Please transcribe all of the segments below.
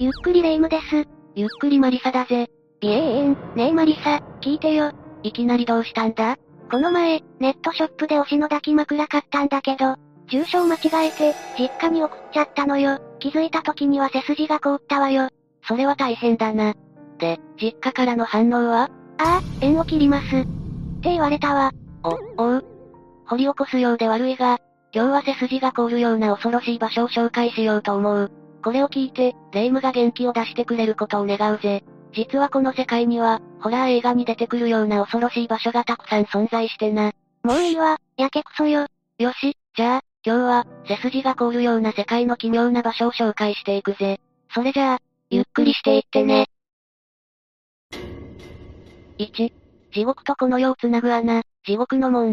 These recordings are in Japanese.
ゆっくりレ夢ムです。ゆっくりマリサだぜ。ビエーン、ねえマリサ、聞いてよ。いきなりどうしたんだ？この前、ネットショップで推しの抱き枕買ったんだけど、住所を間違えて、実家に送っちゃったのよ。気づいた時には背筋が凍ったわよ。それは大変だな。で、実家からの反応は？ああ、縁を切ります。って言われたわ。お、おう。掘り起こすようで悪いが、今日は背筋が凍るような恐ろしい場所を紹介しようと思う。これを聞いて、霊夢が元気を出してくれることを願うぜ。実はこの世界には、ホラー映画に出てくるような恐ろしい場所がたくさん存在してな。もういいわ、やけくそよ。よし、じゃあ、今日は、背筋が凍るような世界の奇妙な場所を紹介していくぜ。それじゃあ、ゆっくりしていってね。1、地獄とこの世をつなぐ穴、地獄の門。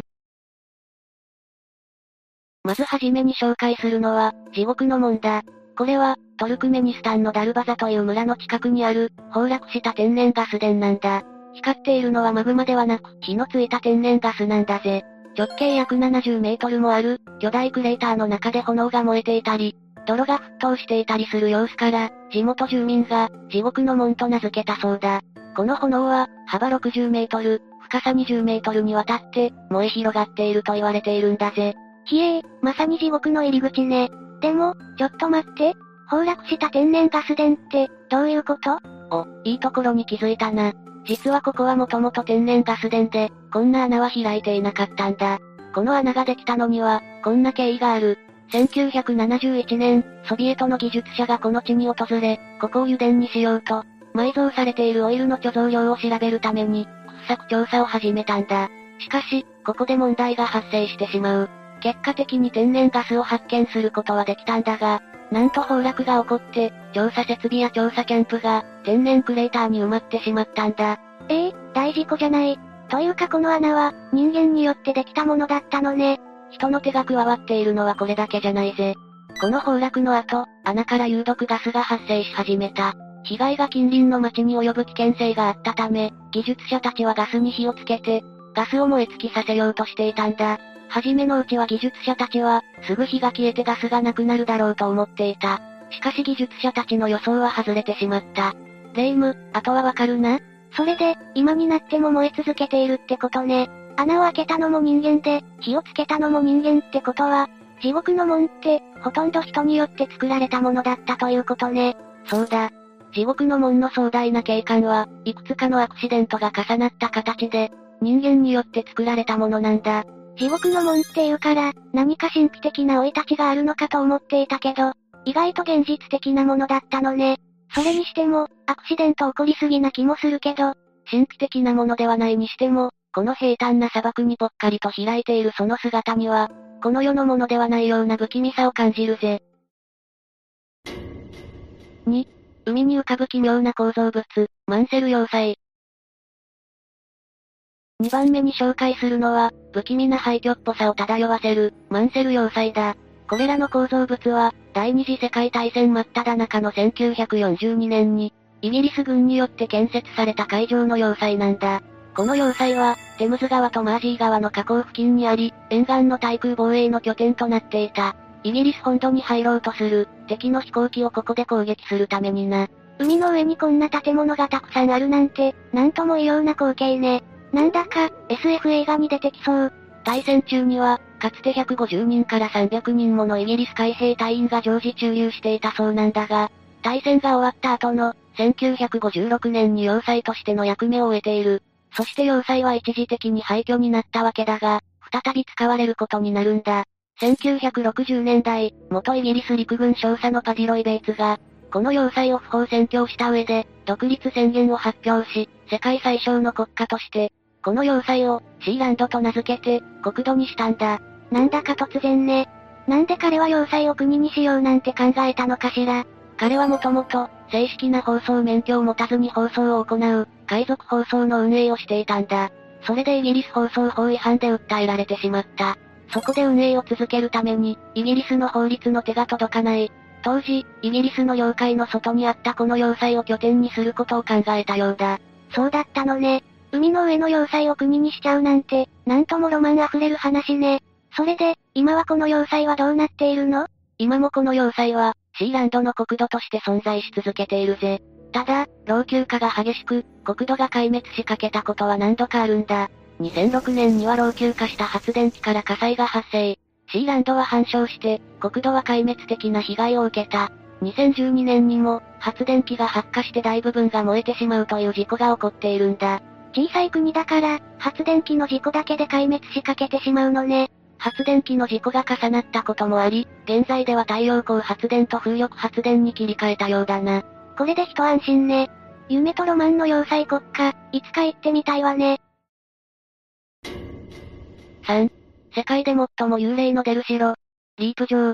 まずはじめに紹介するのは、地獄の門だ。これは、トルクメニスタンのダルバザという村の近くにある、崩落した天然ガス田なんだ。光っているのはマグマではなく、火のついた天然ガスなんだぜ。直径約70メートルもある、巨大クレーターの中で炎が燃えていたり、泥が沸騰していたりする様子から、地元住民が、地獄の門と名付けたそうだ。この炎は、幅60メートル、深さ20メートルにわたって、燃え広がっていると言われているんだぜ。ひえー、まさに地獄の入り口ね。でも、ちょっと待って。崩落した天然ガス田って、どういうこと？お、いいところに気づいたな。実はここはもともと天然ガス田で、こんな穴は開いていなかったんだ。この穴ができたのには、こんな経緯がある。1971年、ソビエトの技術者がこの地に訪れ、ここを油田にしようと、埋蔵されているオイルの貯蔵量を調べるために、掘削調査を始めたんだ。しかし、ここで問題が発生してしまう。結果的に天然ガスを発見することはできたんだが、なんと崩落が起こって、調査設備や調査キャンプが、天然クレーターに埋まってしまったんだ。ええー、大事故じゃない。というかこの穴は、人間によってできたものだったのね。人の手が加わっているのはこれだけじゃないぜ。この崩落の後、穴から有毒ガスが発生し始めた。被害が近隣の町に及ぶ危険性があったため、技術者たちはガスに火をつけて、ガスを燃え尽きさせようとしていたんだ。はじめのうちは技術者たちは、すぐ火が消えてガスがなくなるだろうと思っていた。しかし技術者たちの予想は外れてしまった。レイム、あとはわかるな？それで、今になっても燃え続けているってことね。穴を開けたのも人間で、火をつけたのも人間ってことは、地獄の門って、ほとんど人によって作られたものだったということね。そうだ。地獄の門の壮大な景観は、いくつかのアクシデントが重なった形で、人間によって作られたものなんだ。地獄の門っていうから、何か神秘的な生い立ちがあるのかと思っていたけど、意外と現実的なものだったのね。それにしても、アクシデント起こりすぎな気もするけど、神秘的なものではないにしても、この平坦な砂漠にぽっかりと開いているその姿には、この世のものではないような不気味さを感じるぜ。2、海に浮かぶ奇妙な構造物、マンセル要塞。2番目に紹介するのは、不気味な廃墟っぽさを漂わせる、マンセル要塞だ。これらの構造物は、第二次世界大戦真っ只中の1942年に、イギリス軍によって建設された海上の要塞なんだ。この要塞は、テムズ川とマージー川の河口付近にあり、沿岸の対空防衛の拠点となっていた。イギリス本土に入ろうとする、敵の飛行機をここで攻撃するためにな。海の上にこんな建物がたくさんあるなんて、なんとも異様な光景ね。なんだか、SF 映画に出てきそう。大戦中には、かつて150人から300人ものイギリス海兵隊員が常時駐留していたそうなんだが、大戦が終わった後の、1956年に要塞としての役目を終えている。そして要塞は一時的に廃墟になったわけだが、再び使われることになるんだ。1960年代、元イギリス陸軍少佐のパディロイ・ベイツが、この要塞を不法占拠した上で、独立宣言を発表し、世界最小の国家として、この要塞を、シーランドと名付けて、国土にしたんだ。なんだか突然ね。なんで彼は要塞を国にしようなんて考えたのかしら。彼はもともと、正式な放送免許を持たずに放送を行う、海賊放送の運営をしていたんだ。それでイギリス放送法違反で訴えられてしまった。そこで運営を続けるために、イギリスの法律の手が届かない。当時、イギリスの領海の外にあったこの要塞を拠点にすることを考えたようだ。そうだったのね。海の上の要塞を国にしちゃうなんて、なんともロマン溢れる話ね。それで、今はこの要塞はどうなっているの？今もこの要塞は、シーランドの国土として存在し続けているぜ。ただ、老朽化が激しく、国土が壊滅しかけたことは何度かあるんだ。2006年には老朽化した発電機から火災が発生。シーランドは半焼して、国土は壊滅的な被害を受けた。2012年にも、発電機が発火して大部分が燃えてしまうという事故が起こっているんだ。小さい国だから、発電機の事故だけで壊滅しかけてしまうのね。発電機の事故が重なったこともあり、現在では太陽光発電と風力発電に切り替えたようだな。これで一安心ね。夢とロマンの要塞国家、いつか行ってみたいわね。3、世界で最も幽霊の出る城、リープ城。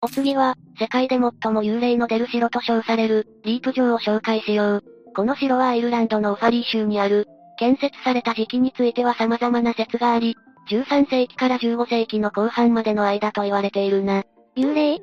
お次は、世界で最も幽霊の出る城と称される、リープ城を紹介しよう。この城はアイルランドのオファリー州にある。建設された時期については様々な説があり、13世紀から15世紀の後半までの間と言われているな。幽霊？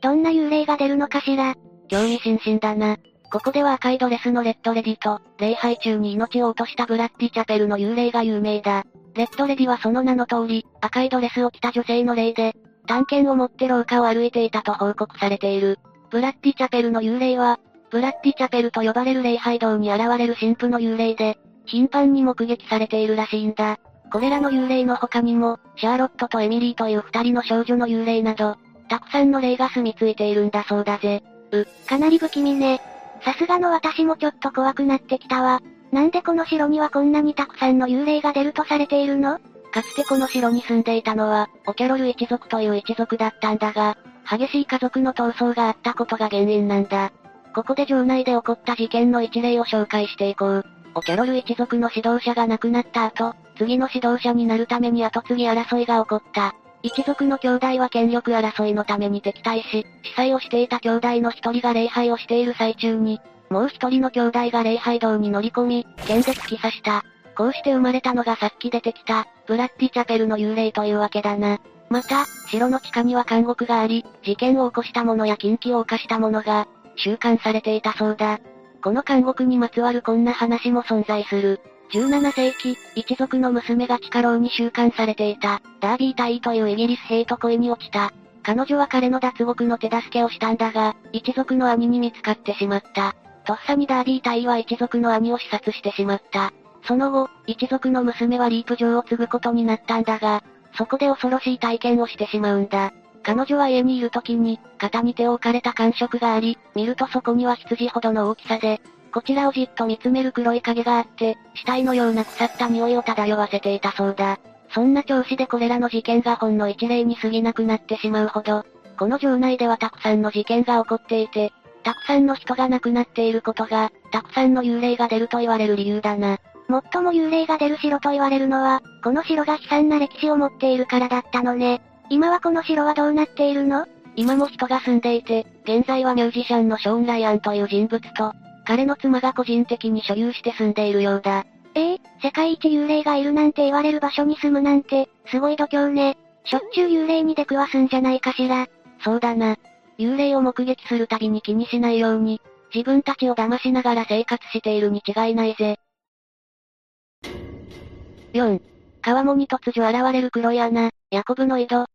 どんな幽霊が出るのかしら？興味津々だな。ここでは赤いドレスのレッドレディと、礼拝中に命を落としたブラッディチャペルの幽霊が有名だ。レッドレディはその名の通り、赤いドレスを着た女性の霊で、探検を持って廊下を歩いていたと報告されている。ブラッディチャペルの幽霊は、ブラッディチャペルと呼ばれる礼拝堂に現れる神父の幽霊で、頻繁に目撃されているらしいんだ。これらの幽霊の他にも、シャーロットとエミリーという二人の少女の幽霊など、たくさんの霊が住み着いているんだそうだぜ。う、かなり不気味ね。さすがの私もちょっと怖くなってきたわ。なんでこの城にはこんなにたくさんの幽霊が出るとされているの？かつてこの城に住んでいたのは、オケロル一族という一族だったんだが、激しい家族の闘争があったことが原因なんだ。ここで城内で起こった事件の一例を紹介していこう。オケロル一族の指導者が亡くなった後、次の指導者になるために後継ぎ争いが起こった。一族の兄弟は権力争いのために敵対し、司祭をしていた兄弟の一人が礼拝をしている最中に、もう一人の兄弟が礼拝堂に乗り込み、剣で突き刺した。こうして生まれたのがさっき出てきた、ブラッディチャペルの幽霊というわけだな。また、城の地下には監獄があり、事件を起こした者や禁忌を犯した者が、収監されていたそうだ。この監獄にまつわるこんな話も存在する。17世紀、一族の娘が地下牢に収監されていた、ダービー隊というイギリス兵と恋に落ちた。彼女は彼の脱獄の手助けをしたんだが、一族の兄に見つかってしまった。とっさにダービー隊は一族の兄を視察してしまった。その後、一族の娘はリープ城を継ぐことになったんだが、そこで恐ろしい体験をしてしまうんだ。彼女は家にいる時に、肩に手を置かれた感触があり、見るとそこには羊ほどの大きさで、こちらをじっと見つめる黒い影があって、死体のような腐った匂いを漂わせていたそうだ。そんな調子でこれらの事件がほんの一例に過ぎなくなってしまうほど、この城内ではたくさんの事件が起こっていて、たくさんの人が亡くなっていることが、たくさんの幽霊が出ると言われる理由だな。最も幽霊が出る城と言われるのは、この城が悲惨な歴史を持っているからだったのね。今はこの城はどうなっているの？今も人が住んでいて、現在はミュージシャンのショーン・ライアンという人物と、彼の妻が個人的に所有して住んでいるようだ。ええー、世界一幽霊がいるなんて言われる場所に住むなんて、すごい度胸ね。しょっちゅう幽霊に出くわすんじゃないかしら。そうだな。幽霊を目撃するたびに気にしないように、自分たちを騙しながら生活しているに違いないぜ。4. 川面に突如現れる黒い穴、ヤコブの井戸。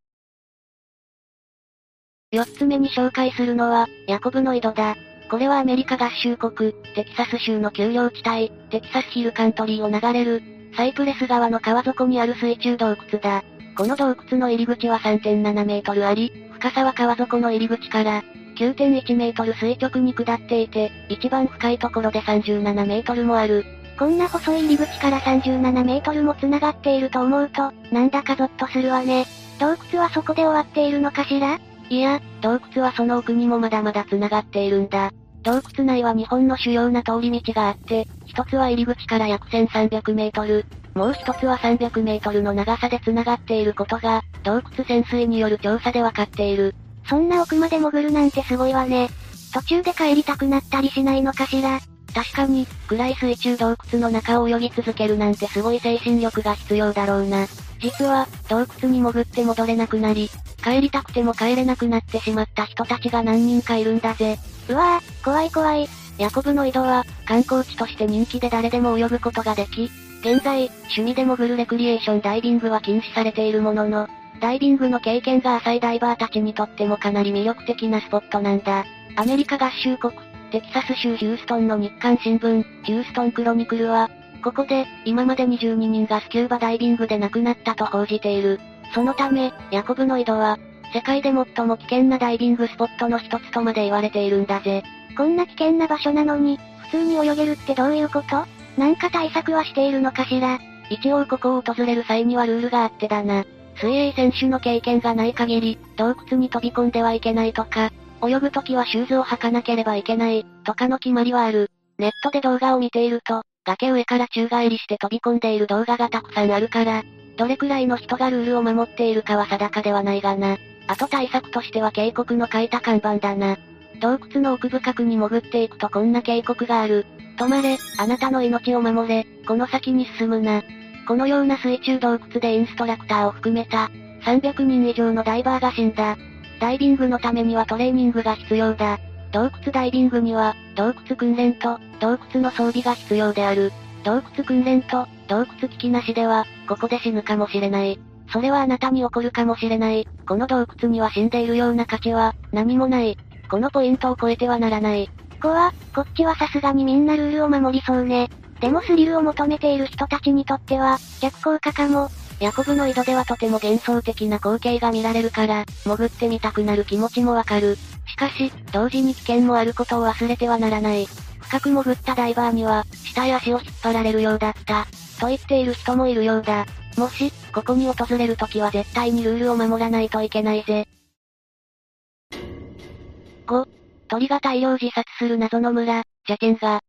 四つ目に紹介するのは、ヤコブの井戸だ。これはアメリカ合衆国、テキサス州の丘陵地帯、テキサスヒルカントリーを流れる、サイプレス川の川底にある水中洞窟だ。この洞窟の入り口は3.7メートルあり、深さは川底の入り口から、9.1メートル垂直に下っていて、一番深いところで37メートルもある。こんな細い入り口から37メートルも繋がっていると思うと、なんだかゾッとするわね。洞窟はそこで終わっているのかしら？いや、洞窟はその奥にもまだまだ繋がっているんだ。洞窟内は日本の主要な通り道があって、一つは入り口から約1300メートル、もう一つは300メートルの長さで繋がっていることが、洞窟潜水による調査でわかっている。そんな奥まで潜るなんてすごいわね。途中で帰りたくなったりしないのかしら？確かに、暗い水中洞窟の中を泳ぎ続けるなんてすごい精神力が必要だろうな。実は、洞窟に潜って戻れなくなり、帰りたくても帰れなくなってしまった人たちが何人かいるんだぜ。うわぁ、怖い怖い。ヤコブの井戸は、観光地として人気で誰でも泳ぐことができ、現在、趣味で潜るレクリエーションダイビングは禁止されているものの、ダイビングの経験が浅いダイバーたちにとってもかなり魅力的なスポットなんだ。アメリカ合衆国、テキサス州ヒューストンの日刊新聞、ヒューストンクロニクルは、ここで、今まで22人がスキューバダイビングで亡くなったと報じている。そのため、ヤコブの井戸は、世界で最も危険なダイビングスポットの一つとまで言われているんだぜ。こんな危険な場所なのに、普通に泳げるってどういうこと？なんか対策はしているのかしら？一応ここを訪れる際にはルールがあってだな。水泳選手の経験がない限り、洞窟に飛び込んではいけないとか、泳ぐときはシューズを履かなければいけない、とかの決まりはある。ネットで動画を見ていると、崖上から宙返りして飛び込んでいる動画がたくさんあるから、どれくらいの人がルールを守っているかは定かではないがな。あと対策としては警告の書いた看板だな。洞窟の奥深くに潜っていくとこんな警告がある。止まれ、あなたの命を守れ、この先に進むな。このような水中洞窟でインストラクターを含めた、300人以上のダイバーが死んだ。ダイビングのためにはトレーニングが必要だ。洞窟ダイビングには、洞窟訓練と、洞窟の装備が必要である。洞窟訓練と、洞窟機器なしでは、ここで死ぬかもしれない。それはあなたに起こるかもしれない。この洞窟には死んでいるような価値は、何もない。このポイントを超えてはならない。こは、こっちはさすがにみんなルールを守りそうね。でもスリルを求めている人たちにとっては、逆効果かも。ヤコブの井戸ではとても幻想的な光景が見られるから、潜ってみたくなる気持ちもわかる。しかし、同時に危険もあることを忘れてはならない。深く潜ったダイバーには、下へ足を引っ張られるようだった。と言っている人もいるようだ。もし、ここに訪れるときは絶対にルールを守らないといけないぜ。5、鳥が大量自殺する謎の村、ジャケンガ。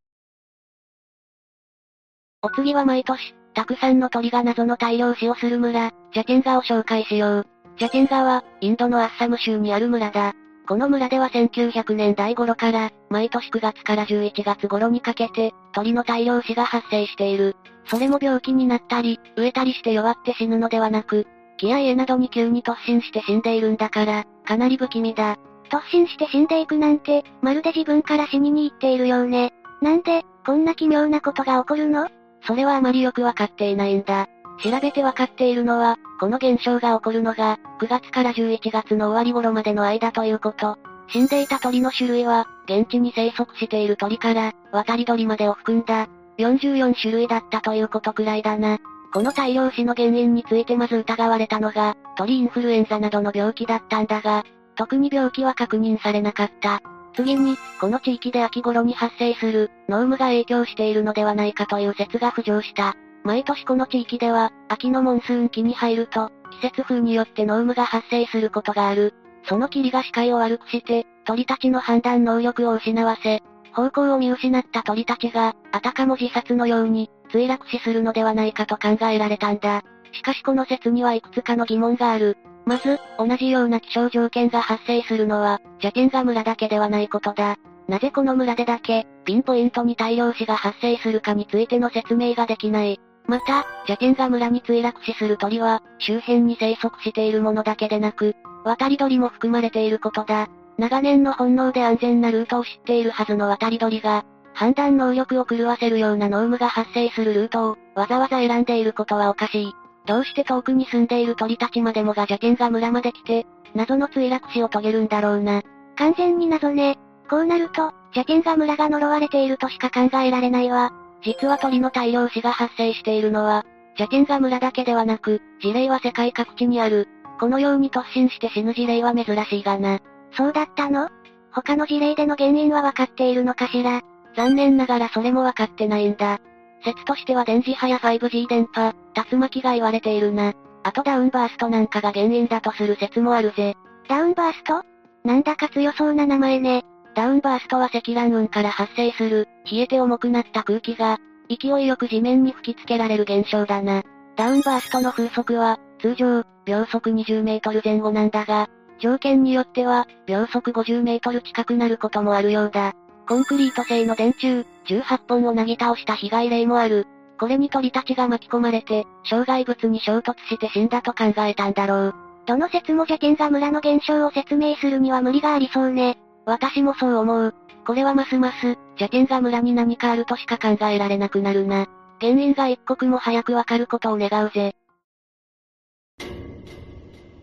お次は毎年、たくさんの鳥が謎の大量死をする村、ジャケンガを紹介しよう。ジャケンガは、インドのアッサム州にある村だ。この村では1900年代頃から、毎年9月から11月頃にかけて、鳥の大量死が発生している。それも病気になったり、飢えたりして弱って死ぬのではなく、木や家などに急に突進して死んでいるんだから、かなり不気味だ。突進して死んでいくなんて、まるで自分から死にに行っているようね。なんで、こんな奇妙なことが起こるの？それはあまりよくわかっていないんだ。調べてわかっているのは、この現象が起こるのが、9月から11月の終わり頃までの間ということ。死んでいた鳥の種類は、現地に生息している鳥から、渡り鳥までを含んだ、44種類だったということくらいだな。この大量死の原因についてまず疑われたのが、鳥インフルエンザなどの病気だったんだが、特に病気は確認されなかった。次に、この地域で秋頃に発生する、濃霧が影響しているのではないかという説が浮上した。毎年この地域では、秋のモンスーン期に入ると、季節風によって濃霧が発生することがある。その霧が視界を悪くして、鳥たちの判断能力を失わせ、方向を見失った鳥たちが、あたかも自殺のように、墜落死するのではないかと考えられたんだ。しかしこの説にはいくつかの疑問がある。まず、同じような気象条件が発生するのは、ジャケンガ村だけではないことだ。なぜこの村でだけ、ピンポイントに大量死が発生するかについての説明ができない。また、ジャケンガ村に墜落死する鳥は、周辺に生息しているものだけでなく、渡り鳥も含まれていることだ。長年の本能で安全なルートを知っているはずの渡り鳥が、判断能力を狂わせるような濃霧が発生するルートを、わざわざ選んでいることはおかしい。どうして遠くに住んでいる鳥たちまでもが邪剣が村まで来て、謎の墜落死を遂げるんだろうな。完全に謎ね。こうなると、邪剣が村が呪われているとしか考えられないわ。実は鳥の大量死が発生しているのは、邪剣が村だけではなく、事例は世界各地にある。このように突進して死ぬ事例は珍しいがな。そうだったの？他の事例での原因はわかっているのかしら？残念ながらそれもわかってないんだ。説としては電磁波や 5G 電波、竜巻が言われているな。あとダウンバーストなんかが原因だとする説もあるぜ。ダウンバースト？なんだか強そうな名前ね。ダウンバーストは積乱雲から発生する、冷えて重くなった空気が、勢いよく地面に吹きつけられる現象だな。ダウンバーストの風速は、通常、秒速20メートル前後なんだが、条件によっては、秒速50メートル近くなることもあるようだ。コンクリート製の電柱、18本をなぎ倒した被害例もある。これに鳥たちが巻き込まれて、障害物に衝突して死んだと考えたんだろう。どの説も邪剣が村の現象を説明するには無理がありそうね。私もそう思う。これはますます、邪剣が村に何かあるとしか考えられなくなるな。原因が一刻も早くわかることを願うぜ。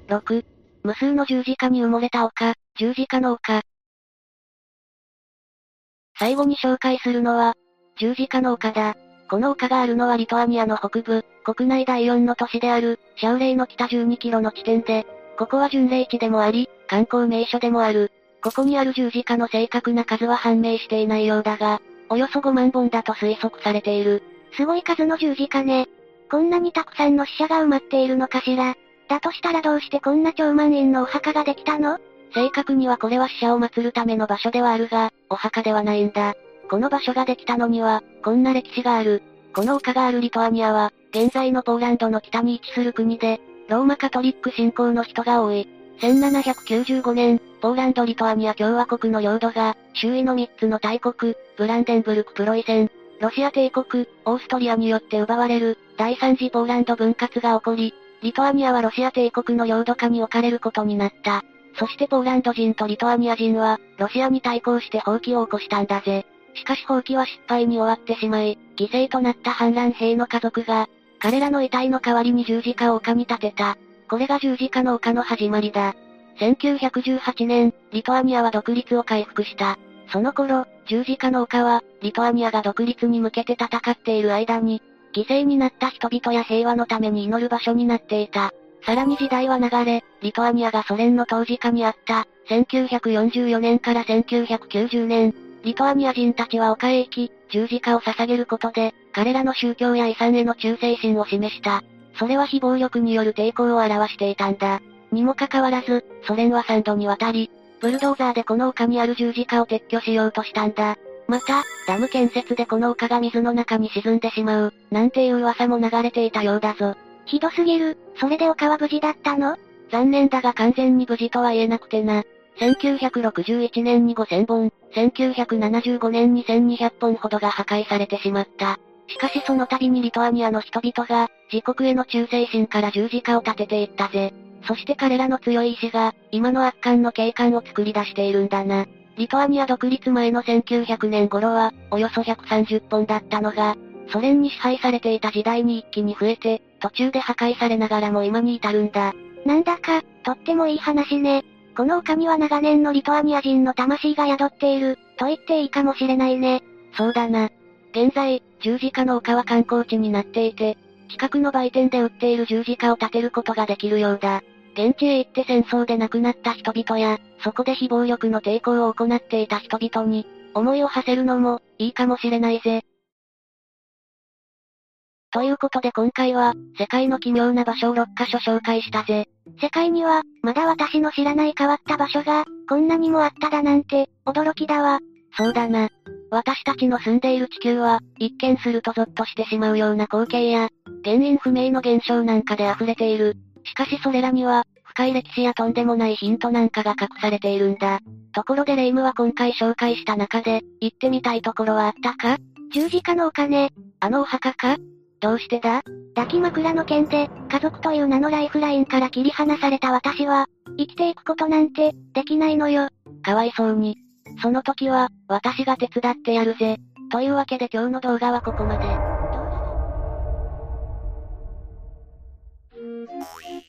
6、無数の十字架に埋もれた丘、十字架の丘。最後に紹介するのは、十字架の丘だ。この丘があるのはリトアニアの北部、国内第4の都市である、シャウレイの北12キロの地点で、ここは巡礼地でもあり、観光名所でもある。ここにある十字架の正確な数は判明していないようだが、およそ5万本だと推測されている。すごい数の十字架ね。こんなにたくさんの死者が埋まっているのかしら。だとしたらどうしてこんな超満員のお墓ができたの？正確にはこれは死者を祀るための場所ではあるが、お墓ではないんだ。この場所ができたのには、こんな歴史がある。この丘があるリトアニアは、現在のポーランドの北に位置する国で、ローマカトリック信仰の人が多い。1795年、ポーランド・リトアニア共和国の領土が、周囲の3つの大国、ブランデンブルク・プロイセン、ロシア帝国、オーストリアによって奪われる、第三次ポーランド分割が起こり、リトアニアはロシア帝国の領土下に置かれることになった。そしてポーランド人とリトアニア人は、ロシアに対抗して放棄を起こしたんだぜ。しかし放棄は失敗に終わってしまい、犠牲となった反乱兵の家族が、彼らの遺体の代わりに十字架を丘に建てた。これが十字架の丘の始まりだ。1918年、リトアニアは独立を回復した。その頃、十字架の丘は、リトアニアが独立に向けて戦っている間に、犠牲になった人々や平和のために祈る場所になっていた。さらに時代は流れ、リトアニアがソ連の当時下にあった、1944年から1990年、リトアニア人たちは丘へ行き、十字架を捧げることで、彼らの宗教や遺産への忠誠心を示した。それは非暴力による抵抗を表していたんだ。にもかかわらず、ソ連は3度にわたり、ブルドーザーでこの丘にある十字架を撤去しようとしたんだ。また、ダム建設でこの丘が水の中に沈んでしまう、なんていう噂も流れていたようだぞ。ひどすぎる、それで丘は無事だったの？残念だが完全に無事とは言えなくてな。1961年に5000本、1975年に1200本ほどが破壊されてしまった。しかしその度にリトアニアの人々が、自国への忠誠心から十字架を立てていったぜ。そして彼らの強い意志が、今の圧巻の景観を作り出しているんだな。リトアニア独立前の1900年頃は、およそ130本だったのが、ソ連に支配されていた時代に一気に増えて、途中で破壊されながらも今に至るんだ。なんだか、とってもいい話ね。この丘には長年のリトアニア人の魂が宿っている、と言っていいかもしれないね。そうだな。現在、十字架の丘は観光地になっていて、近くの売店で売っている十字架を建てることができるようだ。現地へ行って戦争で亡くなった人々や、そこで非暴力の抵抗を行っていた人々に、思いを馳せるのも、いいかもしれないぜ。ということで今回は、世界の奇妙な場所を6カ所紹介したぜ。世界には、まだ私の知らない変わった場所が、こんなにもあっただなんて、驚きだわ。そうだな。私たちの住んでいる地球は、一見するとゾッとしてしまうような光景や、原因不明の現象なんかで溢れている。しかしそれらには、深い歴史やとんでもないヒントなんかが隠されているんだ。ところでレイムは今回紹介した中で、行ってみたいところはあったか？十字架のお金。あのお墓か？どうしてだ？抱き枕の件で、家族という名のライフラインから切り離された私は、生きていくことなんて、できないのよ。かわいそうに。その時は、私が手伝ってやるぜ。というわけで今日の動画はここまで。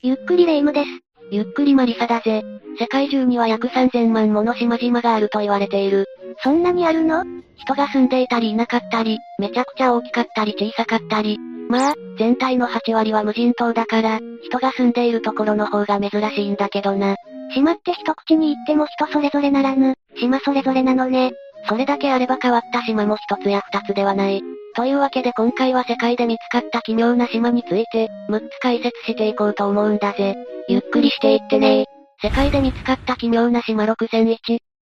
ゆっくりレ夢ムです。ゆっくりマリサだぜ。世界中には約3000万もの島々があると言われている。そんなにあるの？人が住んでいたりいなかったり、めちゃくちゃ大きかったり小さかったり。まあ、全体の8割は無人島だから、人が住んでいるところの方が珍しいんだけどな。島って一口に言っても人それぞれならぬ、島それぞれなのね。それだけあれば変わった島も一つや二つではない。というわけで今回は世界で見つかった奇妙な島について、6つ解説していこうと思うんだぜ。ゆっくりしていってね世界で見つかった奇妙な島6001。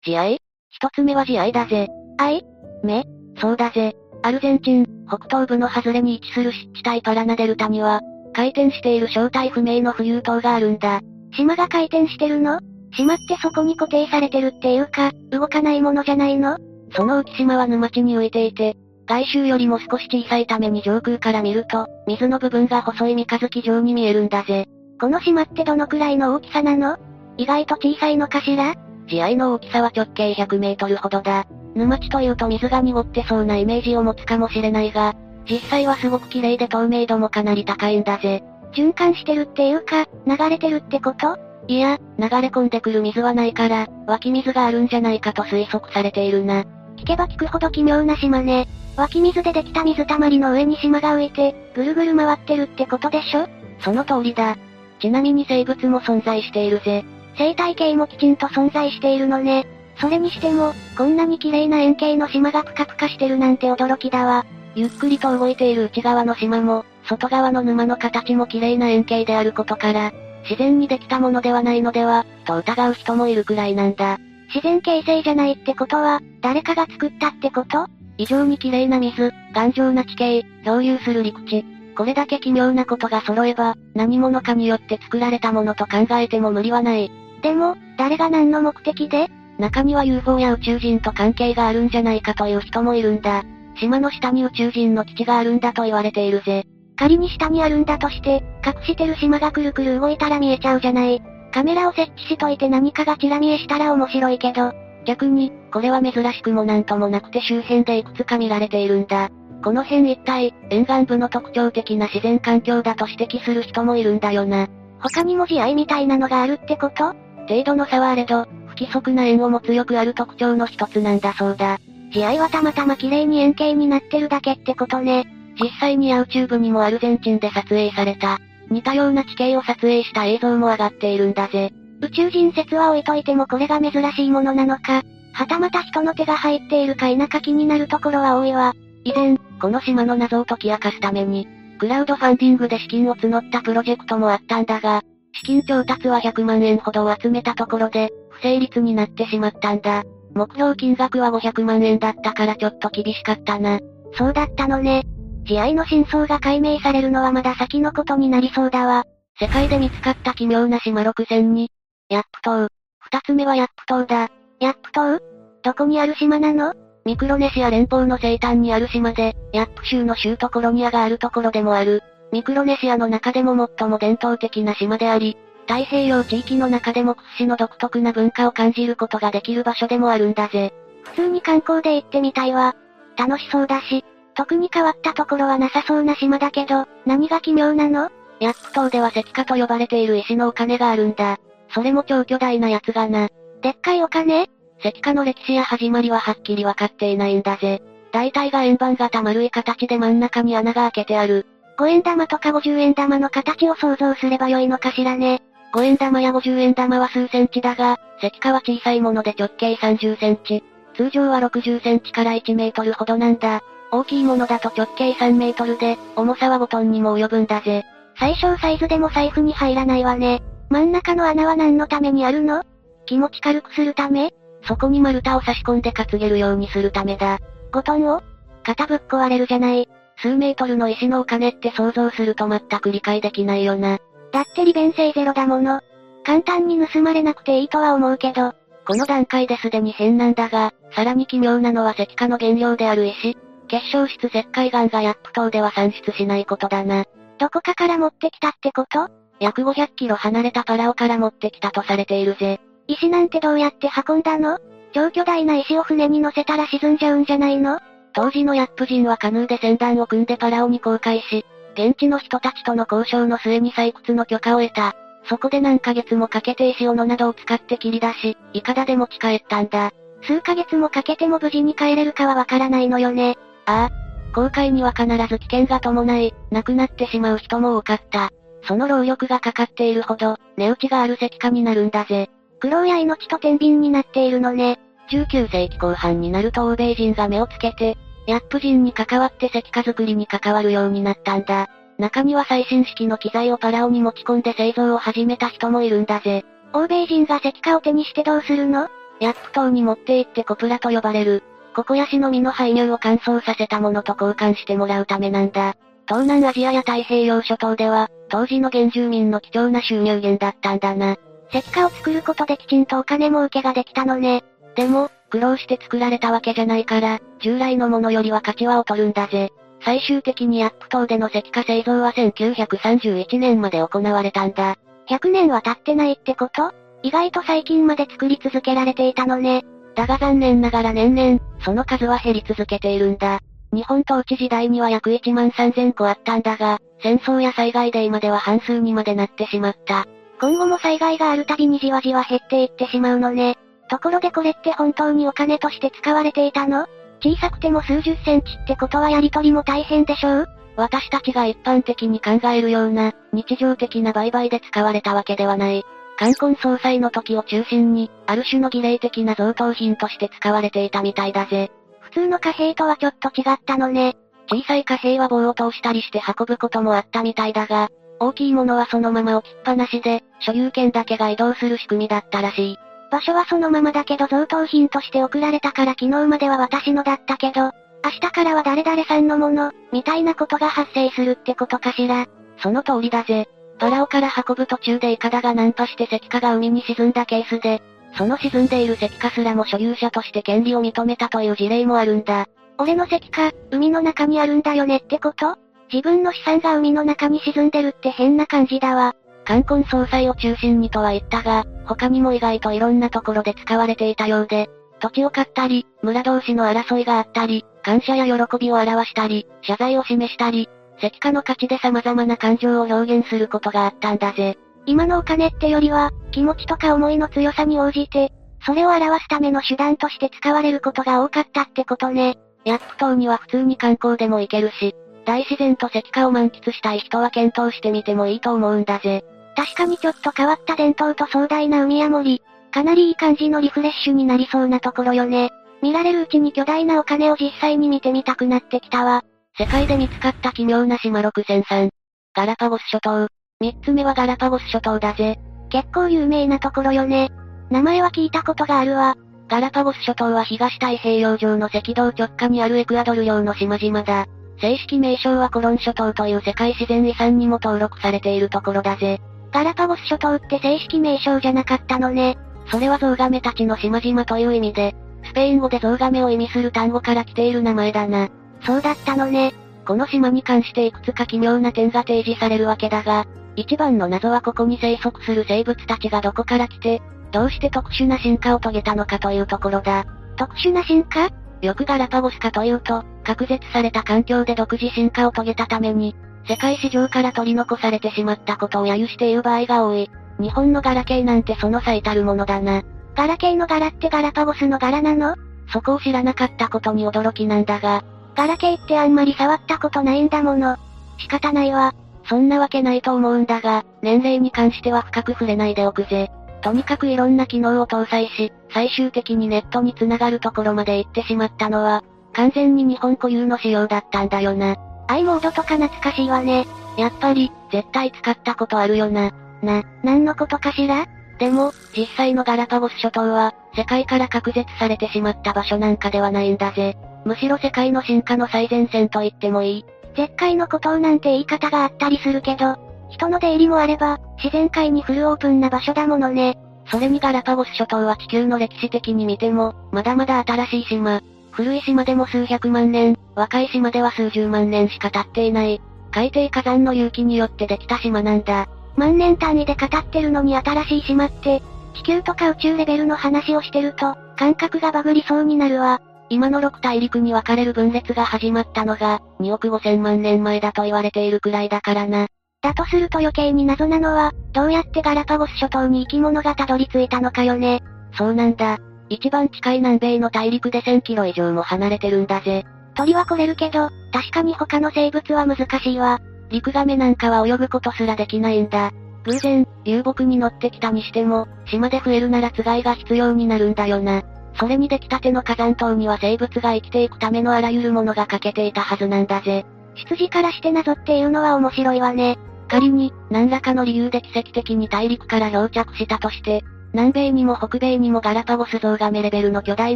慈愛一つ目は慈愛だぜ。愛目？そうだぜ。アルゼンチン、北東部の外れに位置する湿地帯パラナデルタには、回転している正体不明の浮遊島があるんだ。島が回転してるの？島ってそこに固定されてるっていうか、動かないものじゃないの？その浮島は沼地に浮いていて、外周よりも少し小さいために上空から見ると、水の部分が細い三日月状に見えるんだぜ。この島ってどのくらいの大きさなの？意外と小さいのかしら？慈愛の大きさは直径100メートルほどだ。沼地というと水が濁ってそうなイメージを持つかもしれないが、実際はすごく綺麗で透明度もかなり高いんだぜ。循環してるっていうか、流れてるってこと？いや、流れ込んでくる水はないから、湧き水があるんじゃないかと推測されているな。聞けば聞くほど奇妙な島ね。湧き水でできた水たまりの上に島が浮いて、ぐるぐる回ってるってことでしょ？その通りだ。ちなみに生物も存在しているぜ。生態系もきちんと存在しているのね。それにしても、こんなに綺麗な円形の島がプカプカしてるなんて驚きだわ。ゆっくりと動いている内側の島も、外側の沼の形も綺麗な円形であることから、自然にできたものではないのでは、と疑う人もいるくらいなんだ。自然形成じゃないってことは、誰かが作ったってこと？異常に綺麗な水、頑丈な地形、漂流する陸地。これだけ奇妙なことが揃えば、何者かによって作られたものと考えても無理はない。でも、誰が何の目的で？中には UFO や宇宙人と関係があるんじゃないかという人もいるんだ。島の下に宇宙人の基地があるんだと言われているぜ。仮に下にあるんだとして、隠してる島がくるくる動いたら見えちゃうじゃない。カメラを設置しといて何かがチラ見えしたら面白いけど、逆に、これは珍しくもなんともなくて周辺でいくつか見られているんだ。この辺一帯、沿岸部の特徴的な自然環境だと指摘する人もいるんだよな。他にも慈愛みたいなのがあるってこと？程度の差はあれど、不規則な円を持つよくある特徴の一つなんだそうだ。慈愛はたまたま綺麗に円形になってるだけってことね。実際に YouTube にもアルゼンチンで撮影された、似たような地形を撮影した映像も上がっているんだぜ。宇宙人説は置いといてもこれが珍しいものなのか、はたまた人の手が入っているか否か気になるところは多いわ。以前、この島の謎を解き明かすために、クラウドファンディングで資金を募ったプロジェクトもあったんだが、資金調達は100万円ほどを集めたところで、不成立になってしまったんだ。目標金額は500万円だったからちょっと厳しかったな。そうだったのね。慈愛の真相が解明されるのはまだ先のことになりそうだわ。世界で見つかった奇妙な島6002。ヤップ島。二つ目はヤップ島だ。ヤップ島？どこにある島なの？ミクロネシア連邦の西端にある島で、ヤップ州の州都コロニアがあるところでもある。ミクロネシアの中でも最も伝統的な島であり、太平洋地域の中でも屈指の独特な文化を感じることができる場所でもあるんだぜ。普通に観光で行ってみたいわ。楽しそうだし、特に変わったところはなさそうな島だけど、何が奇妙なの？ヤップ島では石化と呼ばれている石のお金があるんだ。それも超巨大なやつがな。でっかいお金？石化の歴史や始まりははっきりわかっていないんだぜ。大体が円盤型丸い形で真ん中に穴が開けてある。5円玉とか50円玉の形を想像すればよいのかしらね。5円玉や50円玉は数センチだが、石化は小さいもので直径30センチ。通常は60センチから1メートルほどなんだ。大きいものだと直径3メートルで、重さは5トンにも及ぶんだぜ。最小サイズでも財布に入らないわね。真ん中の穴は何のためにあるの？気持ち軽くするため？そこに丸太を差し込んで担げるようにするためだ。5トンを？肩ぶっ壊れるじゃない。数メートルの石のお金って想像すると全く理解できないよな。だって利便性ゼロだもの。簡単に盗まれなくていいとは思うけど。この段階ですでに変なんだが、さらに奇妙なのは石化の原料である石。結晶質石灰岩がヤップ島では産出しないことだな。どこかから持ってきたってこと？約500キロ離れたパラオから持ってきたとされているぜ。石なんてどうやって運んだの？超巨大な石を船に乗せたら沈んじゃうんじゃないの？当時のヤップ人はカヌーで船団を組んでパラオに航海し、現地の人たちとの交渉の末に採掘の許可を得た。そこで何ヶ月もかけて石斧などを使って切り出し、イカダで持ち帰ったんだ。数ヶ月もかけても無事に帰れるかはわからないのよね。ああ。航海には必ず危険が伴い、亡くなってしまう人も多かった。その労力がかかっているほど、値打ちがある石化になるんだぜ。苦労や命と天秤になっているのね。19世紀後半になると欧米人が目をつけて、ヤップ人に関わって石化作りに関わるようになったんだ。中には最新式の機材をパラオに持ち込んで製造を始めた人もいるんだぜ。欧米人が石化を手にしてどうするの？ヤップ島に持って行ってコプラと呼ばれる。ココヤシの実の排乳を乾燥させたものと交換してもらうためなんだ。東南アジアや太平洋諸島では、当時の原住民の貴重な収入源だったんだな。石化を作ることできちんとお金儲けができたのね。でも、苦労して作られたわけじゃないから、従来のものよりは価値は劣るんだぜ。最終的にアップ島での石化製造は1931年まで行われたんだ。100年は経ってないってこと？意外と最近まで作り続けられていたのね。だが残念ながら年々、その数は減り続けているんだ。日本統治時代には約1万3000個あったんだが、戦争や災害で今では半数にまでなってしまった。今後も災害があるたびにじわじわ減っていってしまうのね。ところでこれって本当にお金として使われていたの？小さくても数十センチってことはやり取りも大変でしょう？私たちが一般的に考えるような、日常的な売買で使われたわけではない。冠婚葬祭の時を中心に、ある種の儀礼的な贈答品として使われていたみたいだぜ。普通の貨幣とはちょっと違ったのね。小さい貨幣は棒を通したりして運ぶこともあったみたいだが、大きいものはそのまま置きっぱなしで、所有権だけが移動する仕組みだったらしい。場所はそのままだけど贈答品として送られたから昨日までは私のだったけど、明日からは誰々さんのもの、みたいなことが発生するってことかしら。その通りだぜ。パラオから運ぶ途中でイカダが難破して石化が海に沈んだケースで、その沈んでいる石化すらも所有者として権利を認めたという事例もあるんだ。俺の石化、海の中にあるんだよねってこと？自分の資産が海の中に沈んでるって変な感じだわ。冠婚葬祭を中心にとは言ったが、他にも意外といろんなところで使われていたようで、土地を買ったり、村同士の争いがあったり、感謝や喜びを表したり、謝罪を示したり、石化の価値で様々な感情を表現することがあったんだぜ。今のお金ってよりは、気持ちとか思いの強さに応じて、それを表すための手段として使われることが多かったってことね。ヤップ島には普通に観光でも行けるし、大自然と石化を満喫したい人は検討してみてもいいと思うんだぜ。確かにちょっと変わった伝統と壮大な海や森、かなりいい感じのリフレッシュになりそうなところよね。見られるうちに巨大なお金を実際に見てみたくなってきたわ。世界で見つかった奇妙な島6003。ガラパゴス諸島。三つ目はガラパゴス諸島だぜ。結構有名なところよね。名前は聞いたことがあるわ。ガラパゴス諸島は東太平洋上の赤道直下にあるエクアドル用の島々だ。正式名称はコロン諸島という世界自然遺産にも登録されているところだぜ。ガラパゴス諸島って正式名称じゃなかったのね。それはゾウガメたちの島々という意味で、スペイン語でゾウガメを意味する単語から来ている名前だな。そうだったのね。この島に関していくつか奇妙な点が提示されるわけだが、一番の謎はここに生息する生物たちがどこから来て、どうして特殊な進化を遂げたのかというところだ。特殊な進化？よくガラパゴスかというと、隔絶された環境で独自進化を遂げたために、世界市場から取り残されてしまったことを揶揄して言う場合が多い。日本のガラケーなんてその最たるものだな。ガラケーのガラってガラパゴスのガラなの？そこを知らなかったことに驚きなんだが。ガラケーってあんまり触ったことないんだもの。仕方ないわ。そんなわけないと思うんだが、年齢に関しては深く触れないでおくぜ。とにかくいろんな機能を搭載し、最終的にネットに繋がるところまで行ってしまったのは、完全に日本固有の仕様だったんだよな。i モードとか懐かしいわね。やっぱり、絶対使ったことあるよな。な、何のことかしら？でも、実際のガラパゴス諸島は、世界から隔絶されてしまった場所なんかではないんだぜ。むしろ世界の進化の最前線と言ってもいい。絶海の孤島なんて言い方があったりするけど、人の出入りもあれば、自然界にフルオープンな場所だものね。それにガラパゴス諸島は地球の歴史的に見ても、まだまだ新しい島。古い島でも数百万年、若い島では数十万年しか経っていない。海底火山の隆起によってできた島なんだ。万年単位で語ってるのに新しい島って、地球とか宇宙レベルの話をしてると、感覚がバグりそうになるわ。今の6大陸に分かれる分裂が始まったのが、2億5千万年前だと言われているくらいだからな。だとすると余計に謎なのは、どうやってガラパゴス諸島に生き物がたどり着いたのかよね。そうなんだ。一番近い南米の大陸で1000キロ以上も離れてるんだぜ。鳥は来れるけど、確かに他の生物は難しいわ。リクガメなんかは泳ぐことすらできないんだ。偶然、流木に乗ってきたにしても、島で増えるならつがいが必要になるんだよな。それに出来たての火山島には生物が生きていくためのあらゆるものが欠けていたはずなんだぜ。出自からして謎っていうのは面白いわね。仮に、何らかの理由で奇跡的に大陸から漂着したとして、南米にも北米にもガラパゴスゾウガメレベルの巨大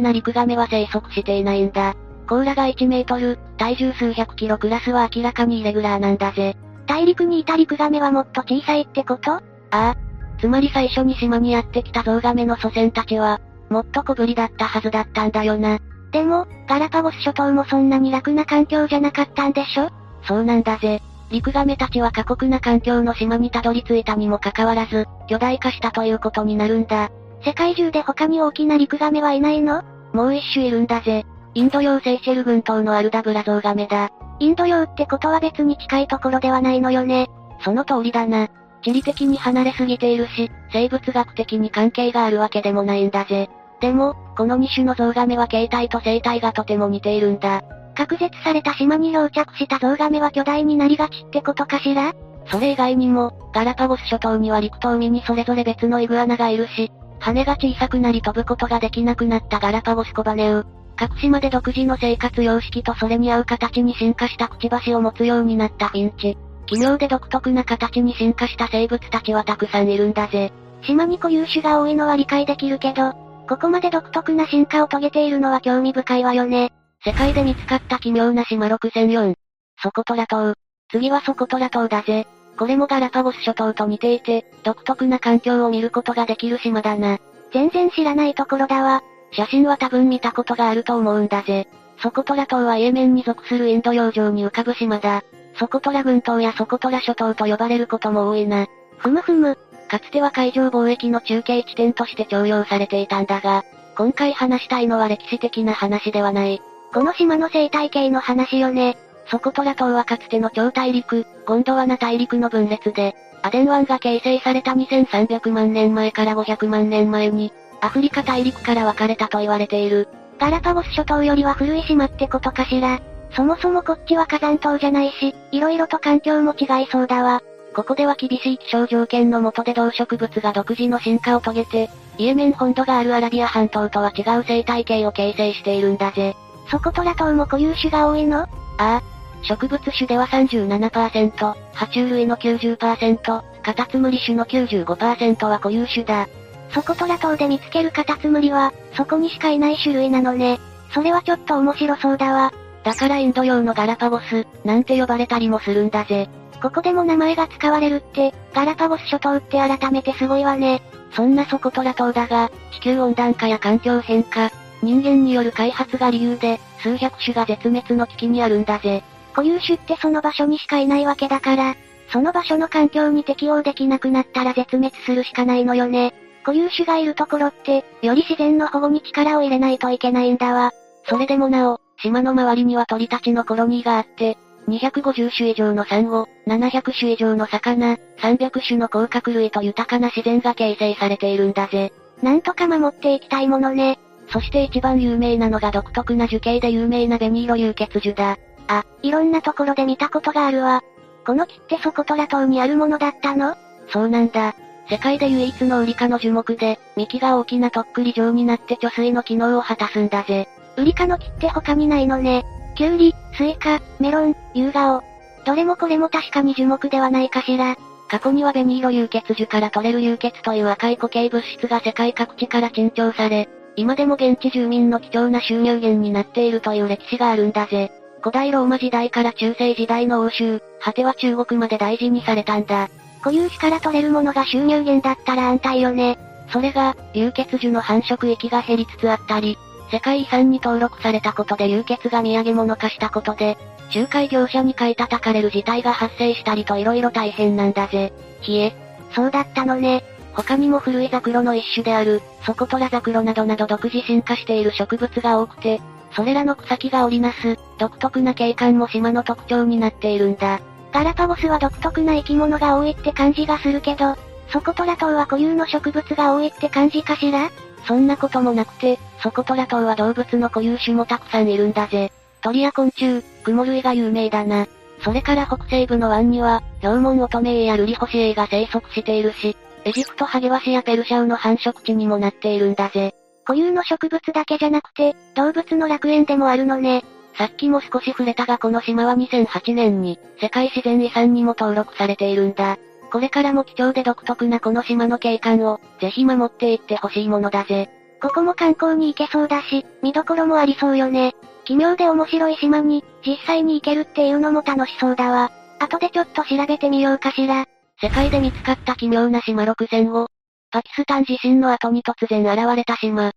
な陸ガメは生息していないんだ。甲羅が1メートル、体重数百キロクラスは明らかにイレギュラーなんだぜ。大陸にいた陸ガメはもっと小さいってこと？ああ。つまり最初に島にやってきたゾウガメの祖先たちは、もっと小ぶりだったはずだったんだよな。でも、ガラパゴス諸島もそんなに楽な環境じゃなかったんでしょ？そうなんだぜ。陸亀たちは過酷な環境の島にたどり着いたにもかかわらず、巨大化したということになるんだ。世界中で他に大きな陸亀はいないの？もう一種いるんだぜ。インド洋セイシェル群島のアルダブラゾウガメだ。インド洋ってことは別に近いところではないのよね。その通りだな。地理的に離れすぎているし、生物学的に関係があるわけでもないんだぜ。でも、この2種のゾウガメは形態と生態がとても似ているんだ。隔絶された島に漂着したゾウガメは巨大になりがちってことかしら？それ以外にも、ガラパゴス諸島には陸と海にそれぞれ別のイグアナがいるし、羽が小さくなり飛ぶことができなくなったガラパゴスコバネウ。各島で独自の生活様式とそれに合う形に進化したくちばしを持つようになったフィンチ。奇妙で独特な形に進化した生物たちはたくさんいるんだぜ。島に固有種が多いのは理解できるけど、ここまで独特な進化を遂げているのは興味深いわよね。世界で見つかった奇妙な島6004。ソコトラ島。次はソコトラ島だぜ。これもガラパゴス諸島と似ていて、独特な環境を見ることができる島だな。全然知らないところだわ。写真は多分見たことがあると思うんだぜ。ソコトラ島はイエメンに属するインド洋上に浮かぶ島だ。ソコトラ群島やソコトラ諸島と呼ばれることも多いな。ふむふむ。かつては海上貿易の中継地点として重用されていたんだが、今回話したいのは歴史的な話ではない。この島の生態系の話よね。ソコトラ島はかつての超大陸、ゴンドワナ大陸の分裂で、アデン湾が形成された2300万年前から500万年前に、アフリカ大陸から分かれたと言われている。ガラパゴス諸島よりは古い島ってことかしら。そもそもこっちは火山島じゃないし、色々と環境も違いそうだわ。ここでは厳しい気象条件の下で動植物が独自の進化を遂げて、イエメン本土があるアラビア半島とは違う生態系を形成しているんだぜ。ソコトラ島も固有種が多いの？ああ、植物種では37%、爬虫類の90%、カタツムリ種の95%は固有種だ。ソコトラ島で見つけるカタツムリは、そこにしかいない種類なのね。それはちょっと面白そうだわ。だからインド洋のガラパゴス、なんて呼ばれたりもするんだぜ。ここでも名前が使われるって、ガラパゴス諸島って改めてすごいわね。そんなソコトラ島だが、地球温暖化や環境変化、人間による開発が理由で、数百種が絶滅の危機にあるんだぜ。固有種ってその場所にしかいないわけだから、その場所の環境に適応できなくなったら絶滅するしかないのよね。固有種がいるところって、より自然の保護に力を入れないといけないんだわ。それでもなお、島の周りには鳥たちのコロニーがあって、250種以上のサンゴ、700種以上の魚、300種の甲殻類と豊かな自然が形成されているんだぜ。なんとか守っていきたいものね。そして一番有名なのが独特な樹形で有名なベニイロ竜血樹だ。あ、いろんなところで見たことがあるわ。この木ってソコトラ島にあるものだったの？そうなんだ。世界で唯一のウリ科の樹木で、幹が大きなとっくり状になって貯水の機能を果たすんだぜ。ウリ科の木って他にないのね。キュウリ、スイカ、メロン、ユウガオ。どれもこれも確かに樹木ではないかしら。過去にはベニーロ有血樹から取れる有血という赤い固形物質が世界各地から珍重され、今でも現地住民の貴重な収入源になっているという歴史があるんだぜ。古代ローマ時代から中世時代の欧州、果ては中国まで大事にされたんだ。固有種から取れるものが収入源だったら安泰よね。それが、流血樹の繁殖域が減りつつあったり、世界遺産に登録されたことで流血が土産物化したことで、仲介業者に買い叩かれる事態が発生したりと色々大変なんだぜ。ひえ。そうだったのね。他にも古いザクロの一種である、ソコトラザクロなどなど独自進化している植物が多くて、それらの草木が織りなす、独特な景観も島の特徴になっているんだ。ガラパゴスは独特な生き物が多いって感じがするけど、ソコトラ島は固有の植物が多いって感じかしら？そんなこともなくて、ソコトラ島は動物の固有種もたくさんいるんだぜ。鳥や昆虫、雲類が有名だな。それから北西部の湾には、ヒョウモンオトメイやルリホシエイが生息しているし、エジプトハゲワシやペルシャウの繁殖地にもなっているんだぜ。固有の植物だけじゃなくて、動物の楽園でもあるのね。さっきも少し触れたがこの島は2008年に、世界自然遺産にも登録されているんだ。これからも貴重で独特なこの島の景観を、ぜひ守っていってほしいものだぜ。ここも観光に行けそうだし、見どころもありそうよね。奇妙で面白い島に、実際に行けるっていうのも楽しそうだわ。後でちょっと調べてみようかしら。世界で見つかった奇妙な島6005。パキスタン地震の後に突然現れた島。5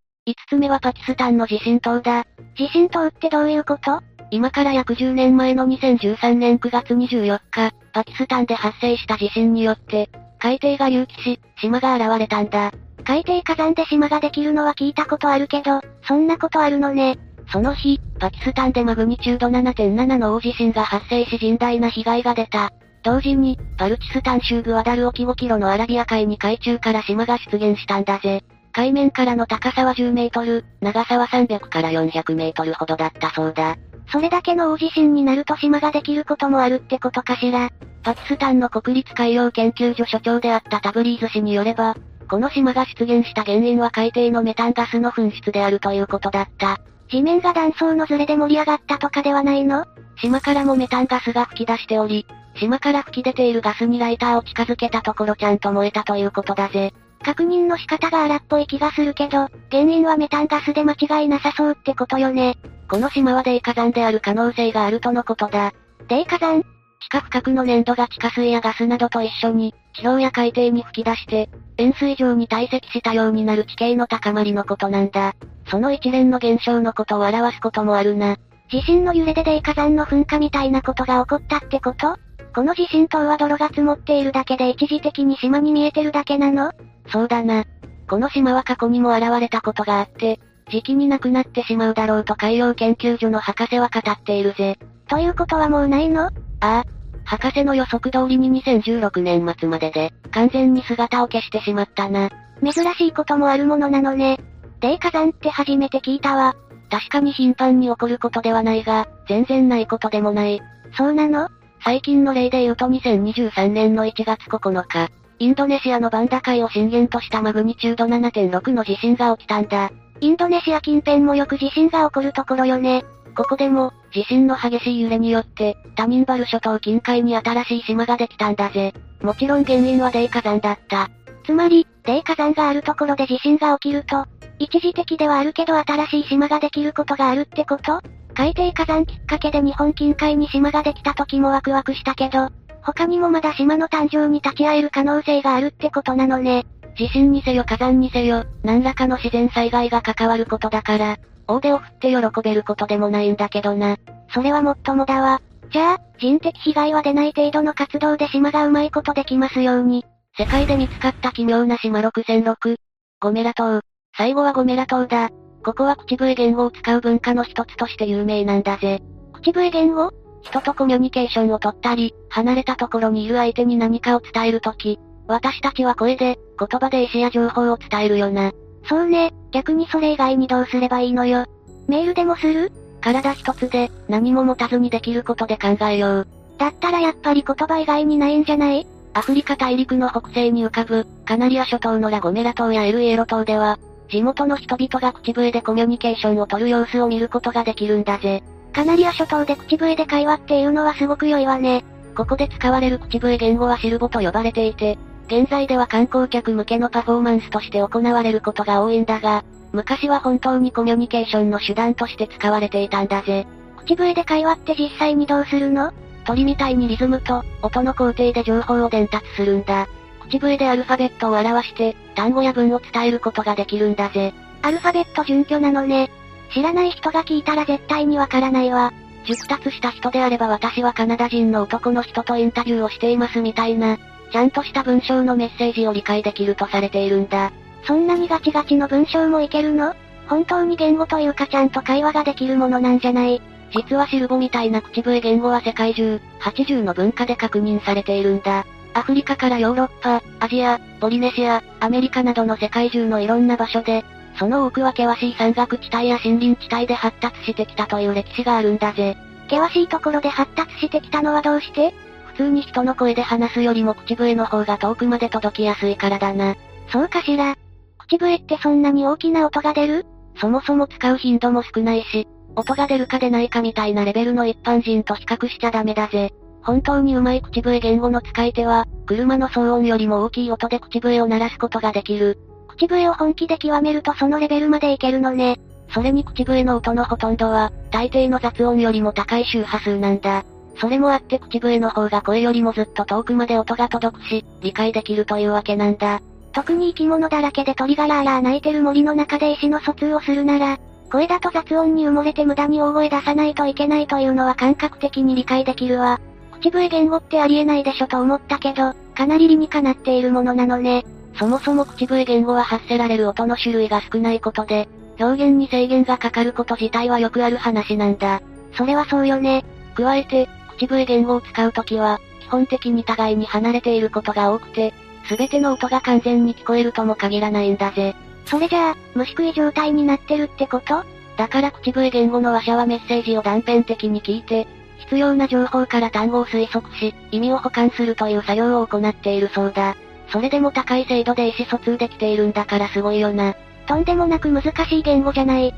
つ目はパキスタンの地震島だ。地震島ってどういうこと？今から約10年前の2013年9月24日、パキスタンで発生した地震によって、海底が隆起し、島が現れたんだ。海底火山で島ができるのは聞いたことあるけど、そんなことあるのね。その日、パキスタンでマグニチュード7.7の大地震が発生し甚大な被害が出た。同時に、パルチスタン州グアダル沖5キロのアラビア海に海中から島が出現したんだぜ。海面からの高さは10メートル、長さは300から400メートルほどだったそうだ。それだけの大地震になると島ができることもあるってことかしら。パキスタンの国立海洋研究所所長であったタブリーズ氏によれば、この島が出現した原因は海底のメタンガスの噴出であるということだった。地面が断層のズレで盛り上がったとかではないの？島からもメタンガスが吹き出しており、島から吹き出ているガスにライターを近づけたところちゃんと燃えたということだぜ。確認の仕方が荒っぽい気がするけど、原因はメタンガスで間違いなさそうってことよね。この島は泥火山である可能性があるとのことだ。泥火山地下深くの粘土が地下水やガスなどと一緒に、地表や海底に吹き出して、塩水状に堆積したようになる地形の高まりのことなんだ。その一連の現象のことを表すこともあるな。地震の揺れで泥火山の噴火みたいなことが起こったってこと？この地震島は泥が積もっているだけで一時的に島に見えてるだけなの？そうだな。この島は過去にも現れたことがあって、時期になくなってしまうだろうと海洋研究所の博士は語っているぜ。ということはもうないの？ああ。博士の予測通りに2016年末までで、完全に姿を消してしまったな。珍しいこともあるものなのね。泥火山って初めて聞いたわ。確かに頻繁に起こることではないが、全然ないことでもない。そうなの？最近の例で言うと2023年の1月9日、インドネシアのバンダ海を震源としたマグニチュード7.6の地震が起きたんだ。インドネシア近辺もよく地震が起こるところよね。ここでも、地震の激しい揺れによって、タミンバル諸島近海に新しい島ができたんだぜ。もちろん原因は泥火山だった。つまり、泥火山があるところで地震が起きると、一時的ではあるけど新しい島ができることがあるってこと？海底火山きっかけで日本近海に島ができた時もワクワクしたけど、他にもまだ島の誕生に立ち会える可能性があるってことなのね。地震にせよ火山にせよ、何らかの自然災害が関わることだから、大手を振って喜べることでもないんだけどな。それはもっともだわ。じゃあ、人的被害は出ない程度の活動で島がうまいことできますように。世界で見つかった奇妙な島6006。ゴメラ島。最後はゴメラ島だ。ここは口笛言語を使う文化の一つとして有名なんだぜ。口笛言語？人とコミュニケーションを取ったり、離れたところにいる相手に何かを伝えるとき、私たちは声で、言葉で意思や情報を伝えるよな。そうね、逆にそれ以外にどうすればいいのよ。メールでもする？体一つで、何も持たずにできることで考えよう。だったらやっぱり言葉以外にないんじゃない？アフリカ大陸の北西に浮かぶ、カナリア諸島のラゴメラ島やエルエロ島では、地元の人々が口笛でコミュニケーションを取る様子を見ることができるんだぜ。カナリア諸島で口笛で会話っていうのはすごく良いわね。ここで使われる口笛言語はシルボと呼ばれていて、現在では観光客向けのパフォーマンスとして行われることが多いんだが、昔は本当にコミュニケーションの手段として使われていたんだぜ。口笛で会話って実際にどうするの？鳥みたいにリズムと、音の工程で情報を伝達するんだ。口笛でアルファベットを表して、単語や文を伝えることができるんだぜ。アルファベット準拠なのね。知らない人が聞いたら絶対にわからないわ。熟達した人であれば私はカナダ人の男の人とインタビューをしていますみたいな、ちゃんとした文章のメッセージを理解できるとされているんだ。そんなにガチガチの文章もいけるの？本当に言語というかちゃんと会話ができるものなんじゃない？実はシルボみたいな口笛言語は世界中、80の文化で確認されているんだ。アフリカからヨーロッパ、アジア、ポリネシア、アメリカなどの世界中のいろんな場所で、その多くは険しい山岳地帯や森林地帯で発達してきたという歴史があるんだぜ。険しいところで発達してきたのはどうして？普通に人の声で話すよりも口笛の方が遠くまで届きやすいからだな。そうかしら。口笛ってそんなに大きな音が出る？そもそも使う頻度も少ないし、音が出るか出ないかみたいなレベルの一般人と比較しちゃダメだぜ。本当に上手い口笛言語の使い手は、車の騒音よりも大きい音で口笛を鳴らすことができる。口笛を本気で極めるとそのレベルまでいけるのね。それに口笛の音のほとんどは、大抵の雑音よりも高い周波数なんだ。それもあって口笛の方が声よりもずっと遠くまで音が届くし、理解できるというわけなんだ。特に生き物だらけで鳥がラーラー鳴いてる森の中で意思の疎通をするなら、声だと雑音に埋もれて無駄に大声出さないといけないというのは感覚的に理解できるわ。口笛言語ってありえないでしょと思ったけど、かなり理にかなっているものなのね。そもそも口笛言語は発せられる音の種類が少ないことで、表現に制限がかかること自体はよくある話なんだ。それはそうよね。加えて、口笛言語を使うときは、基本的に互いに離れていることが多くて、すべての音が完全に聞こえるとも限らないんだぜ。それじゃあ、虫食い状態になってるってこと？だから口笛言語の話者はメッセージを断片的に聞いて、必要な情報から単語を推測し、意味を補完するという作業を行っているそうだ。それでも高い精度で意思疎通できているんだからすごいよな。とんでもなく難しい言語じゃない。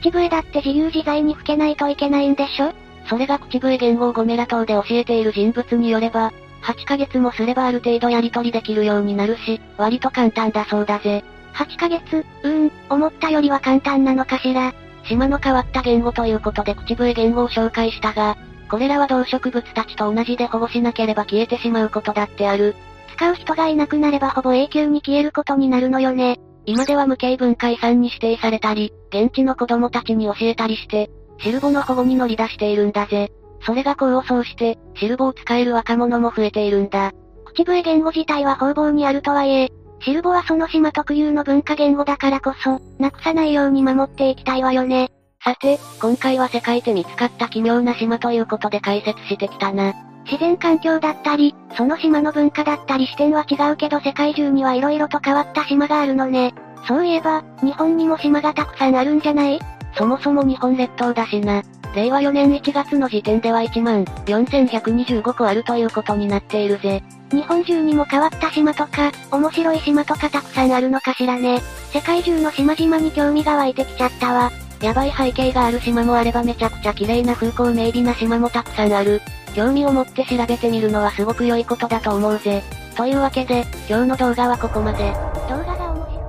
口笛だって自由自在に吹けないといけないんでしょ？それが口笛言語をゴメラ島で教えている人物によれば、8ヶ月もすればある程度やり取りできるようになるし、割と簡単だそうだぜ。8ヶ月、うーん、思ったよりは簡単なのかしら。島の変わった言語ということで口笛言語を紹介したが、これらは動植物たちと同じで保護しなければ消えてしまうことだってある。使う人がいなくなればほぼ永久に消えることになるのよね。今では無形文化遺産に指定されたり、現地の子供たちに教えたりして、シルボの保護に乗り出しているんだぜ。それが功を奏して、シルボを使える若者も増えているんだ。口笛言語自体は方々にあるとはいえ、シルボはその島特有の文化言語だからこそ、なくさないように守っていきたいわよね。さて、今回は世界で見つかった奇妙な島ということで解説してきたな。自然環境だったり、その島の文化だったり視点は違うけど世界中には色々と変わった島があるのね。そういえば、日本にも島がたくさんあるんじゃない？そもそも日本列島だしな。令和4年1月の時点では1万4125個あるということになっているぜ。日本中にも変わった島とか、面白い島とかたくさんあるのかしらね。世界中の島々に興味が湧いてきちゃったわ。やばい背景がある島もあればめちゃくちゃ綺麗な風光明媚な島もたくさんある。興味を持って調べてみるのはすごく良いことだと思うぜ。というわけで、今日の動画はここまで。動画が面白い。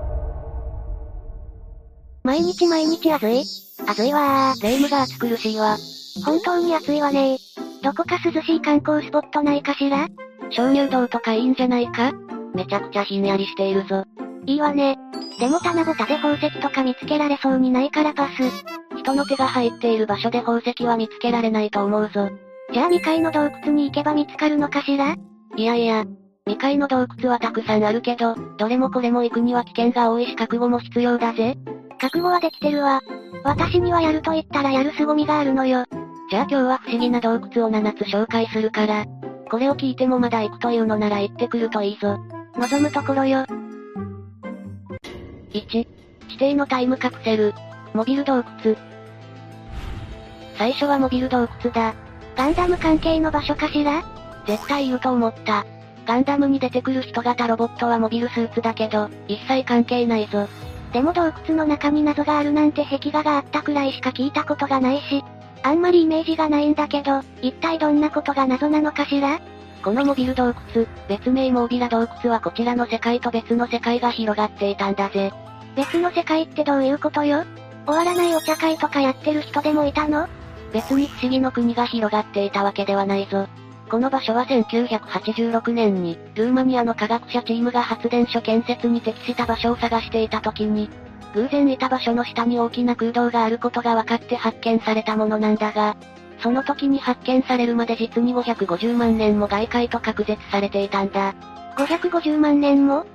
毎日毎日暑い？暑いわー。霊夢が暑苦しいわ。本当に暑いわねどこか涼しい観光スポットないかしら？鍾乳洞とかいいんじゃないか？めちゃくちゃひんやりしているぞ。いいわね。でも棚ぼたで宝石とか見つけられそうにないからパス。人の手が入っている場所で宝石は見つけられないと思うぞ。じゃあ未開の洞窟に行けば見つかるのかしら？いやいや、未開の洞窟はたくさんあるけど、どれもこれも行くには危険が多いし覚悟も必要だぜ。覚悟はできてるわ。私にはやると言ったらやる凄みがあるのよ。じゃあ今日は不思議な洞窟を7つ紹介するから、これを聞いてもまだ行くというのなら行ってくるといいぞ。望むところよ。1、指定のタイムカプセル、モビル洞窟。最初はモビル洞窟だ。ガンダム関係の場所かしら？絶対言うと思った。ガンダムに出てくる人型ロボットはモビルスーツだけど、一切関係ないぞ。でも洞窟の中に謎があるなんて壁画があったくらいしか聞いたことがないし、あんまりイメージがないんだけど、一体どんなことが謎なのかしら？このモビル洞窟、別名モービラ洞窟はこちらの世界と別の世界が広がっていたんだぜ。別の世界ってどういうことよ？終わらないお茶会とかやってる人でもいたの？別に不思議の国が広がっていたわけではないぞ。この場所は1986年に、ルーマニアの科学者チームが発電所建設に適した場所を探していた時に、偶然いた場所の下に大きな空洞があることが分かって発見されたものなんだが、その時に発見されるまで実に550万年も外界と隔絶されていたんだ。550万年も？ス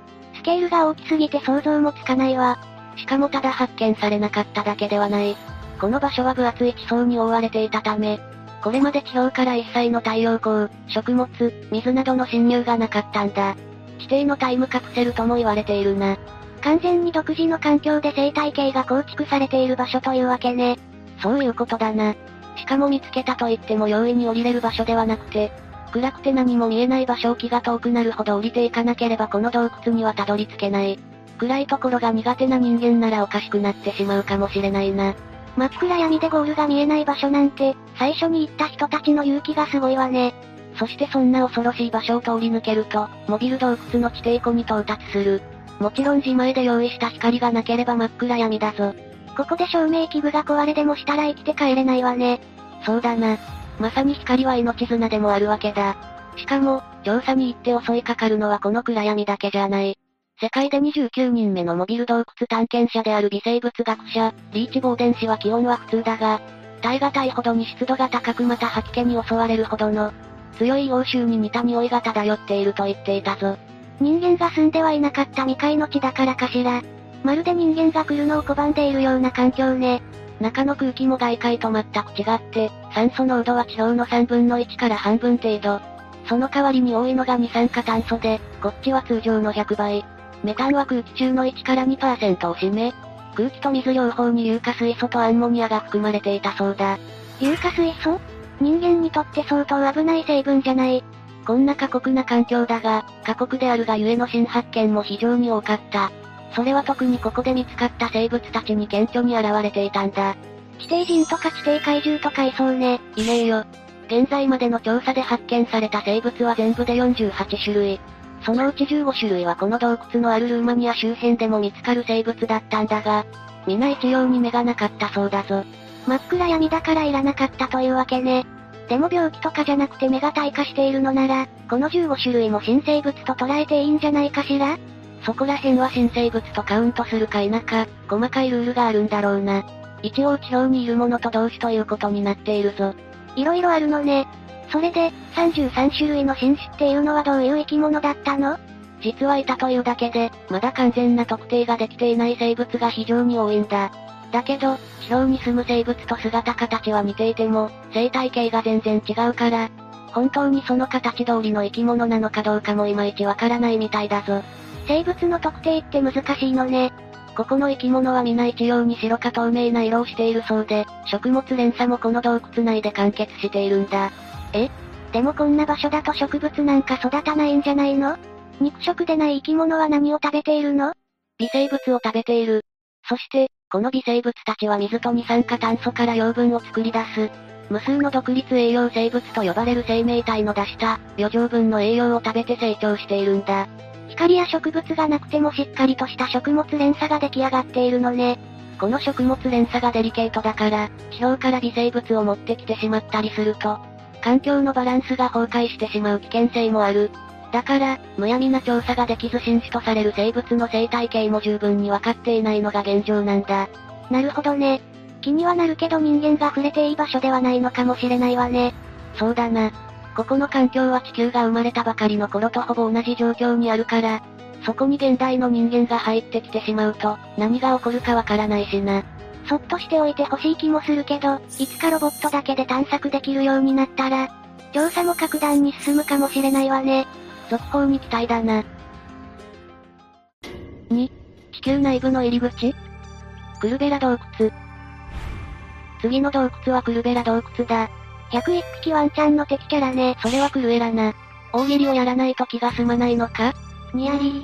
ケールが大きすぎて想像もつかないわ。しかもただ発見されなかっただけではない。この場所は分厚い地層に覆われていたため、これまで地表から一切の太陽光、食物、水などの侵入がなかったんだ。指定のタイムカプセルとも言われているな。完全に独自の環境で生態系が構築されている場所というわけね。そういうことだな。しかも見つけたと言っても容易に降りれる場所ではなくて、暗くて何も見えない場所を気が遠くなるほど降りていかなければこの洞窟にはたどり着けない。暗いところが苦手な人間ならおかしくなってしまうかもしれないな。真っ暗闇でゴールが見えない場所なんて、最初に行った人たちの勇気がすごいわね。そしてそんな恐ろしい場所を通り抜けると、モビル洞窟の地底湖に到達する。もちろん自前で用意した光がなければ真っ暗闇だぞ。ここで照明器具が壊れでもしたら生きて帰れないわね。そうだな。まさに光は命綱でもあるわけだ。しかも、調査に行って襲いかかるのはこの暗闇だけじゃない。世界で29人目のモビル洞窟探検者である微生物学者、リーチボーデン氏は気温は普通だが、耐え難いほどに湿度が高くまた吐き気に襲われるほどの、強い欧州に似た匂いが漂っていると言っていたぞ。人間が住んではいなかった未開の地だからかしら。まるで人間が来るのを拒んでいるような環境ね。中の空気も外界と全く違って、酸素濃度は地表の3分の1から半分程度。その代わりに多いのが二酸化炭素で、こっちは通常の100倍。メタンは空気中の1から2%を占め、空気と水両方に硫化水素とアンモニアが含まれていたそうだ。硫化水素？人間にとって相当危ない成分じゃない。こんな過酷な環境だが、過酷であるがゆえの新発見も非常に多かった。それは特にここで見つかった生物たちに顕著に現れていたんだ。地底人とか地底怪獣とかいそうね。いねえよ。現在までの調査で発見された生物は全部で48種類。そのうち15種類はこの洞窟のあるルーマニア周辺でも見つかる生物だったんだが、皆一様に目がなかったそうだぞ。真っ暗闇だからいらなかったというわけね。でも病気とかじゃなくて目が退化しているのなら、この15種類も新生物と捉えていいんじゃないかしら？そこら辺は新生物とカウントするか否か、細かいルールがあるんだろうな。一応地表にいるものと同種ということになっているぞ。色々あるのね。それで、33種類の新種っていうのはどういう生き物だったの？実はいたというだけで、まだ完全な特定ができていない生物が非常に多いんだ。だけど、地表に住む生物と姿形は似ていても、生態系が全然違うから、本当にその形通りの生き物なのかどうかもいまいちわからないみたいだぞ。生物の特定って難しいのね。ここの生き物は皆一様に白か透明な色をしているそうで、食物連鎖もこの洞窟内で完結しているんだ。え？でもこんな場所だと植物なんか育たないんじゃないの？肉食でない生き物は何を食べているの？微生物を食べている。そして、この微生物たちは水と二酸化炭素から養分を作り出す。無数の独立栄養生物と呼ばれる生命体の出した余剰分の栄養を食べて成長しているんだ。光や植物がなくてもしっかりとした食物連鎖が出来上がっているのね。この食物連鎖がデリケートだから、地表から微生物を持ってきてしまったりすると、環境のバランスが崩壊してしまう危険性もある。だから、むやみな調査ができず新種とされる生物の生態系も十分にわかっていないのが現状なんだ。なるほどね。気にはなるけど人間が触れていい場所ではないのかもしれないわね。そうだな。ここの環境は地球が生まれたばかりの頃とほぼ同じ状況にあるから、そこに現代の人間が入ってきてしまうと、何が起こるかわからないしな。そっとしておいてほしい気もするけど、いつかロボットだけで探索できるようになったら、調査も格段に進むかもしれないわね。続報に期待だな。2、地球内部の入り口クルベラ洞窟。次の洞窟はクルベラ洞窟だ。101匹ワンちゃんの敵キャラね。それはクルエラな。大喜利をやらないと気が済まないのか？ニヤリ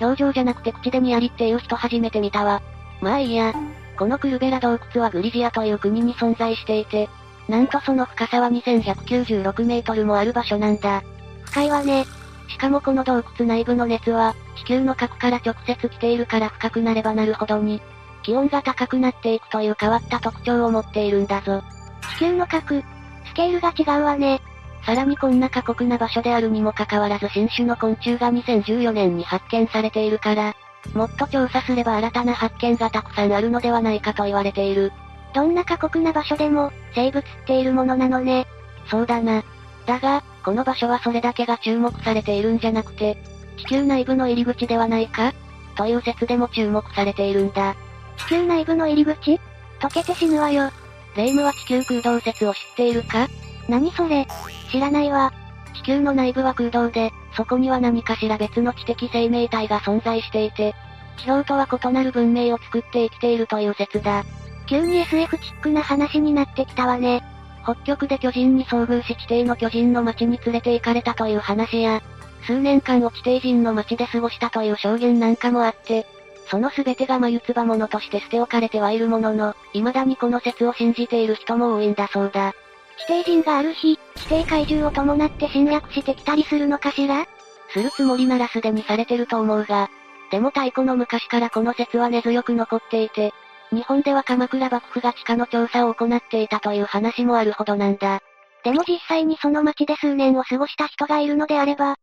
表情じゃなくて口でニヤリっていう人初めて見たわ。まあいいや。このクルベラ洞窟はグリジアという国に存在していて、なんとその深さは2196メートルもある場所なんだ。深いわね。しかもこの洞窟内部の熱は、地球の核から直接来ているから深くなればなるほどに、気温が高くなっていくという変わった特徴を持っているんだぞ。地球の核、スケールが違うわね。さらにこんな過酷な場所であるにもかかわらず新種の昆虫が2014年に発見されているから、もっと調査すれば新たな発見がたくさんあるのではないかと言われている。どんな過酷な場所でも、生物っているものなのね。そうだな。だが、この場所はそれだけが注目されているんじゃなくて、地球内部の入り口ではないか？という説でも注目されているんだ。地球内部の入り口？溶けて死ぬわよ。霊夢は地球空洞説を知っているか？何それ？知らないわ。地球の内部は空洞で、そこには何かしら別の知的生命体が存在していて、地表とは異なる文明を作って生きているという説だ。急に SF チックな話になってきたわね。北極で巨人に遭遇し地底の巨人の町に連れて行かれたという話や、数年間を地底人の町で過ごしたという証言なんかもあって、その全てが眉唾物として捨て置かれてはいるものの、未だにこの説を信じている人も多いんだそうだ。地底人がある日、地底怪獣を伴って侵略してきたりするのかしら？するつもりならすでにされてると思うが、でも太古の昔からこの説は根強く残っていて、日本では鎌倉幕府が地下の調査を行っていたという話もあるほどなんだ。でも実際にその町で数年を過ごした人がいるのであれば、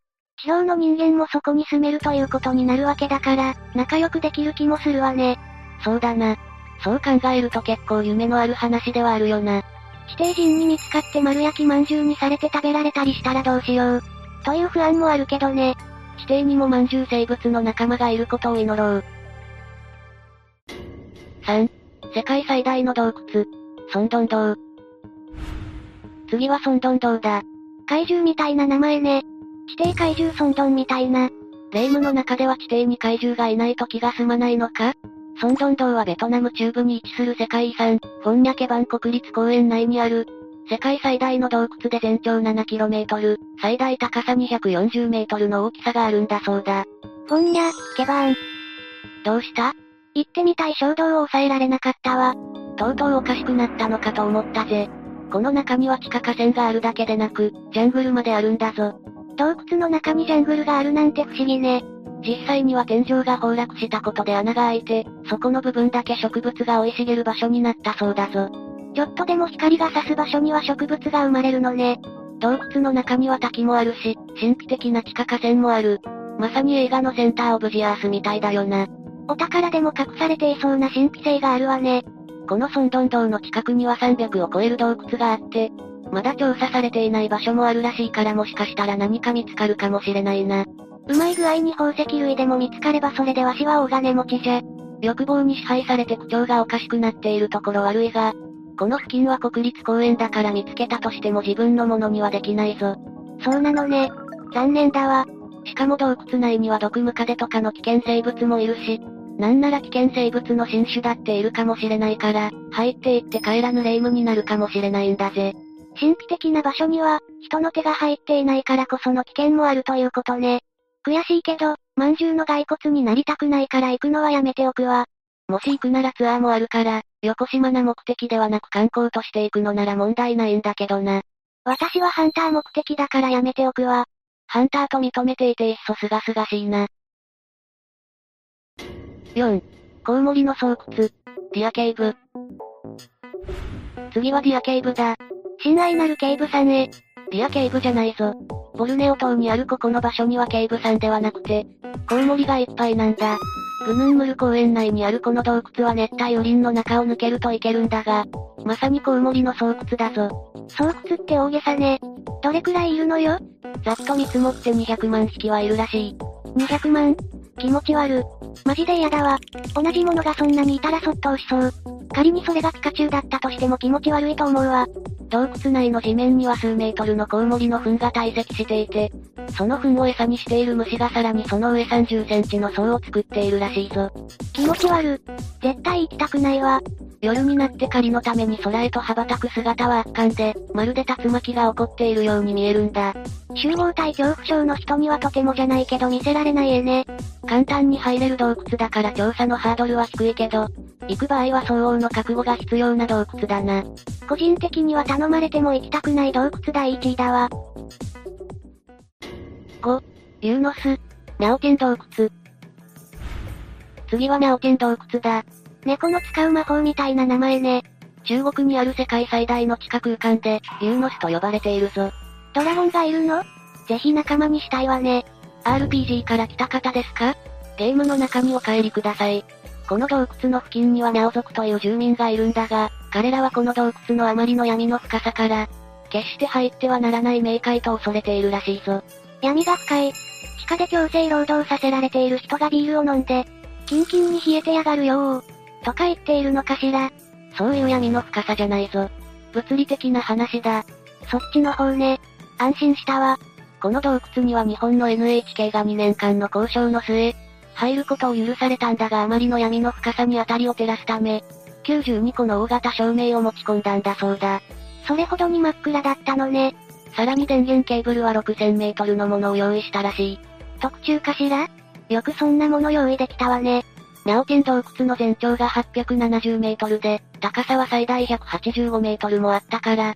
地表の人間もそこに住めるということになるわけだから、仲良くできる気もするわね。そうだな。そう考えると結構夢のある話ではあるよな。地底人に見つかって丸焼き饅頭にされて食べられたりしたらどうしよう。という不安もあるけどね。地底にも饅頭生物の仲間がいることを祈ろう。3、世界最大の洞窟。ソンドン洞。次はソンドン洞だ。怪獣みたいな名前ね。地底怪獣ソンドンみたいな。霊夢の中では地底に怪獣がいないと気が済まないのか？ソンドン洞はベトナム中部に位置する世界遺産、フォンニャケバン国立公園内にある、世界最大の洞窟で全長 7km、最大高さ 240m の大きさがあるんだそうだ。フォンニャ、ケバーン。どうした？行ってみたい衝動を抑えられなかったわ。とうとうおかしくなったのかと思ったぜ。この中には地下河川があるだけでなく、ジャングルまであるんだぞ。洞窟の中にジャングルがあるなんて不思議ね。実際には天井が崩落したことで穴が開いて、そこの部分だけ植物が生い茂る場所になったそうだぞ。ちょっとでも光が差す場所には植物が生まれるのね。洞窟の中には滝もあるし、神秘的な地下河川もある。まさに映画のセンターオブジアースみたいだよな。お宝でも隠されていそうな神秘性があるわね。このソンドン洞の近くには300を超える洞窟があって、まだ調査されていない場所もあるらしいからもしかしたら何か見つかるかもしれないな。うまい具合に宝石類でも見つかればそれでわしは大金持ちじゃ。欲望に支配されて口調がおかしくなっているところ悪いが、この付近は国立公園だから見つけたとしても自分のものにはできないぞ。そうなのね。残念だわ。しかも洞窟内には毒ムカデとかの危険生物もいるし、なんなら危険生物の新種だっているかもしれないから、入っていって帰らぬ霊夢になるかもしれないんだぜ。神秘的な場所には、人の手が入っていないからこその危険もあるということね。悔しいけど、まんじゅうの骸骨になりたくないから行くのはやめておくわ。もし行くならツアーもあるから、横島な目的ではなく観光として行くのなら問題ないんだけどな。私はハンター目的だからやめておくわ。ハンターと認めていていっそすがすがしいな。4、コウモリの巣窟、ディアケイブ。次はディアケイブだ。親愛なる警部さんへ。ディアケイブじゃないぞ。ボルネオ島にあるここの場所には警部さんではなくて、コウモリがいっぱいなんだ。グヌンムル公園内にあるこの洞窟は熱帯雨林の中を抜けると行けるんだが、まさにコウモリの巣窟だぞ。巣窟って大げさね。どれくらいいるのよ？ざっと見積もって200万匹はいるらしい。200万？気持ち悪。マジで嫌だわ。同じものがそんなにいたらそっと押しそう。仮にそれがピカチュウだったとしても気持ち悪いと思うわ。洞窟内の地面には数メートルのコウモリの糞が堆積していて、その糞を餌にしている虫がさらにその上30センチの層を作っているらしいぞ。気持ち悪。絶対行きたくないわ。夜になって狩りのために空へと羽ばたく姿は圧巻で、まるで竜巻が起こっているように見えるんだ。集合体恐怖症の人にはとてもじゃないけど見せられない絵ね。簡単に入れる洞窟だから調査のハードルは低いけど、行く場合は相応の覚悟が必要な洞窟だな。個人的には頼まれても行きたくない洞窟第1位だわ。5、ユーノス、ナオテン洞窟。次はナオテン洞窟だ。猫の使う魔法みたいな名前ね。中国にある世界最大の地下空間で、ユーノスと呼ばれているぞ。ドラゴンがいるの？ぜひ仲間にしたいわね。RPG から来た方ですか？ゲームの中にお帰りください。この洞窟の付近にはナオ族という住民がいるんだが、彼らはこの洞窟のあまりの闇の深さから、決して入ってはならない冥界と恐れているらしいぞ。闇が深い。地下で強制労働させられている人がビールを飲んで、キンキンに冷えてやがるよとか言っているのかしら。そういう闇の深さじゃないぞ。物理的な話だ。そっちの方ね。安心したわ。この洞窟には日本の NHK が2年間の交渉の末、入ることを許されたんだがあまりの闇の深さに当たりを照らすため、92個の大型照明を持ち込んだんだそうだ。それほどに真っ暗だったのね。さらに電源ケーブルは6000メートルのものを用意したらしい。特注かしら？よくそんなもの用意できたわね。ナオテン洞窟の全長が870メートルで、高さは最大185メートルもあったから、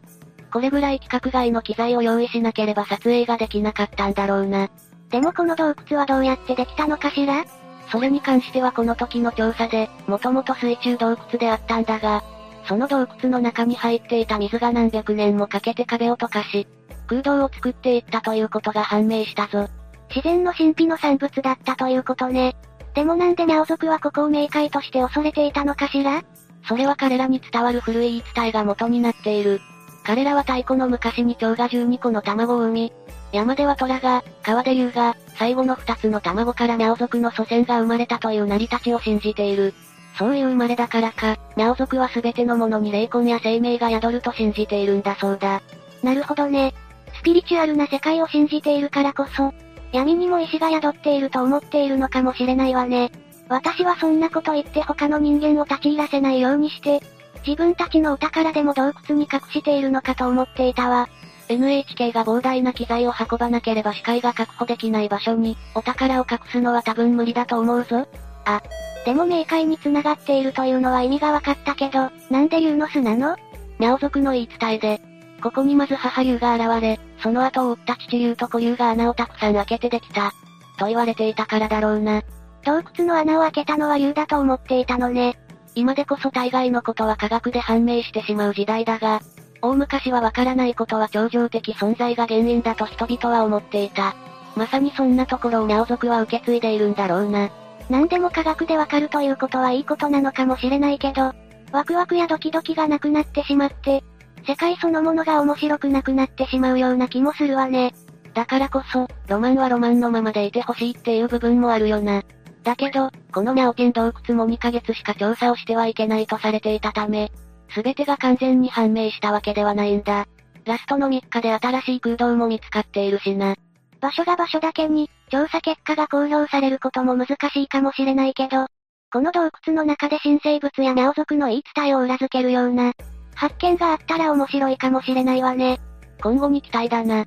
これぐらい規格外の機材を用意しなければ撮影ができなかったんだろうな。でもこの洞窟はどうやってできたのかしら？それに関してはこの時の調査で、もともと水中洞窟であったんだが、その洞窟の中に入っていた水が何百年もかけて壁を溶かし、空洞を作っていったということが判明したぞ。自然の神秘の産物だったということね。でもなんでナオ族はここを冥界として恐れていたのかしら？それは彼らに伝わる古い言い伝えが元になっている。彼らは太古の昔に蝶が12個の卵を産み、山では虎が、川で竜が、最後の2つの卵からナオ族の祖先が生まれたという成り立ちを信じている。そういう生まれだからか、ミャオ族は全てのものに霊魂や生命が宿ると信じているんだそうだ。なるほどね。スピリチュアルな世界を信じているからこそ、闇にも石が宿っていると思っているのかもしれないわね。私はそんなこと言って他の人間を立ち入らせないようにして、自分たちのお宝でも洞窟に隠しているのかと思っていたわ。NHK が膨大な機材を運ばなければ視界が確保できない場所に、お宝を隠すのは多分無理だと思うぞ。あ、でも冥界に繋がっているというのは意味がわかったけど、なんで竜の巣なの？ミャオ族の言い伝えで、ここにまず母竜が現れ、その後を追った父竜と子竜が穴をたくさん開けてできた。と言われていたからだろうな。洞窟の穴を開けたのは竜だと思っていたのね。今でこそ大概のことは科学で判明してしまう時代だが、大昔はわからないことは超常的存在が原因だと人々は思っていた。まさにそんなところをミャオ族は受け継いでいるんだろうな。何でも科学でわかるということはいいことなのかもしれないけど、ワクワクやドキドキがなくなってしまって、世界そのものが面白くなくなってしまうような気もするわね。だからこそ、ロマンはロマンのままでいてほしいっていう部分もあるよな。だけど、このミャオテン洞窟も2ヶ月しか調査をしてはいけないとされていたため、すべてが完全に判明したわけではないんだ。ラストの3日で新しい空洞も見つかっているしな。場所が場所だけに、調査結果が公表されることも難しいかもしれないけど、この洞窟の中で新生物やミャオ族の言い伝えを裏付けるような、発見があったら面白いかもしれないわね。今後に期待だな。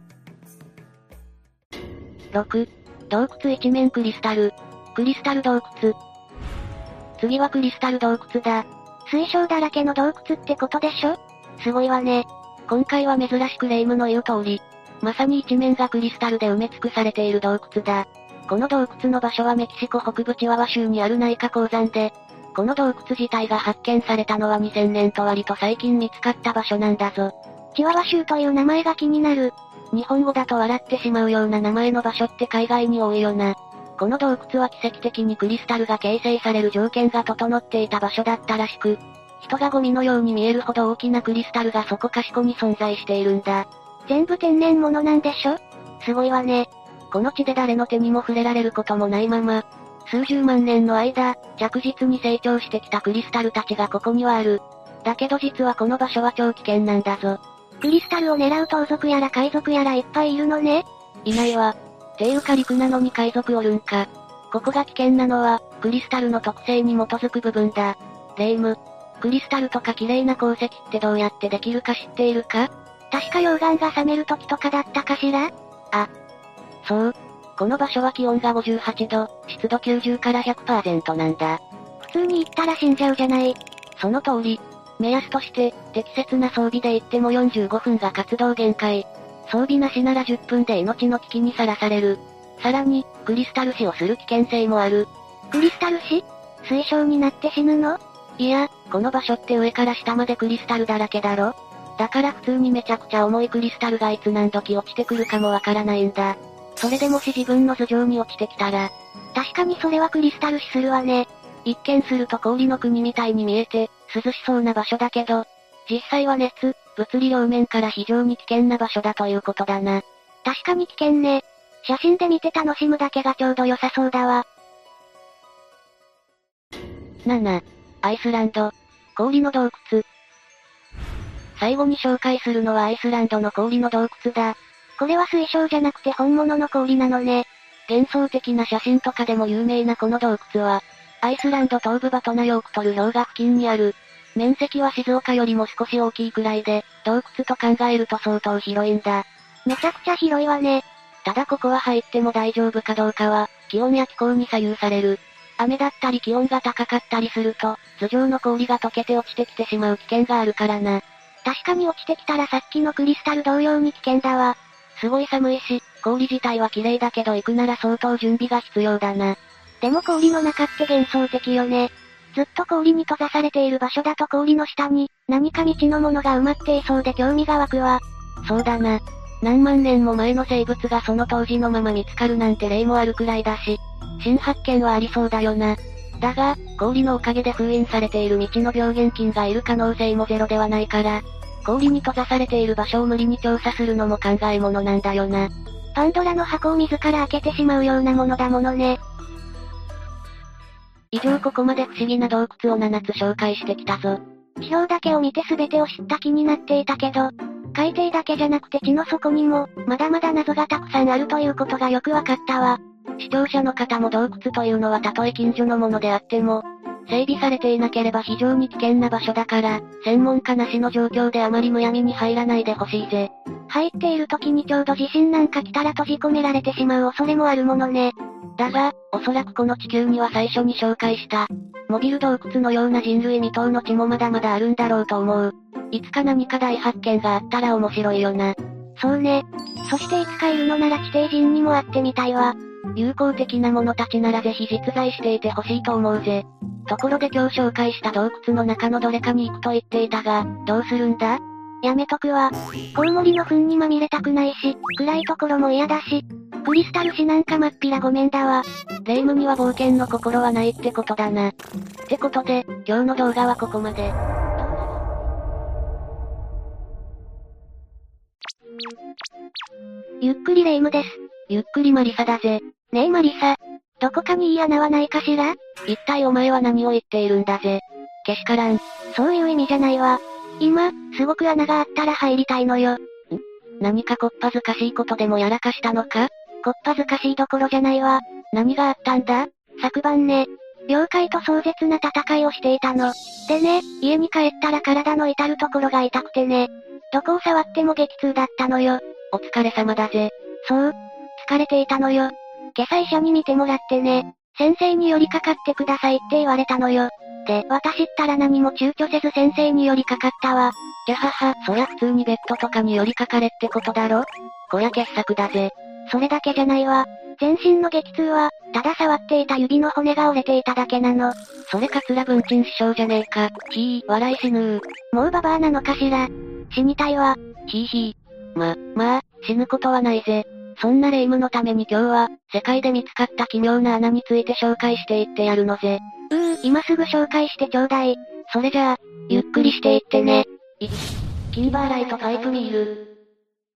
6、洞窟一面クリスタル。クリスタル洞窟。次はクリスタル洞窟だ。水晶だらけの洞窟ってことでしょ？すごいわね。今回は珍しくレイムの言う通り、まさに一面がクリスタルで埋め尽くされている洞窟だ。この洞窟の場所はメキシコ北部チワワ州にある内科鉱山で、この洞窟自体が発見されたのは2000年と割と最近見つかった場所なんだぞ。チワワ州という名前が気になる。日本語だと笑ってしまうような名前の場所って海外に多いよな。この洞窟は奇跡的にクリスタルが形成される条件が整っていた場所だったらしく、人がゴミのように見えるほど大きなクリスタルがそこかしこに存在しているんだ。全部天然物なんでしょ？すごいわね。この地で誰の手にも触れられることもないまま、数十万年の間、着実に成長してきたクリスタルたちがここにはある。だけど実はこの場所は超危険なんだぞ。クリスタルを狙う盗賊やら海賊やらいっぱいいるのねいないわ。ていうか陸なのに海賊おるんか。ここが危険なのは、クリスタルの特性に基づく部分だ。レイム。クリスタルとか綺麗な鉱石ってどうやってできるか知っているか？確か溶岩が冷める時とかだったかしら？あ。そう。この場所は気温が58度、湿度90から100%なんだ。普通に行ったら死んじゃうじゃない。その通り。目安として、適切な装備で行っても45分が活動限界。装備なしなら10分で命の危機にさらされる。さらに、クリスタル死をする危険性もある。クリスタル死？水晶になって死ぬの？いや、この場所って上から下までクリスタルだらけだろだから普通にめちゃくちゃ重いクリスタルがいつ何時落ちてくるかもわからないんだ。それでもし自分の頭上に落ちてきたら、確かにそれはクリスタル死するわね。一見すると氷の国みたいに見えて、涼しそうな場所だけど、実際は熱、物理両面から非常に危険な場所だということだな。確かに危険ね。写真で見て楽しむだけがちょうど良さそうだわ。7、アイスランド、氷の洞窟。最後に紹介するのはアイスランドの氷の洞窟だ。これは水晶じゃなくて本物の氷なのね。幻想的な写真とかでも有名なこの洞窟は、アイスランド東部バトナヨークトル氷河付近にある。面積は静岡よりも少し大きいくらいで、洞窟と考えると相当広いんだ。めちゃくちゃ広いわね。ただここは入っても大丈夫かどうかは、気温や気候に左右される。雨だったり気温が高かったりすると、頭上の氷が溶けて落ちてきてしまう危険があるからな。確かに落ちてきたらさっきのクリスタル同様に危険だわ。すごい寒いし、氷自体は綺麗だけど行くなら相当準備が必要だな。でも氷の中って幻想的よね。ずっと氷に閉ざされている場所だと氷の下に、何か未知のものが埋まっていそうで興味が湧くわ。そうだな。何万年も前の生物がその当時のまま見つかるなんて例もあるくらいだし、新発見はありそうだよな。だが、氷のおかげで封印されている未知の病原菌がいる可能性もゼロではないから、氷に閉ざされている場所を無理に調査するのも考えものなんだよな。パンドラの箱を自ら開けてしまうようなものだものね。以上ここまで不思議な洞窟を7つ紹介してきたぞ。地表だけを見て全てを知った気になっていたけど、海底だけじゃなくて地の底にも、まだまだ謎がたくさんあるということがよくわかったわ。視聴者の方も洞窟というのはたとえ近所のものであっても、整備されていなければ非常に危険な場所だから、専門家なしの状況であまりむやみに入らないでほしいぜ。入っている時にちょうど地震なんか来たら閉じ込められてしまう恐れもあるものね。だが、おそらくこの地球には最初に紹介した、モビル洞窟のような人類未踏の地もまだまだあるんだろうと思う。いつか何か大発見があったら面白いよな。そうね。そしていつかいるのなら地底人にも会ってみたいわ。友好的な者たちならぜひ実在していてほしいと思うぜ。ところで今日紹介した洞窟の中のどれかに行くと言っていたが、どうするんだ？やめとくわ。コウモリの糞にまみれたくないし、暗いところも嫌だし、クリスタル市なんかまっぴらごめんだわ。霊夢には冒険の心はないってことだな。ってことで、今日の動画はここまで。ゆっくりレ夢ムです。ゆっくりマリサだぜ。ねえマリサ。どこかにいい穴はないかしら？一体お前は何を言っているんだぜ。けしからん。そういう意味じゃないわ。今、すごく穴があったら入りたいのよ。ん？何かこっぱずかしいことでもやらかしたのか？こっぱずかしいどころじゃないわ。何があったんだ？昨晩ね。妖怪と壮絶な戦いをしていたの。でね、家に帰ったら体の至るところが痛くてね。どこを触っても激痛だったのよ。お疲れ様だぜ。そう。疲れていたのよ。今朝医者に見てもらってね。先生に寄りかかってくださいって言われたのよ。で、私ったら何も躊躇せず先生に寄りかかったわ。じゃはは、そりゃ普通にベッドとかに寄りかかれってことだろ？こりゃ傑作だぜ。それだけじゃないわ。全身の激痛は、ただ触っていた指の骨が折れていただけなの。それかつら文鎮師匠じゃねえか。ひー、笑い死ぬー。もうババアなのかしら？死にたいわ。ひーひー。ま、まあ、死ぬことはないぜ。そんな霊夢のために今日は、世界で見つかった奇妙な穴について紹介していってやるのぜ。うー、今すぐ紹介してちょうだい。それじゃあ、ゆっくりしていってね。1、キンバーライトパイプミール。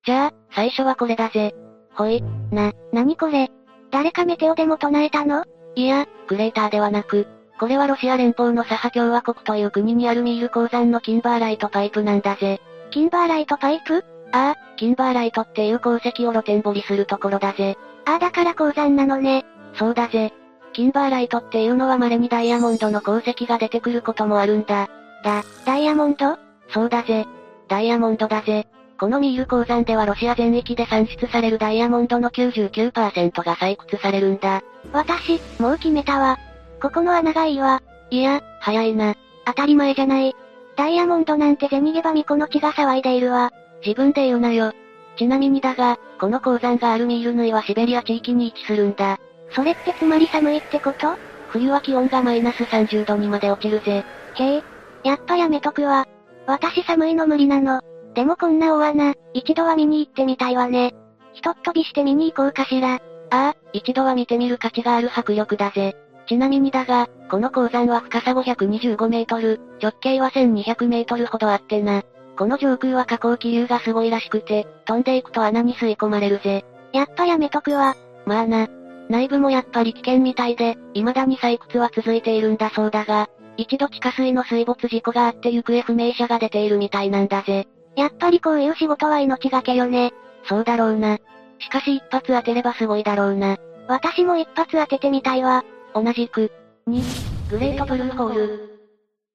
じゃあ、最初はこれだぜ。ほい。な、なにこれ誰かメテオでも唱えたの？いや、クレーターではなく、これはロシア連邦のサハ共和国という国にあるミール鉱山のキンバーライトパイプなんだぜ。キンバーライトパイプ？ああ、キンバーライトっていう鉱石を露天掘りするところだぜ。ああだから鉱山なのね。そうだぜ。キンバーライトっていうのは稀にダイヤモンドの鉱石が出てくることもあるんだ。だ、ダイヤモンド？そうだぜ。ダイヤモンドだぜ。このミール鉱山ではロシア全域で産出されるダイヤモンドの99%が採掘されるんだ。私、もう決めたわ。ここの穴がいいわ。いや、早いな。当たり前じゃない。ダイヤモンドなんて銭ゲバミコの血が騒いでいるわ。自分で言うなよ。ちなみにだが、この鉱山があるミールヌイはシベリア地域に位置するんだ。それってつまり寒いってこと？冬は気温がマイナス30度にまで落ちるぜ。へえ。やっぱやめとくわ。私寒いの無理なの。でもこんな大穴、一度は見に行ってみたいわね。ひとっ飛びして見に行こうかしら。ああ、一度は見てみる価値がある迫力だぜ。ちなみにだが、この鉱山は深さ525メートル、直径は1200メートルほどあってな。この上空は下降気流がすごいらしくて、飛んでいくと穴に吸い込まれるぜ。やっぱやめとくわ。まあな。内部もやっぱり危険みたいで、未だに採掘は続いているんだそうだが、一度地下水の水没事故があって行方不明者が出ているみたいなんだぜ。やっぱりこういう仕事は命がけよね。そうだろうな。しかし一発当てればすごいだろうな。私も一発当ててみたいわ。同じく。2、グレートブルーホール。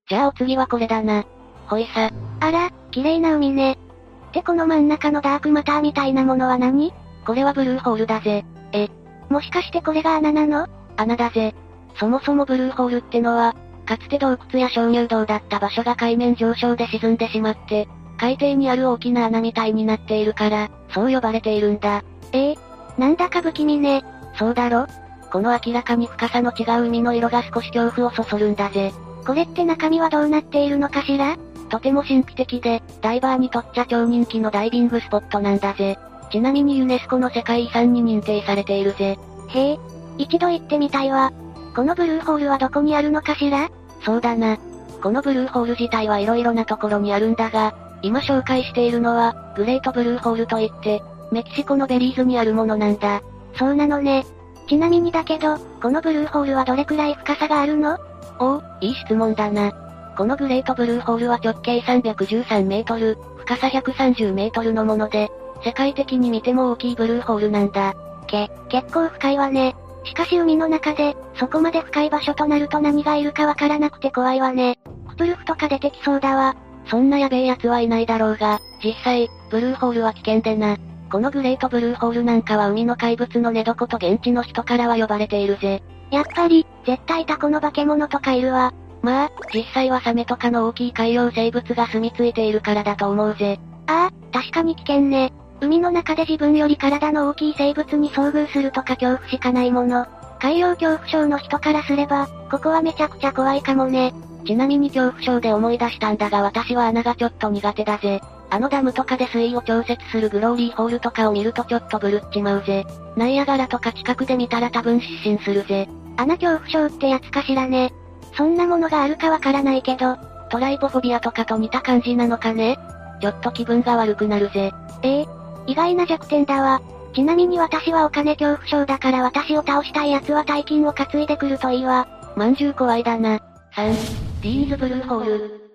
じゃあお次はこれだな。ほいさ。あら、綺麗な海ね。ってこの真ん中のダークマターみたいなものは何？これはブルーホールだぜ。え、もしかしてこれが穴なの？穴だぜ。そもそもブルーホールってのは、かつて洞窟や鍾乳洞だった場所が海面上昇で沈んでしまって、海底にある大きな穴みたいになっているから、そう呼ばれているんだ。ええ？なんだか不気味ね。そうだろ？この明らかに深さの違う海の色が少し恐怖をそそるんだぜ。これって中身はどうなっているのかしら？とても神秘的で、ダイバーにとっちゃ超人気のダイビングスポットなんだぜ。ちなみにユネスコの世界遺産に認定されているぜ。へえ、一度行ってみたいわ。このブルーホールはどこにあるのかしら？そうだな。このブルーホール自体はいろいろなところにあるんだが、今紹介しているのは、グレートブルーホールといって、メキシコのベリーズにあるものなんだ。そうなのね。ちなみにだけど、このブルーホールはどれくらい深さがあるの？おお、いい質問だな。このグレートブルーホールは直径313メートル、深さ130メートルのもので、世界的に見ても大きいブルーホールなんだ。け、結構深いわね。しかし海の中で、そこまで深い場所となると何がいるかわからなくて怖いわね。クプルフとか出てきそうだわ。そんなやべえ奴はいないだろうが、実際、ブルーホールは危険でな。このグレートブルーホールなんかは海の怪物の寝床と現地の人からは呼ばれているぜ。やっぱり、絶対タコの化け物とかいるわ。まあ、実際はサメとかの大きい海洋生物が住み着いているからだと思うぜ。ああ、確かに危険ね。海の中で自分より体の大きい生物に遭遇するとか恐怖しかないもの。海洋恐怖症の人からすれば、ここはめちゃくちゃ怖いかもね。ちなみに恐怖症で思い出したんだが私は穴がちょっと苦手だぜ。あのダムとかで水位を調節するグローリーホールとかを見るとちょっとブルっちまうぜ。ナイアガラとか近くで見たら多分失神するぜ。穴恐怖症ってやつかしらね。そんなものがあるかわからないけど、トライポフォビアとかと似た感じなのかね？ちょっと気分が悪くなるぜ。ええ意外な弱点だわ。ちなみに私はお金恐怖症だから私を倒したい奴は大金を担いでくるといいわ。まんじゅう怖いだな。3、ディーンズブルーホール。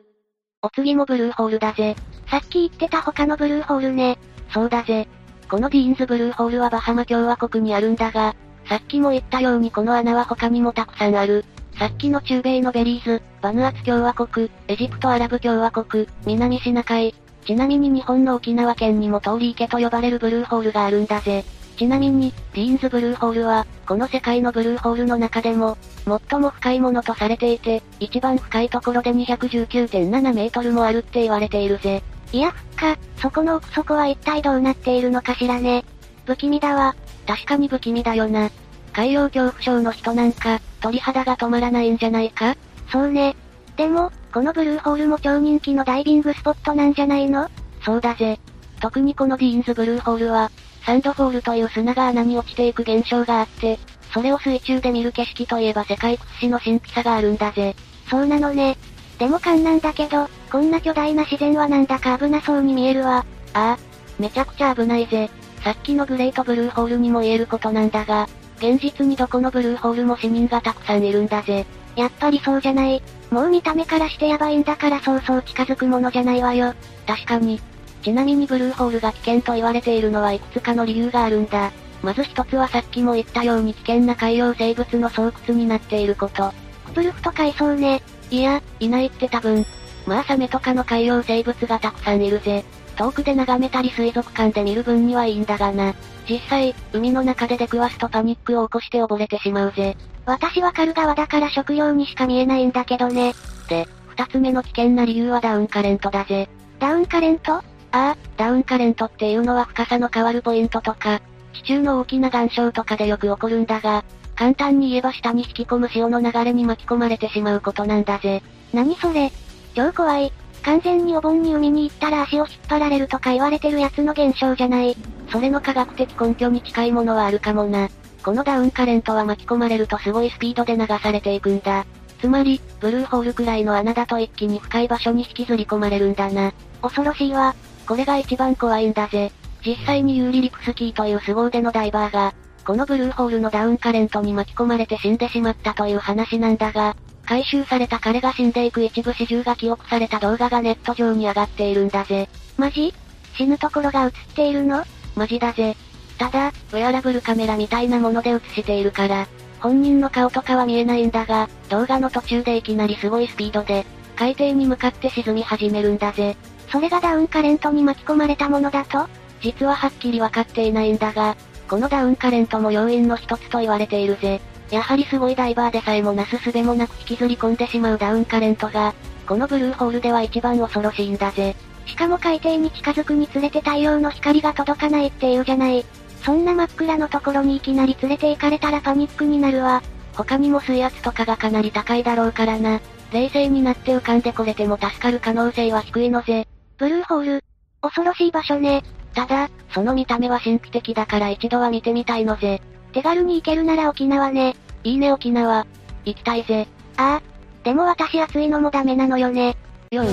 お次もブルーホールだぜ。さっき言ってた他のブルーホールね。そうだぜ。このディーンズブルーホールはバハマ共和国にあるんだが、さっきも言ったようにこの穴は他にもたくさんある。さっきの中米のベリーズ、バヌアツ共和国、エジプトアラブ共和国、南シナ海。ちなみに日本の沖縄県にも通り池と呼ばれるブルーホールがあるんだぜ。ちなみに、ディーンズブルーホールは、この世界のブルーホールの中でも、最も深いものとされていて、一番深いところで219.7メートルもあるって言われているぜ。いや、深、そこの奥底は一体どうなっているのかしらね。不気味だわ。確かに不気味だよな。海洋恐怖症の人なんか、鳥肌が止まらないんじゃないか？そうね。でも、このブルーホールも超人気のダイビングスポットなんじゃないの？そうだぜ。特にこのディーンズブルーホールは、サンドホールという砂が穴に落ちていく現象があって、それを水中で見る景色といえば世界屈指の神秘さがあるんだぜ。そうなのね。でも勘なんだけど、こんな巨大な自然はなんだか危なそうに見えるわ。ああ、めちゃくちゃ危ないぜ。さっきのグレートブルーホールにも言えることなんだが、現実にどこのブルーホールも市民がたくさんいるんだぜ。やっぱりそうじゃない。もう見た目からしてヤバいんだからそうそう近づくものじゃないわよ。確かに。ちなみにブルーホールが危険と言われているのはいくつかの理由があるんだ。まず一つはさっきも言ったように危険な海洋生物の巣窟になっていること。クプルフと海藻ね。いや、いないって多分。まあサメとかの海洋生物がたくさんいるぜ。遠くで眺めたり水族館で見る分にはいいんだがな。実際、海の中で出くわすとパニックを起こして溺れてしまうぜ。私は狩る側だから食用にしか見えないんだけどね。で、二つ目の危険な理由はダウンカレントだぜ。ダウンカレント？ああ、ダウンカレントっていうのは深さの変わるポイントとか、地中の大きな岩礁とかでよく起こるんだが、簡単に言えば下に引き込む潮の流れに巻き込まれてしまうことなんだぜ。何それ？超怖い。完全にお盆に海に行ったら足を引っ張られるとか言われてるやつの現象じゃない。それの科学的根拠に近いものはあるかもな。このダウンカレントは巻き込まれるとすごいスピードで流されていくんだ。つまり、ブルーホールくらいの穴だと一気に深い場所に引きずり込まれるんだな。恐ろしいわ。これが一番怖いんだぜ。実際にユーリリクスキーという凄腕のダイバーが、このブルーホールのダウンカレントに巻き込まれて死んでしまったという話なんだが、回収された彼が死んでいく一部始終が記憶された動画がネット上に上がっているんだぜ。マジ？死ぬところが映っているの？マジだぜ。ただ、ウェアラブルカメラみたいなもので映しているから、本人の顔とかは見えないんだが、動画の途中でいきなりすごいスピードで、海底に向かって沈み始めるんだぜ。それがダウンカレントに巻き込まれたものだと？実ははっきりわかっていないんだが、このダウンカレントも要因の一つと言われているぜ。やはりすごいダイバーでさえもなすすべもなく引きずり込んでしまうダウンカレントが、このブルーホールでは一番恐ろしいんだぜ。しかも海底に近づくにつれて太陽の光が届かないっていうじゃない。そんな真っ暗のところにいきなり連れて行かれたらパニックになるわ。他にも水圧とかがかなり高いだろうからな。冷静になって浮かんでこれても助かる可能性は低いのぜ。ブルーホール。恐ろしい場所ね。ただ、その見た目は神秘的だから一度は見てみたいのぜ。手軽に行けるなら沖縄ね。いいね沖縄。行きたいぜ。ああ。でも私暑いのもダメなのよね。よん、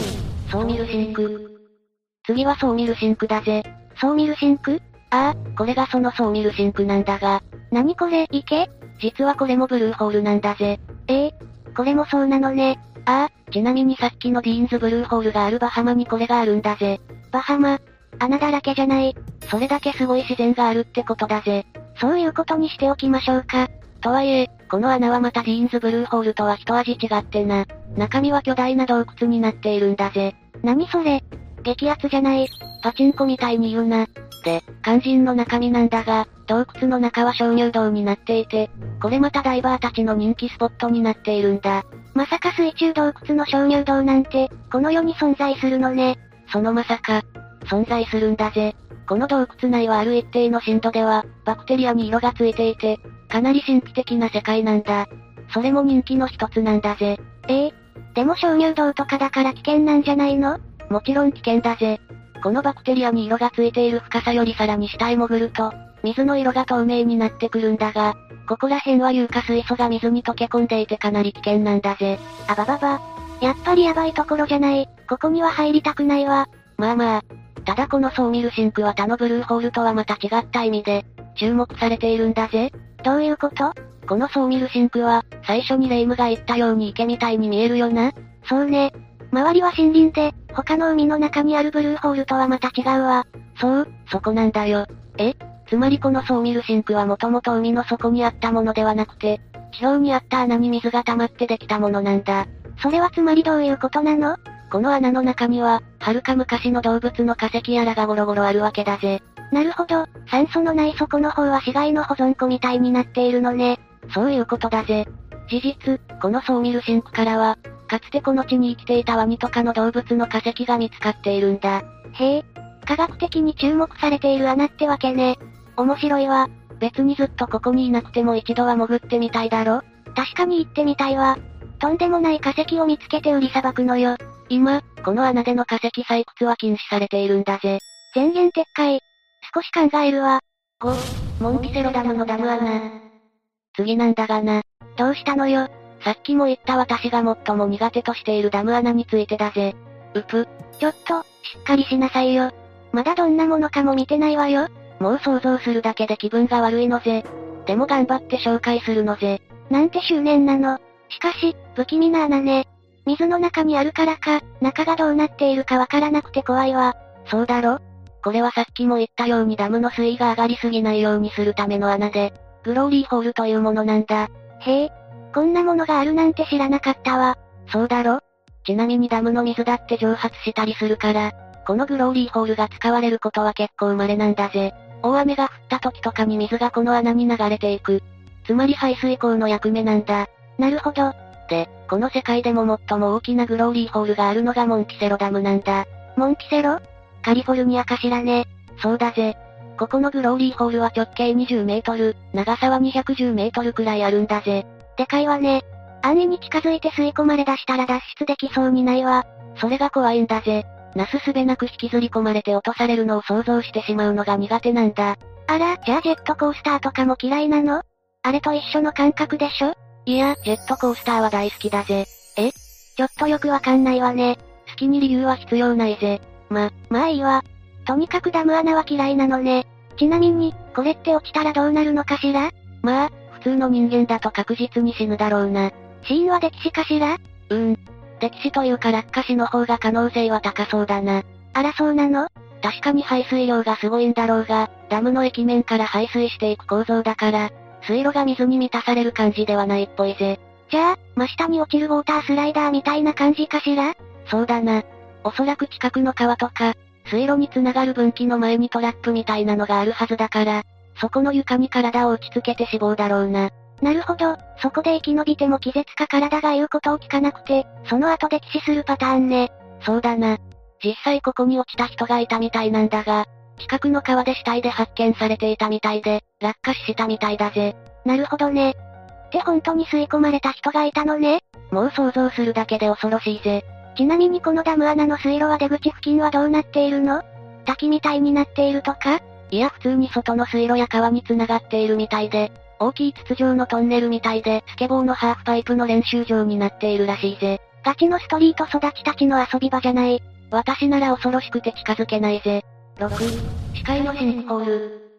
Sawmill Sink。次は Sawmill Sink だぜ。 Sawmill Sink？ああ、これがその Sawmill Sink なんだが。何これ、池？実はこれもブルーホールなんだぜ。ええこれもそうなのね。ああ、ちなみにさっきの Dean's Blue Hole があるバハマにこれがあるんだぜ。バハマ穴だらけじゃない。それだけすごい自然があるってことだぜ。そういうことにしておきましょうか。とはいえ、この穴はまたディーンズブルーホールとは一味違ってな。中身は巨大な洞窟になっているんだぜ。何それ？激アツじゃない。パチンコみたいに言うな。で、肝心の中身なんだが、洞窟の中は鍾乳洞になっていて、これまたダイバーたちの人気スポットになっているんだ。まさか水中洞窟の鍾乳洞なんて、この世に存在するのね。そのまさか、存在するんだぜ。この洞窟内はある一定の深度では、バクテリアに色がついていて、かなり神秘的な世界なんだ。それも人気の一つなんだぜ。ええでも鍾乳洞とかだから危険なんじゃないの？もちろん危険だぜ。このバクテリアに色がついている深さよりさらに下へ潜ると、水の色が透明になってくるんだが、ここら辺は硫化水素が水に溶け込んでいてかなり危険なんだぜ。あばばば。やっぱりヤバいところじゃない。ここには入りたくないわ。まあまあ。ただこの Sawmill Sink は他のブルーホールとはまた違った意味で、注目されているんだぜ。どういうこと？この Sawmill Sink は、最初に霊夢が言ったように池みたいに見えるよな。そうね。周りは森林で、他の海の中にあるブルーホールとはまた違うわ。そう、そこなんだよ。え？つまりこの Sawmill Sink はもともと海の底にあったものではなくて、地表にあった穴に水が溜まってできたものなんだ。それはつまりどういうことなの？この穴の中には、遥か昔の動物の化石やらがゴロゴロあるわけだぜ。なるほど、酸素のない底の方は死骸の保存庫みたいになっているのね。そういうことだぜ。事実、この Sawmill Sink からは、かつてこの地に生きていたワニとかの動物の化石が見つかっているんだ。へえ、科学的に注目されている穴ってわけね。面白いわ。別にずっとここにいなくても一度は潜ってみたいだろ確かに行ってみたいわ。とんでもない化石を見つけて売りさばくのよ。今、この穴での化石採掘は禁止されているんだぜ。全言撤回。少し考えるわ。5、モンピセロダムのダム穴。次なんだがな。どうしたのよ。さっきも言った私が最も苦手としているダム穴についてだぜ。うぷ。ちょっと、しっかりしなさいよ。まだどんなものかも見てないわよ。もう想像するだけで気分が悪いのぜ。でも頑張って紹介するのぜ。なんて執念なの。しかし、不気味な穴ね。水の中にあるからか、中がどうなっているかわからなくて怖いわ。そうだろ？これはさっきも言ったようにダムの水位が上がりすぎないようにするための穴で、グローリーホールというものなんだ。へえ、こんなものがあるなんて知らなかったわ。そうだろ？ちなみにダムの水だって蒸発したりするから、このグローリーホールが使われることは結構稀なんだぜ。大雨が降った時とかに水がこの穴に流れていく。つまり排水溝の役目なんだ。なるほど。で、この世界でも最も大きなグローリーホールがあるのがモンキセロダムなんだ。モンキセロ？カリフォルニアかしらね。そうだぜ。ここのグローリーホールは直径20メートル、長さは210メートルくらいあるんだぜ。でかいわね。安易に近づいて吸い込まれ出したら脱出できそうにないわ。それが怖いんだぜ。なすすべなく引きずり込まれて落とされるのを想像してしまうのが苦手なんだ。あら、じゃあジェットコースターとかも嫌いなの？あれと一緒の感覚でしょ？いや、ジェットコースターは大好きだぜ。え？ちょっとよくわかんないわね。好きに理由は必要ないぜ。ま、まあいいわ。とにかくダム穴は嫌いなのね。ちなみに、これって落ちたらどうなるのかしら？まあ、普通の人間だと確実に死ぬだろうな。死因は溺死かしら？うーん。溺死というか落下死の方が可能性は高そうだな。あらそうなの？確かに排水量がすごいんだろうが、ダムの液面から排水していく構造だから、水路が水に満たされる感じではないっぽいぜ。じゃあ、真下に落ちるウォータースライダーみたいな感じかしら？そうだな。おそらく近くの川とか、水路につながる分岐の前にトラップみたいなのがあるはずだから、そこの床に体を打ち付けて死亡だろうな。なるほど、そこで生き延びても気絶か体が言うことを聞かなくて、その後溺死するパターンね。そうだな。実際ここに落ちた人がいたみたいなんだが、近くの川で死体で発見されていたみたいで、落下死したみたいだぜ。なるほどね。って本当に吸い込まれた人がいたのね。もう想像するだけで恐ろしいぜ。ちなみにこのダム穴の水路は出口付近はどうなっているの？滝みたいになっているとか？いや普通に外の水路や川に繋がっているみたいで、大きい筒状のトンネルみたいで、スケボーのハーフパイプの練習場になっているらしいぜ。ガチのストリート育ちたちの遊び場じゃない。私なら恐ろしくて近づけないぜ。6、視界のシンクホール。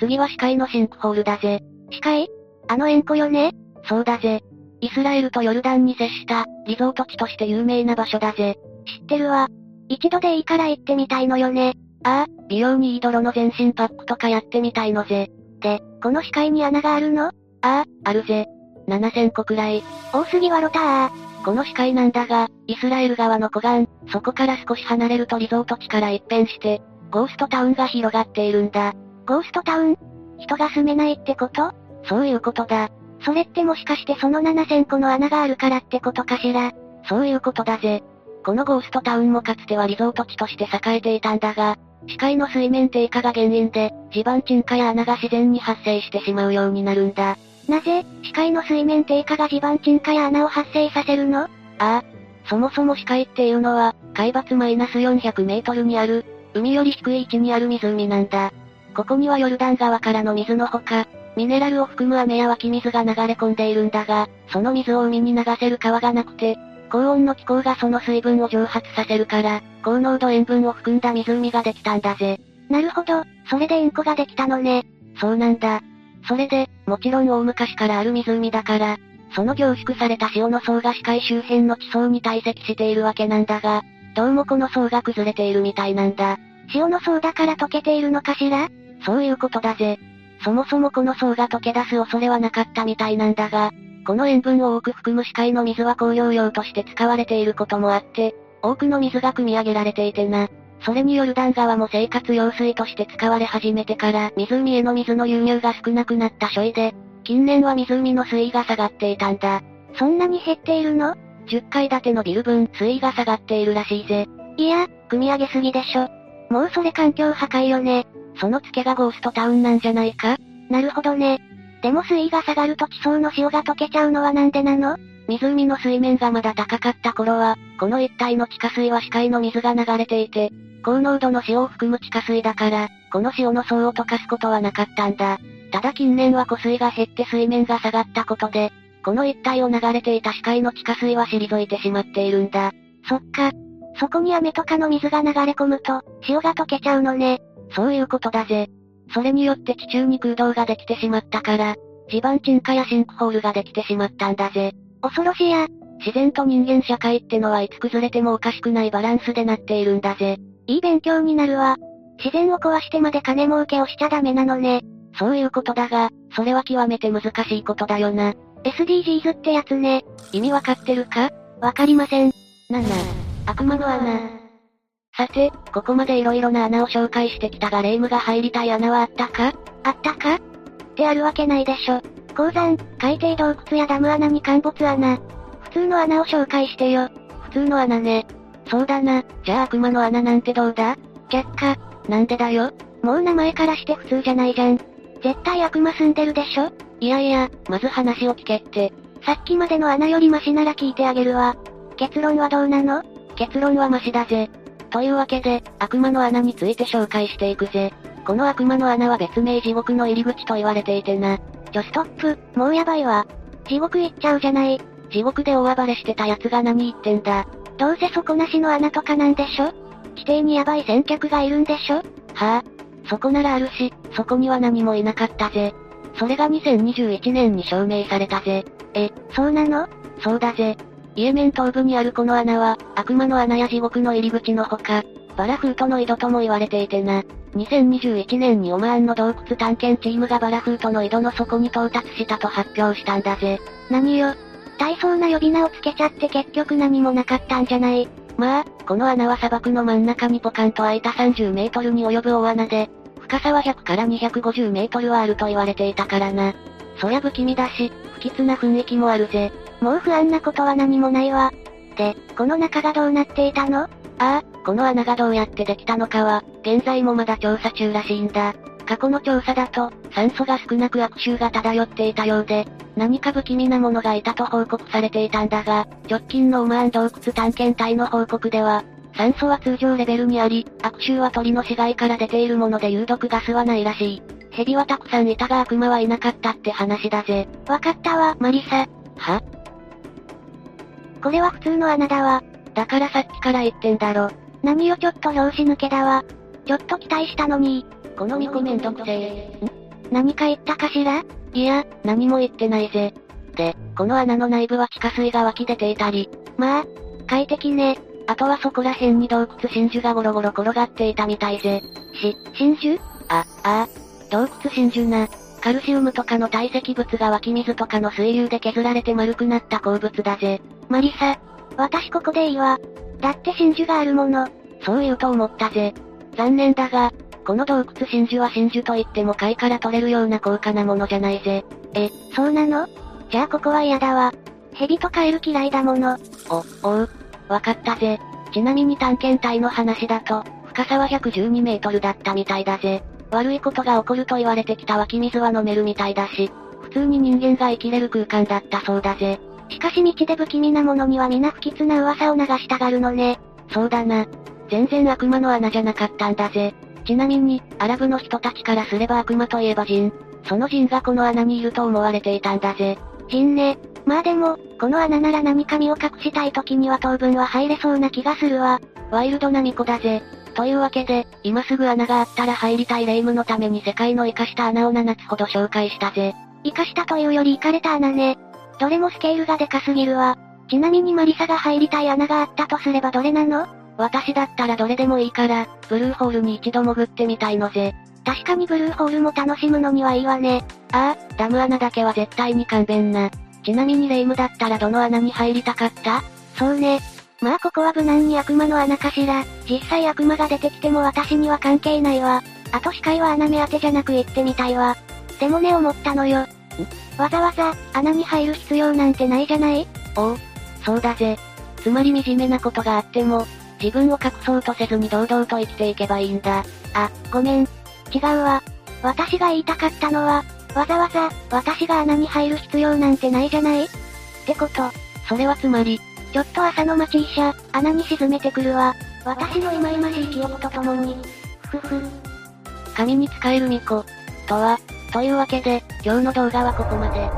次は視界のシンクホールだぜ。視界？あの円弧よね？そうだぜ。イスラエルとヨルダンに接した、リゾート地として有名な場所だぜ。知ってるわ。一度でいいから行ってみたいのよね。ああ、美容にいい泥の全身パックとかやってみたいのぜ。で、この視界に穴があるの？ああ、あるぜ。7000個くらい。多すぎはロター。この視界なんだが、イスラエル側の湖岸、そこから少し離れるとリゾート地から一変して、ゴーストタウンが広がっているんだ。ゴーストタウン？人が住めないってこと？そういうことだ。それってもしかしてその7000個の穴があるからってことかしら？そういうことだぜ。このゴーストタウンもかつてはリゾート地として栄えていたんだが、視界の水面低下が原因で、地盤沈下や穴が自然に発生してしまうようになるんだ。なぜ、視界の水面低下が地盤沈下や穴を発生させるの？ああ。そもそも視界っていうのは、海抜マイナス400メートルにある、海より低い位置にある湖なんだ。ここにはヨルダン川からの水のほか、ミネラルを含む雨や湧き水が流れ込んでいるんだが、その水を海に流せる川がなくて、高温の気候がその水分を蒸発させるから、高濃度塩分を含んだ湖ができたんだぜ。なるほど、それで塩湖ができたのね。そうなんだ。それで、もちろん大昔からある湖だから、その凝縮された塩の層が視界周辺の地層に堆積しているわけなんだが、どうもこの層が崩れているみたいなんだ。塩の層だから溶けているのかしら？そういうことだぜ。そもそもこの層が溶け出す恐れはなかったみたいなんだが、この塩分を多く含む視界の水は工業用として使われていることもあって、多くの水が汲み上げられていてな。それによるダン川も生活用水として使われ始めてから湖への水の流入が少なくなった所以で、近年は湖の水位が下がっていたんだ。そんなに減っているの？?10 階建てのビル分水位が下がっているらしいぜ。いや、汲み上げすぎでしょ。もうそれ環境破壊よね。その付けがゴーストタウンなんじゃないか？なるほどね。でも水位が下がると地層の塩が溶けちゃうのはなんでなの？湖の水面がまだ高かった頃は、この一帯の地下水は視界の水が流れていて、高濃度の塩を含む地下水だから、この塩の層を溶かすことはなかったんだ。ただ近年は湖水が減って水面が下がったことで、この一帯を流れていた視界の地下水は退いてしまっているんだ。そっか。そこに雨とかの水が流れ込むと、塩が溶けちゃうのね。そういうことだぜ。それによって地中に空洞ができてしまったから、地盤沈下やシンクホールができてしまったんだぜ。恐ろしや。自然と人間社会ってのはいつ崩れてもおかしくないバランスでなっているんだぜ。いい勉強になるわ。自然を壊してまで金儲けをしちゃダメなのね。そういうことだが、それは極めて難しいことだよな。SDGs ってやつね。意味わかってるか？わかりません。7、悪魔の穴。さて、ここまで色々な穴を紹介してきたが霊夢が入りたい穴はあったか？あったか？ってあるわけないでしょ。鉱山、海底洞窟やダム穴に陥没穴。普通の穴を紹介してよ。普通の穴ね。そうだな。じゃあ悪魔の穴なんてどうだ？却下。なんでだよ？もう名前からして普通じゃないじゃん。絶対悪魔住んでるでしょ？いやいや、まず話を聞けって。さっきまでの穴よりマシなら聞いてあげるわ。結論はどうなの？結論はマシだぜ。というわけで、悪魔の穴について紹介していくぜ。この悪魔の穴は別名地獄の入り口と言われていてな。ちょストップ、もうやばいわ。地獄行っちゃうじゃない。地獄で大暴れしてた奴が何言ってんだ。どうせ底なしの穴とかなんでしょ？地底にヤバい先客がいるんでしょ？はあ。そこならあるし、そこには何もいなかったぜ。それが2021年に証明されたぜ。え、そうなの？そうだぜ。イエメン東部にあるこの穴は、悪魔の穴や地獄の入り口のほか、バラフートの井戸とも言われていてな。2021年にオマーンの洞窟探検チームがバラフートの井戸の底に到達したと発表したんだぜ。何よ。大層な呼び名をつけちゃって結局何もなかったんじゃない。まあ、この穴は砂漠の真ん中にポカンと開いた30メートルに及ぶ大穴で、深さは100から250メートルはあると言われていたからな。そりゃ不気味だし、不吉な雰囲気もあるぜ。もう不安なことは何もないわ。で、この中がどうなっていたの？ああ、この穴がどうやってできたのかは、現在もまだ調査中らしいんだ。過去の調査だと、酸素が少なく悪臭が漂っていたようで、何か不気味なものがいたと報告されていたんだが、直近のオマーン洞窟探検隊の報告では、酸素は通常レベルにあり、悪臭は鳥の死骸から出ているもので有毒ガスはないらしい。蛇はたくさんいたが悪魔はいなかったって話だぜ。わかったわ、マリサ。は？これは普通の穴だわ。だからさっきから言ってんだろ。何よちょっと拍子抜けだわ。ちょっと期待したのに。この巫女めんどくせえ。ん？何か言ったかしら？いや、何も言ってないぜ。で、この穴の内部は地下水が湧き出ていたり。まあ、快適ね。あとはそこら辺に洞窟真珠がゴロゴロ転がっていたみたいぜ。し、真珠あ、ああ。洞窟真珠な。カルシウムとかの堆積物が湧き水とかの水流で削られて丸くなった鉱物だぜ。マリサ、私ここでいいわ。だって真珠があるもの。そう言うと思ったぜ。残念だが、この洞窟真珠は真珠といっても貝から取れるような高価なものじゃないぜ。え、そうなの？じゃあここは嫌だわ。蛇とカエル嫌いだもの。お、おう。わかったぜ。ちなみに探検隊の話だと、深さは112メートルだったみたいだぜ。悪いことが起こると言われてきた湧き水は飲めるみたいだし、普通に人間が生きれる空間だったそうだぜ。しかし道で不気味なものには皆不吉な噂を流したがるのね。そうだな。全然悪魔の穴じゃなかったんだぜ。ちなみに、アラブの人たちからすれば悪魔といえばジン。そのジンがこの穴にいると思われていたんだぜ。ジンね。まあでも、この穴なら何か身を隠したい時には当分は入れそうな気がするわ。ワイルドな巫女だぜ。というわけで、今すぐ穴があったら入りたい霊夢のために世界の生かした穴を7つほど紹介したぜ。生かしたというより生かれた穴ね。どれもスケールがでかすぎるわ。ちなみにマリサが入りたい穴があったとすればどれなの？私だったらどれでもいいから、ブルーホールに一度潜ってみたいのぜ。確かにブルーホールも楽しむのにはいいわね。ああ、ダム穴だけは絶対に勘弁な。ちなみにレイムだったらどの穴に入りたかった？そうね。まあここは無難に悪魔の穴かしら。実際悪魔が出てきても私には関係ないわ。あと視界は穴目当てじゃなく行ってみたいわ。でもね思ったのよ。わざわざ、穴に入る必要なんてないじゃない？おう、そうだぜ。つまり惨めなことがあっても、自分を隠そうとせずに堂々と生きていけばいいんだ。あ、ごめん。違うわ。私が言いたかったのは、わざわざ、私が穴に入る必要なんてないじゃない？ってこと。それはつまり、ちょっと朝の町医者、穴に沈めてくるわ。私の忌々しい記憶とともに。ふふ。神に使える巫女。とは、というわけで、今日の動画はここまで。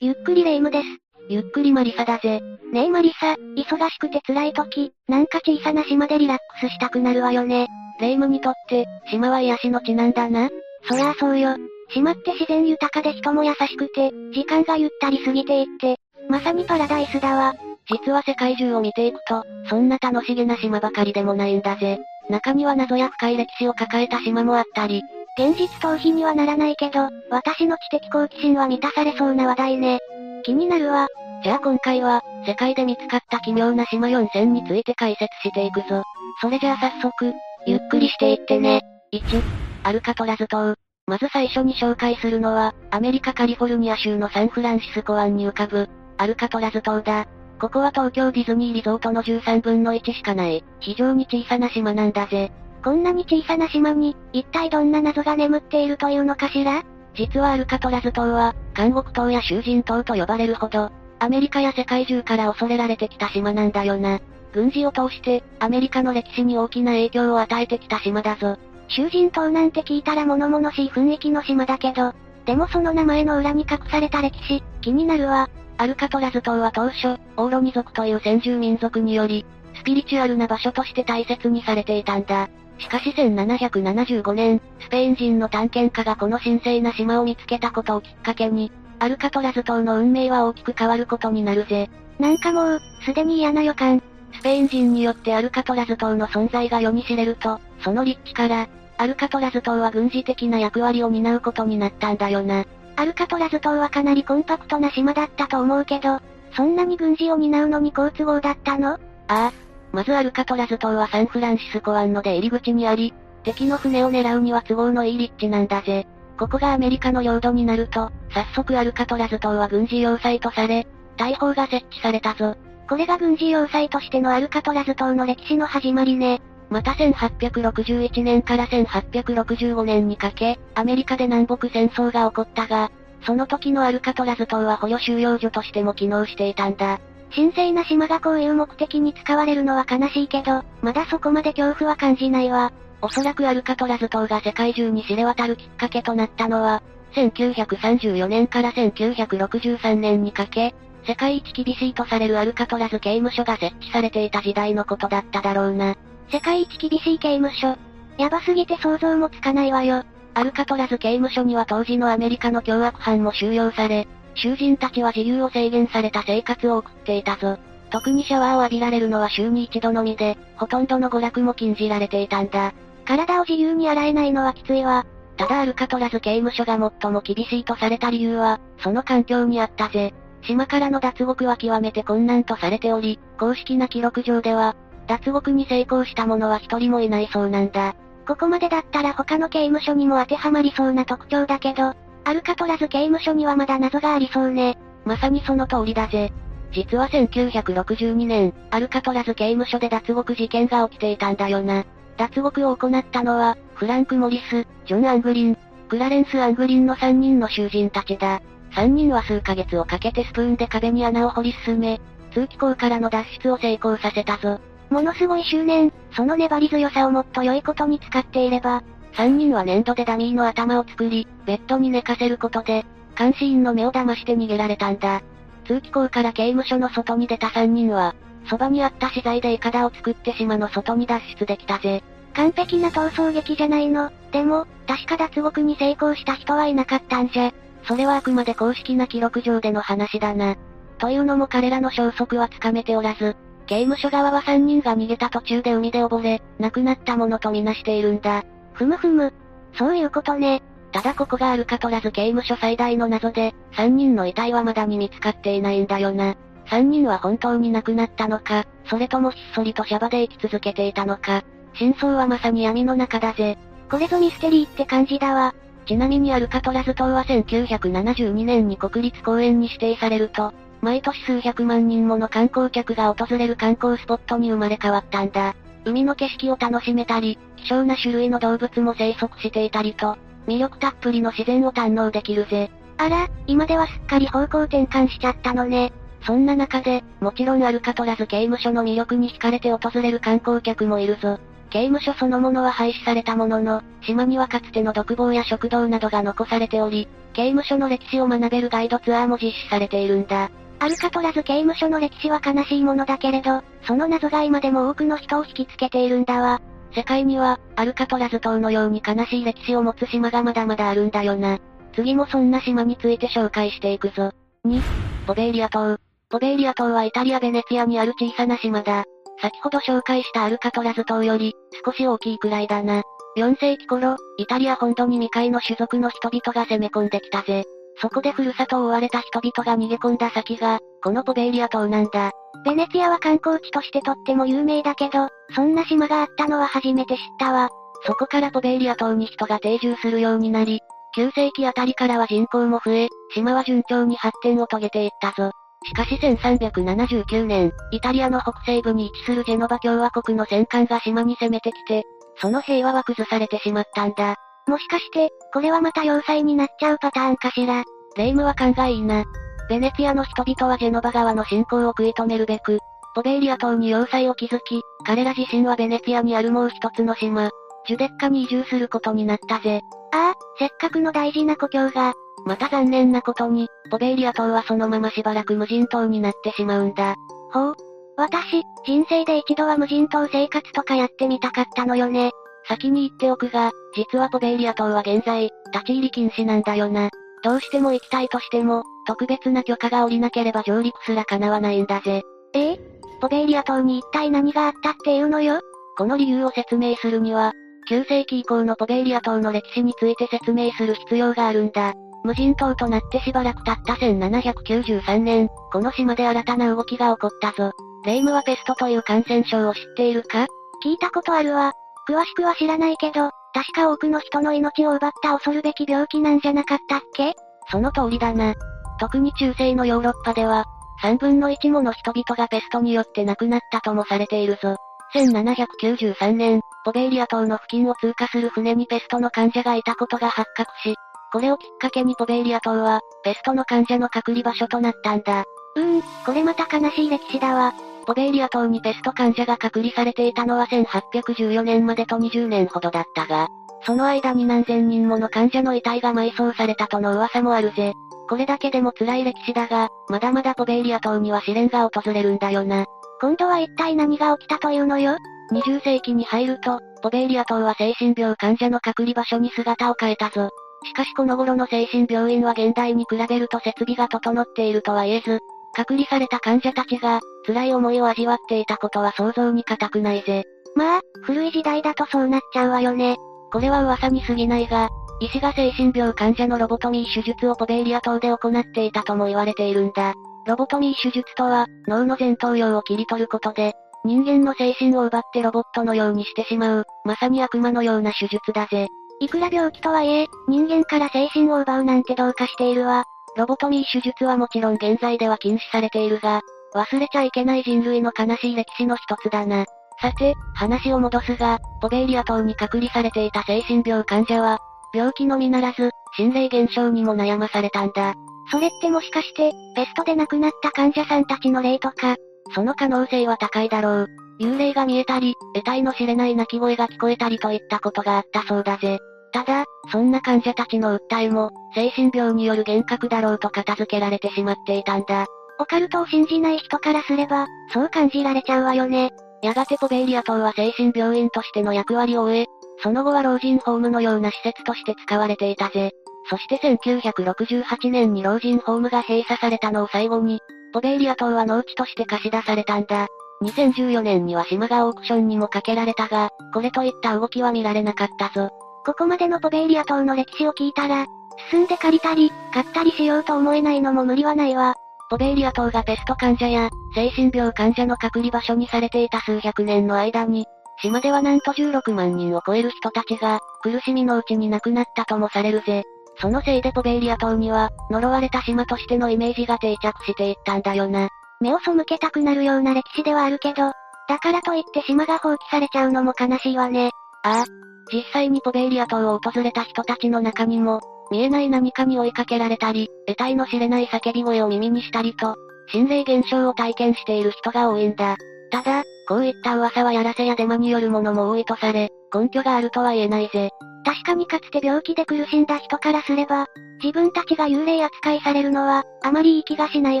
ゆっくりレ夢ムです。ゆっくりマリサだぜ。ねえマリサ、忙しくて辛い時、なんか小さな島でリラックスしたくなるわよね。レ夢ムにとって、島は癒しの地なんだな。そりゃあそうよ。島って自然豊かで人も優しくて、時間がゆったり過ぎていって、まさにパラダイスだわ。実は世界中を見ていくと、そんな楽しげな島ばかりでもないんだぜ。中には謎や深い歴史を抱えた島もあったり、現実逃避にはならないけど、私の知的好奇心は満たされそうな話題ね。気になるわ。じゃあ今回は、世界で見つかった奇妙な島4000について解説していくぞ。それじゃあ早速、ゆっくりしていってね。1、アルカトラズ島。まず最初に紹介するのは、アメリカカリフォルニア州のサンフランシスコ湾に浮かぶ、アルカトラズ島だ。ここは東京ディズニーリゾートの13分の1しかない、非常に小さな島なんだぜ。こんなに小さな島に、一体どんな謎が眠っているというのかしら？実はアルカトラズ島は、監獄島や囚人島と呼ばれるほど、アメリカや世界中から恐れられてきた島なんだよな。軍事を通して、アメリカの歴史に大きな影響を与えてきた島だぞ。囚人島なんて聞いたら物々しい雰囲気の島だけど、でもその名前の裏に隠された歴史、気になるわ。アルカトラズ島は当初、オーロニ族という先住民族により、スピリチュアルな場所として大切にされていたんだ。しかし1775年、スペイン人の探検家がこの神聖な島を見つけたことをきっかけに、アルカトラズ島の運命は大きく変わることになるぜ。なんかもう、すでに嫌な予感。スペイン人によってアルカトラズ島の存在が世に知れると、その立地から、アルカトラズ島は軍事的な役割を担うことになったんだよな。アルカトラズ島はかなりコンパクトな島だったと思うけど、そんなに軍事を担うのに好都合だったの？ああ。まずアルカトラズ島はサンフランシスコ湾の出入り口にあり、敵の船を狙うには都合のいい立地なんだぜ。ここがアメリカの領土になると、早速アルカトラズ島は軍事要塞とされ、大砲が設置されたぞ。これが軍事要塞としてのアルカトラズ島の歴史の始まりね。また1861年から1865年にかけ、アメリカで南北戦争が起こったが、その時のアルカトラズ島は捕虜収容所としても機能していたんだ。神聖な島がこういう目的に使われるのは悲しいけど、まだそこまで恐怖は感じないわ。おそらくアルカトラズ島が世界中に知れ渡るきっかけとなったのは、1934年から1963年にかけ、世界一厳しいとされるアルカトラズ刑務所が設置されていた時代のことだっただろうな。世界一厳しい刑務所。やばすぎて想像もつかないわよ。アルカトラズ刑務所には当時のアメリカの凶悪犯も収容され、囚人たちは自由を制限された生活を送っていたぞ。特にシャワーを浴びられるのは週に一度のみで、ほとんどの娯楽も禁じられていたんだ。体を自由に洗えないのはきついわ。ただアルカトラズ刑務所が最も厳しいとされた理由は、その環境にあったぜ。島からの脱獄は極めて困難とされており、公式な記録上では、脱獄に成功した者は一人もいないそうなんだ。ここまでだったら他の刑務所にも当てはまりそうな特徴だけど、アルカトラズ刑務所にはまだ謎がありそうね。まさにその通りだぜ。実は1962年、アルカトラズ刑務所で脱獄事件が起きていたんだよな。脱獄を行ったのは、フランク・モリス、ジョン・アングリン、クラレンス・アングリンの3人の囚人たちだ。3人は数ヶ月をかけてスプーンで壁に穴を掘り進め、通気口からの脱出を成功させたぞ。ものすごい執念、その粘り強さをもっと良いことに使っていれば。3人は粘土でダミーの頭を作り、ベッドに寝かせることで、監視員の目を騙して逃げられたんだ。通気口から刑務所の外に出た3人は、そばにあった資材でイカダを作って島の外に脱出できたぜ。完璧な逃走劇じゃないの。でも、確か脱獄に成功した人はいなかったんじゃ。それはあくまで公式な記録上での話だな。というのも彼らの消息はつかめておらず、刑務所側は3人が逃げた途中で海で溺れ、亡くなったものとみなしているんだ。ふむふむ。そういうことね。ただここがアルカトラズ刑務所最大の謎で、3人の遺体は未だに見つかっていないんだよな。3人は本当に亡くなったのか、それともひっそりとシャバで生き続けていたのか。真相はまさに闇の中だぜ。これぞミステリーって感じだわ。ちなみにアルカトラズ島は1972年に国立公園に指定されると、毎年数百万人もの観光客が訪れる観光スポットに生まれ変わったんだ。海の景色を楽しめたり、希少な種類の動物も生息していたりと、魅力たっぷりの自然を堪能できるぜ。あら、今ではすっかり方向転換しちゃったのね。そんな中で、もちろんアルカトラズ刑務所の魅力に惹かれて訪れる観光客もいるぞ。刑務所そのものは廃止されたものの、島にはかつての独房や食堂などが残されており、刑務所の歴史を学べるガイドツアーも実施されているんだ。アルカトラズ刑務所の歴史は悲しいものだけれど、その謎が今でも多くの人を引きつけているんだわ。世界には、アルカトラズ島のように悲しい歴史を持つ島がまだまだあるんだよな。次もそんな島について紹介していくぞ。2、ポベーリア島。ポベーリア島はイタリア・ベネツィアにある小さな島だ。先ほど紹介したアルカトラズ島より、少し大きいくらいだな。4世紀頃、イタリア本土に未開の種族の人々が攻め込んできたぜ。そこでふるさとを追われた人々が逃げ込んだ先が、このポベーリア島なんだ。ベネツィアは観光地としてとっても有名だけど、そんな島があったのは初めて知ったわ。そこからポベーリア島に人が定住するようになり、9世紀あたりからは人口も増え、島は順調に発展を遂げていったぞ。しかし1379年、イタリアの北西部に位置するジェノバ共和国の戦艦が島に攻めてきて、その平和は崩されてしまったんだ。もしかして、これはまた要塞になっちゃうパターンかしら？霊夢は考えいいな。ベネツィアの人々はジェノバ川の侵攻を食い止めるべく、ポベーリア島に要塞を築き、彼ら自身はベネツィアにあるもう一つの島、ジュデッカに移住することになったぜ。ああ、せっかくの大事な故郷が。また残念なことに、ポベーリア島はそのまましばらく無人島になってしまうんだ。ほう。私、人生で一度は無人島生活とかやってみたかったのよね。先に言っておくが、実はポベーリア島は現在、立ち入り禁止なんだよな。どうしても行きたいとしても、特別な許可が下りなければ上陸すら叶わないんだぜ。ええポベーリア島に一体何があったっていうのよ？この理由を説明するには、9世紀以降のポベーリア島の歴史について説明する必要があるんだ。無人島となってしばらく経った1793年、この島で新たな動きが起こったぞ。レイムはペストという感染症を知っているか？聞いたことあるわ。詳しくは知らないけど、確か多くの人の命を奪った恐るべき病気なんじゃなかったっけ？その通りだな。特に中世のヨーロッパでは、3分の1もの人々がペストによって亡くなったともされているぞ。1793年、ポベーリア島の付近を通過する船にペストの患者がいたことが発覚し、これをきっかけにポベーリア島は、ペストの患者の隔離場所となったんだ。うーん、これまた悲しい歴史だわ。ポベーリア島にペスト患者が隔離されていたのは1814年までと20年ほどだったが、その間に何千人もの患者の遺体が埋葬されたとの噂もあるぜ。これだけでも辛い歴史だが、まだまだポベーリア島には試練が訪れるんだよな。今度は一体何が起きたというのよ ?20 世紀に入ると、ポベーリア島は精神病患者の隔離場所に姿を変えたぞ。しかしこの頃の精神病院は現代に比べると設備が整っているとは言えず、隔離された患者たちが、辛い思いを味わっていたことは想像に難くないぜ。まあ、古い時代だとそうなっちゃうわよね。これは噂に過ぎないが、医師が精神病患者のロボトミー手術をポベーリア島で行っていたとも言われているんだ。ロボトミー手術とは、脳の前頭葉を切り取ることで、人間の精神を奪ってロボットのようにしてしまう、まさに悪魔のような手術だぜ。いくら病気とはいえ、人間から精神を奪うなんてどうかしているわ。ロボトミー手術はもちろん現在では禁止されているが、忘れちゃいけない人類の悲しい歴史の一つだな。さて、話を戻すが、ポベーリア島に隔離されていた精神病患者は、病気のみならず、心霊現象にも悩まされたんだ。それってもしかして、ペストで亡くなった患者さんたちの霊とか、その可能性は高いだろう。幽霊が見えたり、得体の知れない鳴き声が聞こえたりといったことがあったそうだぜ。ただ、そんな患者たちの訴えも、精神病による幻覚だろうと片付けられてしまっていたんだ。オカルトを信じない人からすれば、そう感じられちゃうわよね。やがてポベーリア島は精神病院としての役割を終え、その後は老人ホームのような施設として使われていたぜ。そして1968年に老人ホームが閉鎖されたのを最後に、ポベーリア島は農地として貸し出されたんだ。2014年には島がオークションにもかけられたが、これといった動きは見られなかったぞ。ここまでのポベーリア島の歴史を聞いたら、進んで借りたり、買ったりしようと思えないのも無理はないわ。ポベーリア島がペスト患者や、精神病患者の隔離場所にされていた数百年の間に、島ではなんと16万人を超える人たちが、苦しみのうちに亡くなったともされるぜ。そのせいでポベーリア島には、呪われた島としてのイメージが定着していったんだよな。目を背けたくなるような歴史ではあるけど、だからといって島が放棄されちゃうのも悲しいわね。ああ、実際にポベーリア島を訪れた人たちの中にも、見えない何かに追いかけられたり、得体の知れない叫び声を耳にしたりと、心霊現象を体験している人が多いんだ。ただ、こういった噂はやらせやデマによるものも多いとされ、根拠があるとは言えないぜ。確かにかつて病気で苦しんだ人からすれば、自分たちが幽霊扱いされるのは、あまりいい気がしない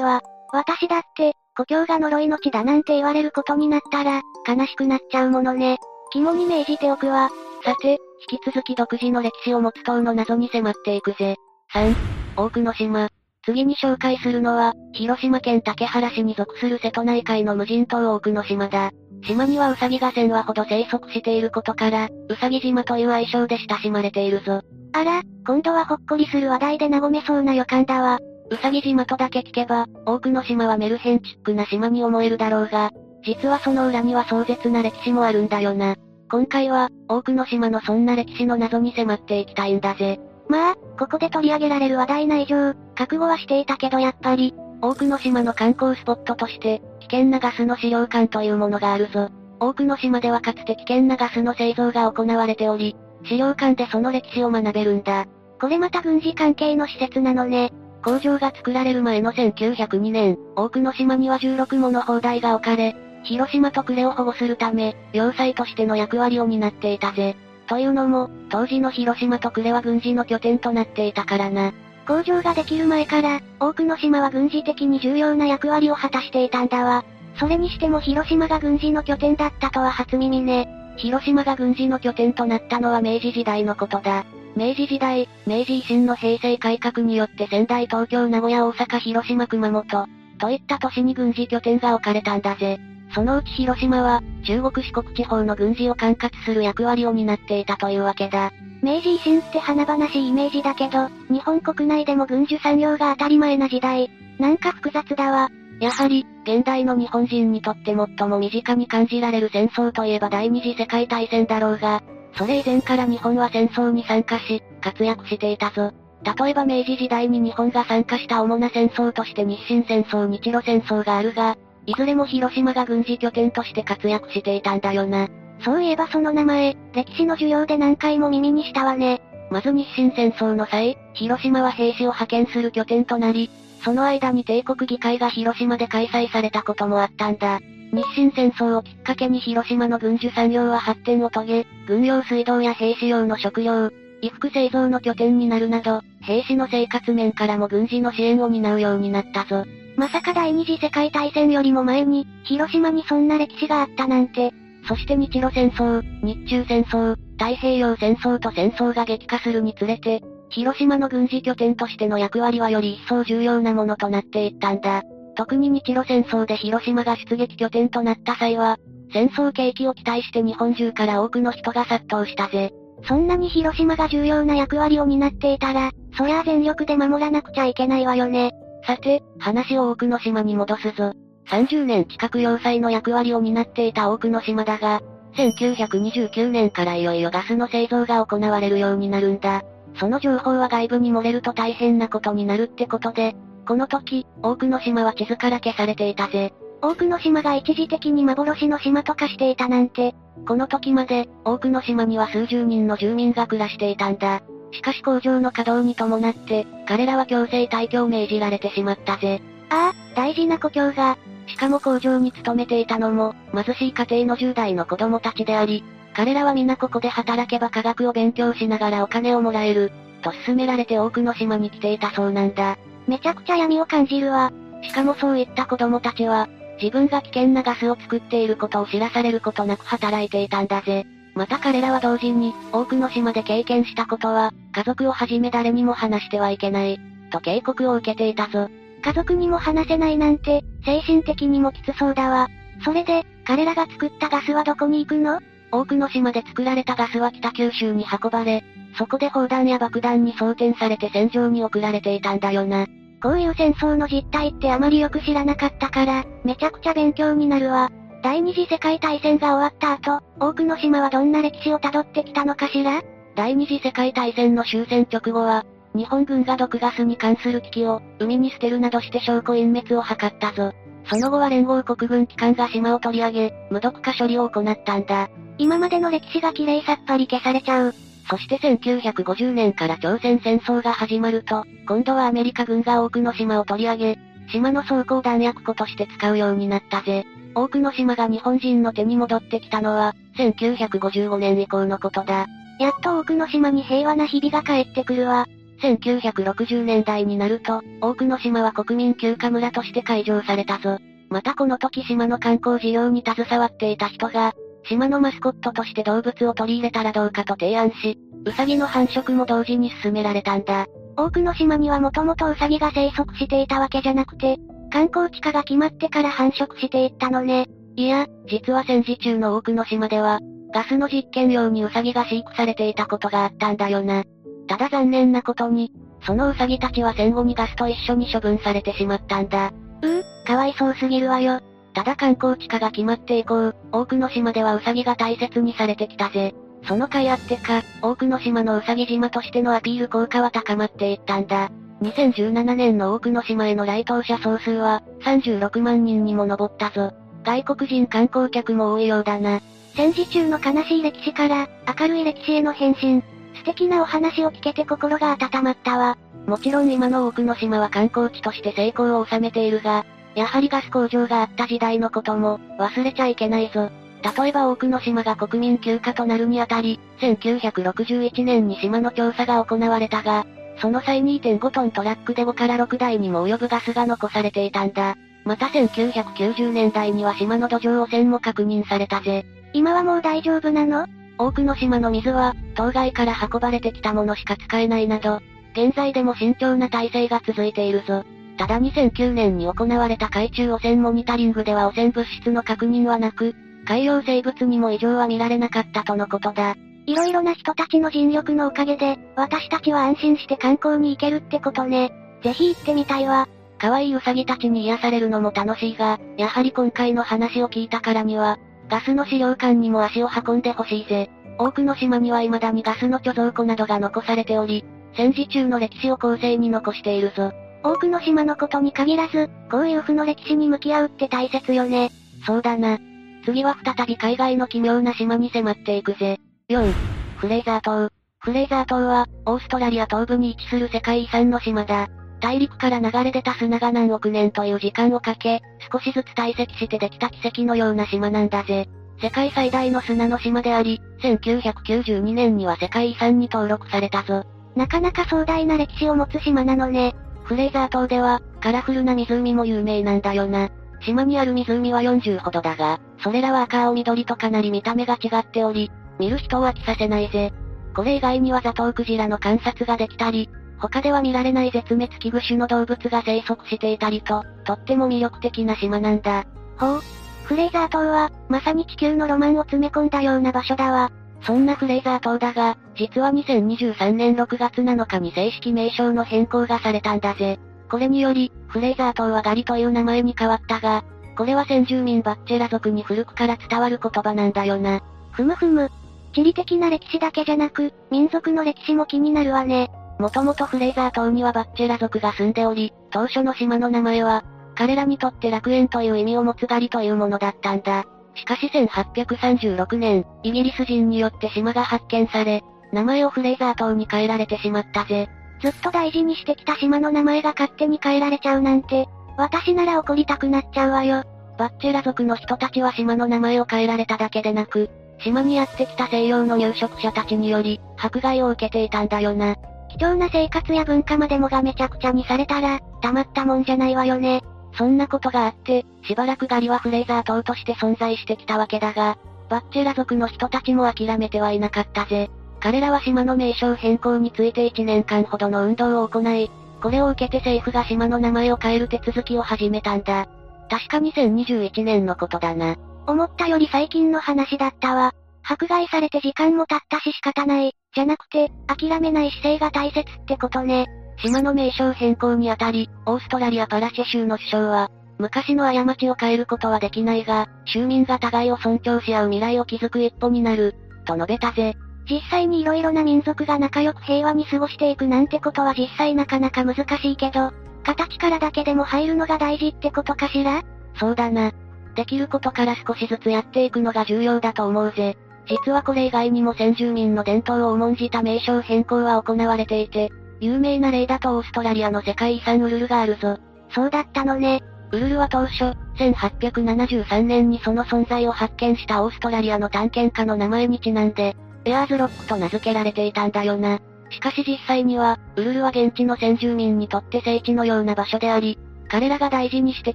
わ。私だって、故郷が呪いの地だなんて言われることになったら、悲しくなっちゃうものね。肝に銘じておくわ。さて、引き続き独自の歴史を持つ島の謎に迫っていくぜ。3、多くの島。次に紹介するのは、広島県竹原市に属する瀬戸内海の無人島多くの島だ。島にはウサギが1000羽ほど生息していることから、ウサギ島という愛称で親しまれているぞ。あら、今度はほっこりする話題で和めそうな予感だわ。ウサギ島とだけ聞けば、多くの島はメルヘンチックな島に思えるだろうが、実はその裏には壮絶な歴史もあるんだよな。今回は、多くの島のそんな歴史の謎に迫っていきたいんだぜ。まあ、ここで取り上げられる話題な以上、覚悟はしていたけどやっぱり、多くの島の観光スポットとして、危険なガスの資料館というものがあるぞ。多くの島ではかつて危険なガスの製造が行われており、資料館でその歴史を学べるんだ。これまた軍事関係の施設なのね。工場が作られる前の1902年、多くの島には16もの砲台が置かれ、広島と呉を保護するため、要塞としての役割を担っていたぜ。というのも、当時の広島と呉は軍事の拠点となっていたからな。工場ができる前から、多くの島は軍事的に重要な役割を果たしていたんだわ。それにしても広島が軍事の拠点だったとは初耳ね。広島が軍事の拠点となったのは明治時代のことだ。明治時代、明治維新の平成改革によって仙台東京名古屋大阪広島熊本、といった都市に軍事拠点が置かれたんだぜ。そのうち広島は、中国四国地方の軍事を管轄する役割を担っていたというわけだ。明治維新って華々しいイメージだけど、日本国内でも軍需産業が当たり前な時代。なんか複雑だわ。やはり、現代の日本人にとって最も身近に感じられる戦争といえば第二次世界大戦だろうが、それ以前から日本は戦争に参加し、活躍していたぞ。例えば明治時代に日本が参加した主な戦争として日清戦争日露戦争があるが、いずれも広島が軍事拠点として活躍していたんだよな。そういえばその名前、歴史の授業で何回も耳にしたわね。まず日清戦争の際、広島は兵士を派遣する拠点となり、その間に帝国議会が広島で開催されたこともあったんだ。日清戦争をきっかけに広島の軍需産業は発展を遂げ、軍用水道や兵士用の食料、衣服製造の拠点になるなど、兵士の生活面からも軍事の支援を担うようになったぞ。まさか第二次世界大戦よりも前に、広島にそんな歴史があったなんて。そして日露戦争、日中戦争、太平洋戦争と戦争が激化するにつれて、広島の軍事拠点としての役割はより一層重要なものとなっていったんだ。特に日露戦争で広島が出撃拠点となった際は、戦争景気を期待して日本中から多くの人が殺到したぜ。そんなに広島が重要な役割を担っていたら、そりゃあ全力で守らなくちゃいけないわよね。さて、話を多くの島に戻すぞ。30年近く要塞の役割を担っていた多くの島だが、1929年からいよいよガスの製造が行われるようになるんだ。その情報は外部に漏れると大変なことになるってことで、この時、多くの島は地図から消されていたぜ。多くの島が一時的に幻の島と化していたなんて、この時まで、多くの島には数十人の住民が暮らしていたんだ。しかし工場の稼働に伴って、彼らは強制退去を命じられてしまったぜ。ああ、大事な故郷が。しかも工場に勤めていたのも、貧しい家庭の10代の子供たちであり、彼らは皆ここで働けば科学を勉強しながらお金をもらえる、と勧められて多くの島に来ていたそうなんだ。めちゃくちゃ闇を感じるわ。しかもそういった子供たちは、自分が危険なガスを作っていることを知らされることなく働いていたんだぜ。また彼らは同時に、多くの島で経験したことは、家族をはじめ誰にも話してはいけない、と警告を受けていたぞ。家族にも話せないなんて、精神的にもきつそうだわ。それで、彼らが作ったガスはどこに行くの？多くの島で作られたガスは北九州に運ばれ、そこで砲弾や爆弾に装填されて戦場に送られていたんだよな。こういう戦争の実態ってあまりよく知らなかったから、めちゃくちゃ勉強になるわ。第二次世界大戦が終わった後、多くの島はどんな歴史を辿ってきたのかしら？第二次世界大戦の終戦直後は、日本軍が毒ガスに関する危機を、海に捨てるなどして証拠隠滅を図ったぞ。その後は連合国軍機関が島を取り上げ、無毒化処理を行ったんだ。今までの歴史が綺麗さっぱり消されちゃう。そして1950年から朝鮮戦争が始まると、今度はアメリカ軍が多くの島を取り上げ、島の装甲弾薬庫として使うようになったぜ。多くの島が日本人の手に戻ってきたのは、1955年以降のことだ。やっと多くの島に平和な日々が帰ってくるわ。1960年代になると、多くの島は国民休暇村として開場されたぞ。またこの時島の観光事業に携わっていた人が、島のマスコットとして動物を取り入れたらどうかと提案し、ウサギの繁殖も同時に進められたんだ。多くの島にはもともとウサギが生息していたわけじゃなくて、観光地化が決まってから繁殖していったのね。いや、実は戦時中の多くの島では、ガスの実験用にウサギが飼育されていたことがあったんだよな。ただ残念なことに、そのウサギたちは戦後にガスと一緒に処分されてしまったんだ。う？う、かわいそうすぎるわよ。ただ観光地化が決まって以降、多くの島ではウサギが大切にされてきたぜ。その甲斐あってか、多くの島のウサギ島としてのアピール効果は高まっていったんだ。2017年の多くの島への来島者総数は、36万人にも上ったぞ。外国人観光客も多いようだな。戦時中の悲しい歴史から、明るい歴史への変身。素敵なお話を聞けて心が温まったわ。もちろん今の多くの島は観光地として成功を収めているが、やはりガス工場があった時代のことも、忘れちゃいけないぞ。例えば多くの島が国民休暇となるにあたり、1961年に島の調査が行われたが、その際2.5トントラックで5から6台にも及ぶガスが残されていたんだ。また1990年代には島の土壌汚染も確認されたぜ。今はもう大丈夫なの？多くの島の水は、当該から運ばれてきたものしか使えないなど、現在でも慎重な体制が続いているぞ。ただ2009年に行われた海中汚染モニタリングでは汚染物質の確認はなく、海洋生物にも異常は見られなかったとのことだ。いろいろな人たちの尽力のおかげで、私たちは安心して観光に行けるってことね。ぜひ行ってみたいわ。可愛いウサギたちに癒されるのも楽しいが、やはり今回の話を聞いたからには、ガスの資料館にも足を運んでほしいぜ。多くの島には未だにガスの貯蔵庫などが残されており、戦時中の歴史を後世に残しているぞ。多くの島のことに限らず、こういう負の歴史に向き合うって大切よね。そうだな。次は再び海外の奇妙な島に迫っていくぜ。4、フレイザー島。フレイザー島は、オーストラリア東部に位置する世界遺産の島だ。大陸から流れ出た砂が何億年という時間をかけ、少しずつ堆積してできた奇跡のような島なんだぜ。世界最大の砂の島であり、1992年には世界遺産に登録されたぞ。なかなか壮大な歴史を持つ島なのね。フレーザー島では、カラフルな湖も有名なんだよな。島にある湖は40ほどだが、それらは赤青緑とかなり見た目が違っており、見る人を飽きさせないぜ。これ以外にはザトウクジラの観察ができたり、他では見られない絶滅危惧種の動物が生息していたりと、とっても魅力的な島なんだ。ほう。フレーザー島は、まさに地球のロマンを詰め込んだような場所だわ。そんなフレーザー島だが、実は2023年6月7日に正式名称の変更がされたんだぜ。これにより、フレーザー島はガリという名前に変わったが、これは先住民バッチェラ族に古くから伝わる言葉なんだよな。ふむふむ。地理的な歴史だけじゃなく、民族の歴史も気になるわね。もともとフレーザー島にはバッチェラ族が住んでおり、当初の島の名前は、彼らにとって楽園という意味を持つガリというものだったんだ。しかし1836年、イギリス人によって島が発見され、名前をフレーザー島に変えられてしまったぜ。ずっと大事にしてきた島の名前が勝手に変えられちゃうなんて、私なら怒りたくなっちゃうわよ。バッチェラ族の人たちは島の名前を変えられただけでなく、島にやってきた西洋の入植者たちにより、迫害を受けていたんだよな。貴重な生活や文化までもがめちゃくちゃにされたら、たまったもんじゃないわよね。そんなことがあって、しばらくガリはフレーザー島として存在してきたわけだが、バッチェラ族の人たちも諦めてはいなかったぜ。彼らは島の名称変更について1年間ほどの運動を行い、これを受けて政府が島の名前を変える手続きを始めたんだ。確か2021年のことだな。思ったより最近の話だったわ。迫害されて時間も経ったし仕方ない、じゃなくて、諦めない姿勢が大切ってことね。島の名称変更にあたり、オーストラリアパラチェ州の首相は、昔の過ちを変えることはできないが、州民が互いを尊重し合う未来を築く一歩になる、と述べたぜ。実際に色々な民族が仲良く平和に過ごしていくなんてことは実際なかなか難しいけど、形からだけでも入るのが大事ってことかしら？そうだな。できることから少しずつやっていくのが重要だと思うぜ。実はこれ以外にも先住民の伝統を重んじた名称変更は行われていて、有名な例だとオーストラリアの世界遺産ウルルがあるぞ。そうだったのね。ウルルは当初、1873年にその存在を発見したオーストラリアの探検家の名前にちなんで、エアーズロックと名付けられていたんだよな。しかし実際には、ウルルは現地の先住民にとって聖地のような場所であり、彼らが大事にして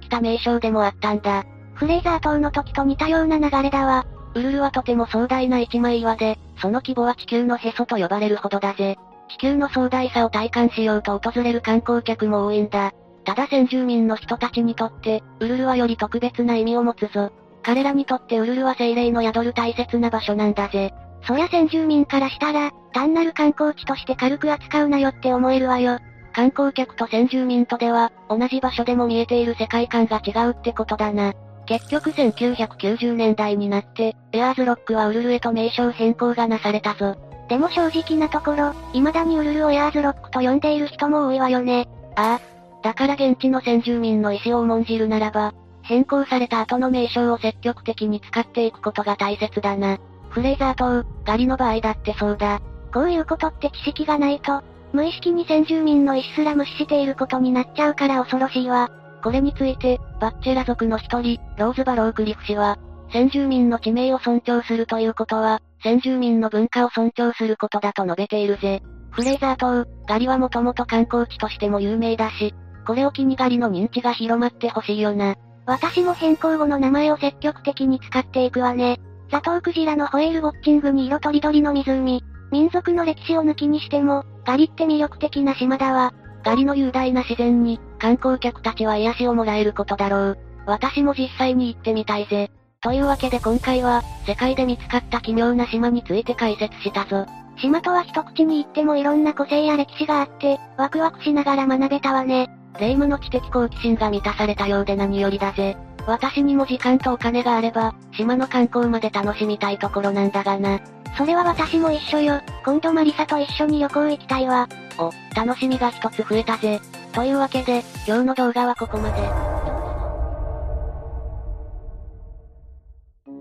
きた名称でもあったんだ。フレーザー島の時と似たような流れだわ。ウルルはとても壮大な一枚岩で、その規模は地球のへそと呼ばれるほどだぜ。地球の壮大さを体感しようと訪れる観光客も多いんだ。ただ先住民の人たちにとって、ウルルはより特別な意味を持つぞ。彼らにとってウルルは精霊の宿る大切な場所なんだぜ。そりゃ先住民からしたら、単なる観光地として軽く扱うなよって思えるわよ。観光客と先住民とでは、同じ場所でも見えている世界観が違うってことだな。結局1990年代になって、エアーズロックはウルルへと名称変更がなされたぞ。でも正直なところ、未だにウルルをエアーズロックと呼んでいる人も多いわよね。ああ。だから現地の先住民の意思を重んじるならば、変更された後の名称を積極的に使っていくことが大切だな。フレーザー島、ガリの場合だってそうだ。こういうことって知識がないと、無意識に先住民の意思すら無視していることになっちゃうから恐ろしいわ。これについて、バッチェラ族の一人、ローズバロークリフ氏は、先住民の地名を尊重するということは、先住民の文化を尊重することだと述べているぜ。フレーザー島、ガリはもともと観光地としても有名だし、これを機にガリの認知が広まってほしいよな。私も変更後の名前を積極的に使っていくわね。ザトウクジラのホエールウォッチングに色とりどりの湖。民族の歴史を抜きにしても、ガリって魅力的な島だわ。ガリの雄大な自然に、観光客たちは癒しをもらえることだろう。私も実際に行ってみたいぜ。というわけで今回は、世界で見つかった奇妙な島について解説したぞ。島とは一口に言ってもいろんな個性や歴史があって、ワクワクしながら学べたわね。霊夢の知的好奇心が満たされたようで何よりだぜ。私にも時間とお金があれば、島の観光まで楽しみたいところなんだがな。それは私も一緒よ。今度マリサと一緒に旅行行きたいわ。お、楽しみが一つ増えたぜ。というわけで、今日の動画はここまで。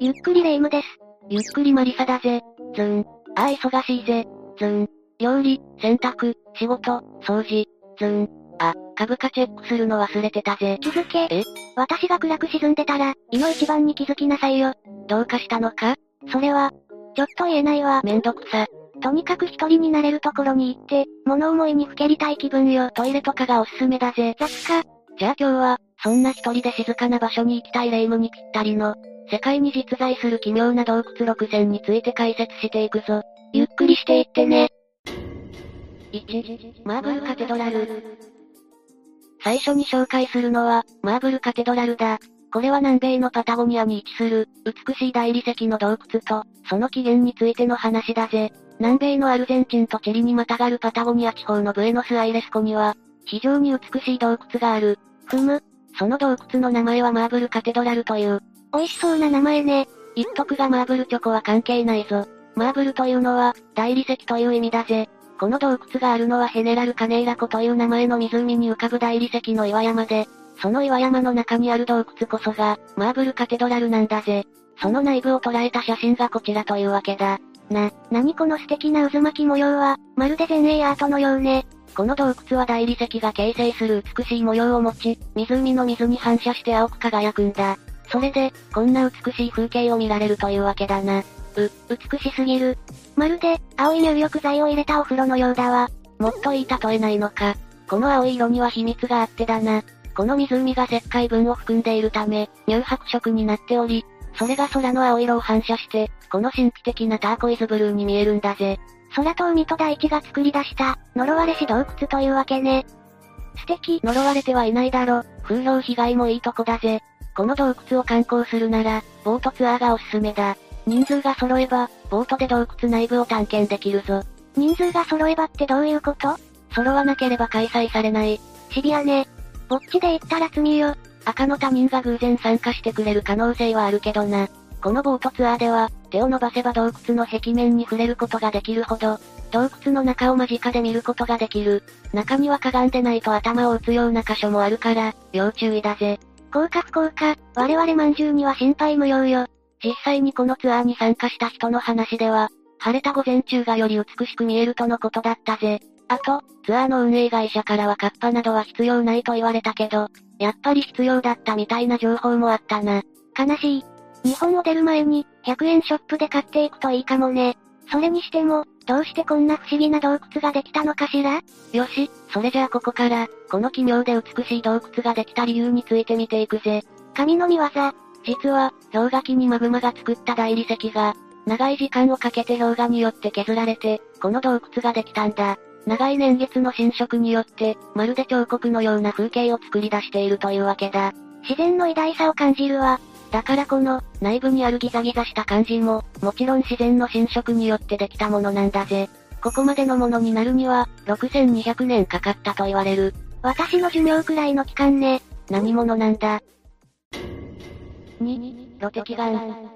ゆっくりレ夢ムです。ゆっくりマリサだぜ。ズーン。ああ忙しいぜ。ズーン。料理、洗濯、仕事、掃除、ズーン。あ、株価チェックするの忘れてたぜ。気づけ。え？私が暗く沈んでたら、胃の一番に気づきなさいよ。どうかしたのか？それは、ちょっと言えないわ。めんどくさ。とにかく一人になれるところに行って、物思いにふけりたい気分よ。トイレとかがおすすめだぜ。雑か。じゃあ今日は、そんな一人で静かな場所に行きたい霊夢にぴったりの、世界に実在する奇妙な洞窟6選について解説していくぞ。ゆっくりしていってね。1、マーブルカテドラル。最初に紹介するのは、マーブルカテドラルだ。これは南米のパタゴニアに位置する、美しい大理石の洞窟と、その起源についての話だぜ。南米のアルゼンチンとチリにまたがるパタゴニア地方のブエノスアイレス湖には、非常に美しい洞窟がある。ふむ。その洞窟の名前はマーブルカテドラルという。美味しそうな名前ね。言っとくがマーブルチョコは関係ないぞ。マーブルというのは、大理石という意味だぜ。この洞窟があるのはヘネラルカネイラ湖という名前の湖に浮かぶ大理石の岩山で、その岩山の中にある洞窟こそが、マーブルカテドラルなんだぜ。その内部を捉えた写真がこちらというわけだ。な、なにこの素敵な渦巻き模様は、まるで前衛アートのようね。この洞窟は大理石が形成する美しい模様を持ち、湖の水に反射して青く輝くんだ。それで、こんな美しい風景を見られるというわけだな。う、美しすぎる。まるで、青い入浴剤を入れたお風呂のようだわ。もっといい例えないのか。この青い色には秘密があってだな。この湖が石灰分を含んでいるため、乳白色になっており、それが空の青色を反射して、この神秘的なターコイズブルーに見えるんだぜ。空と海と大地が作り出した、呪われし洞窟というわけね。素敵。呪われてはいないだろ。風評被害もいいとこだぜ。この洞窟を観光するなら、ボートツアーがおすすめだ。人数が揃えば、ボートで洞窟内部を探検できるぞ。人数が揃えばってどういうこと？揃わなければ開催されない。シビアね。ぼっちで行ったら罪よ。赤の他人が偶然参加してくれる可能性はあるけどな。このボートツアーでは、手を伸ばせば洞窟の壁面に触れることができるほど、洞窟の中を間近で見ることができる。中にはかがんでないと頭を打つような箇所もあるから、要注意だぜ。効果不効果、我々まんじゅうには心配無用よ。実際にこのツアーに参加した人の話では、晴れた午前中がより美しく見えるとのことだったぜ。あと、ツアーの運営会社からはカッパなどは必要ないと言われたけど、やっぱり必要だったみたいな情報もあったな。悲しい。日本を出る前に、100円ショップで買っていくといいかもね。それにしても、どうしてこんな不思議な洞窟ができたのかしら？よし、それじゃあここから、この奇妙で美しい洞窟ができた理由について見ていくぜ。神の見業。実は、氷河期にマグマが作った大理石が、長い時間をかけて氷河によって削られて、この洞窟ができたんだ。長い年月の侵食によって、まるで彫刻のような風景を作り出しているというわけだ。自然の偉大さを感じるわ。だからこの、内部にあるギザギザした感じも、もちろん自然の侵食によってできたものなんだぜ。ここまでのものになるには、6200年かかったと言われる。私の寿命くらいの期間ね。何者なんだ？2、ロテキガン。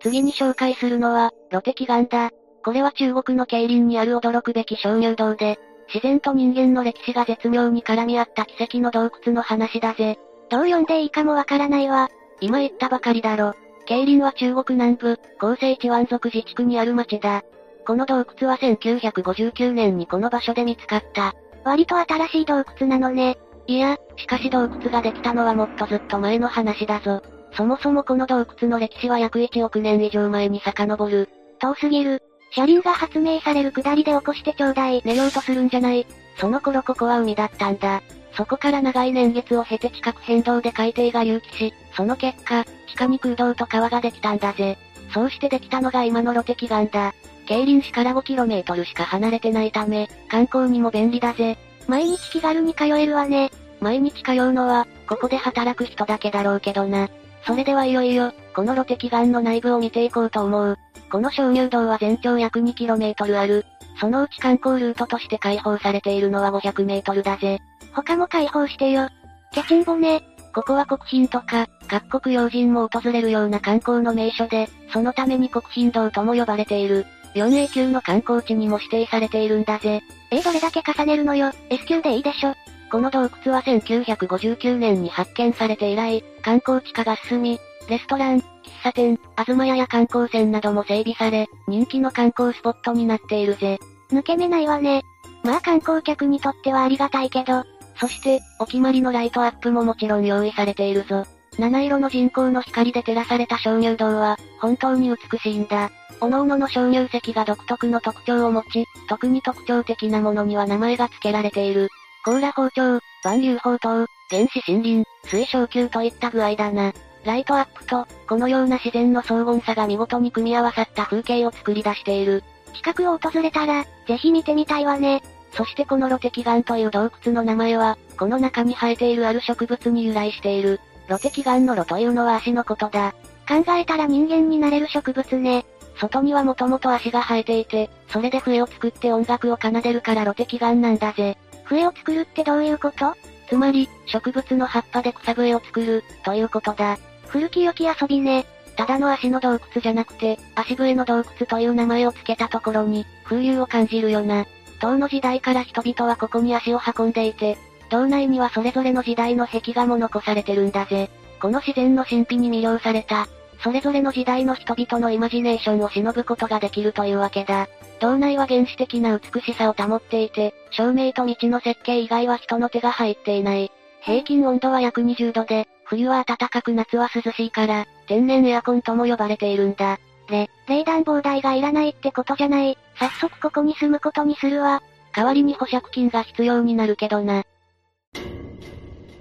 次に紹介するのは、ロテキガンだ。これは中国の競輪にある驚くべき鍾乳洞で、自然と人間の歴史が絶妙に絡み合った奇跡の洞窟の話だぜ。どう読んでいいかもわからないわ。今言ったばかりだろ。競輪は中国南部、広西地湾族自治区にある町だ。この洞窟は1959年にこの場所で見つかった。割と新しい洞窟なのね。いや、しかし洞窟ができたのはもっとずっと前の話だぞ。そもそもこの洞窟の歴史は約1億年以上前に遡る。遠すぎる。車輪が発明されるくだりで起こしてちょうだい。寝ようとするんじゃない。その頃ここは海だったんだ。そこから長い年月を経て地殻変動で海底が隆起し、その結果、地下に空洞と川ができたんだぜ。そうしてできたのが今のロテキ岩だ。競輪市から 5km しか離れてないため、観光にも便利だぜ。毎日気軽に通えるわね。毎日通うのは、ここで働く人だけだろうけどな。それではいよいよ、このロテキ岩の内部を見ていこうと思う。この鍾乳洞は全長約 2km ある。そのうち観光ルートとして開放されているのは 500m だぜ。他も開放してよ。キャチンボね。ここは国賓とか、各国要人も訪れるような観光の名所で、そのために国賓道とも呼ばれている。4A 級の観光地にも指定されているんだぜ。えどれだけ重ねるのよ。S 級でいいでしょ。この洞窟は1959年に発見されて以来、観光地化が進み、レストラン、喫茶店、東屋や観光船なども整備され、人気の観光スポットになっているぜ。抜け目ないわね。まあ観光客にとってはありがたいけど、そして、お決まりのライトアップももちろん用意されているぞ。七色の人工の光で照らされた鍾乳洞は、本当に美しいんだ。各々の鍾乳石が独特の特徴を持ち、特に特徴的なものには名前が付けられている。甲羅包丁、万流宝刀、原始森林、水晶球といった具合だな。ライトアップと、このような自然の荘厳さが見事に組み合わさった風景を作り出している。近くを訪れたら、ぜひ見てみたいわね。そしてこのロテキガンという洞窟の名前は、この中に生えているある植物に由来している。ロテキガンのロというのは足のことだ。考えたら人間になれる植物ね。外にはもともと足が生えていて、それで笛を作って音楽を奏でるからロテキガンなんだぜ。笛を作るってどういうこと？つまり、植物の葉っぱで草笛を作る、ということだ。古き良き遊びね。ただの足の洞窟じゃなくて、足笛の洞窟という名前を付けたところに、風流を感じるよな。唐の時代から人々はここに足を運んでいて、道内にはそれぞれの時代の壁画も残されてるんだぜ。この自然の神秘に魅了された、それぞれの時代の人々のイマジネーションを忍ぶことができるというわけだ。道内は原始的な美しさを保っていて、照明と道の設計以外は人の手が入っていない。平均温度は約20度で、冬は暖かく夏は涼しいから、天然エアコンとも呼ばれているんだ。で、冷暖房代がいらないってことじゃない。早速ここに住むことにするわ。代わりに保釈金が必要になるけどな。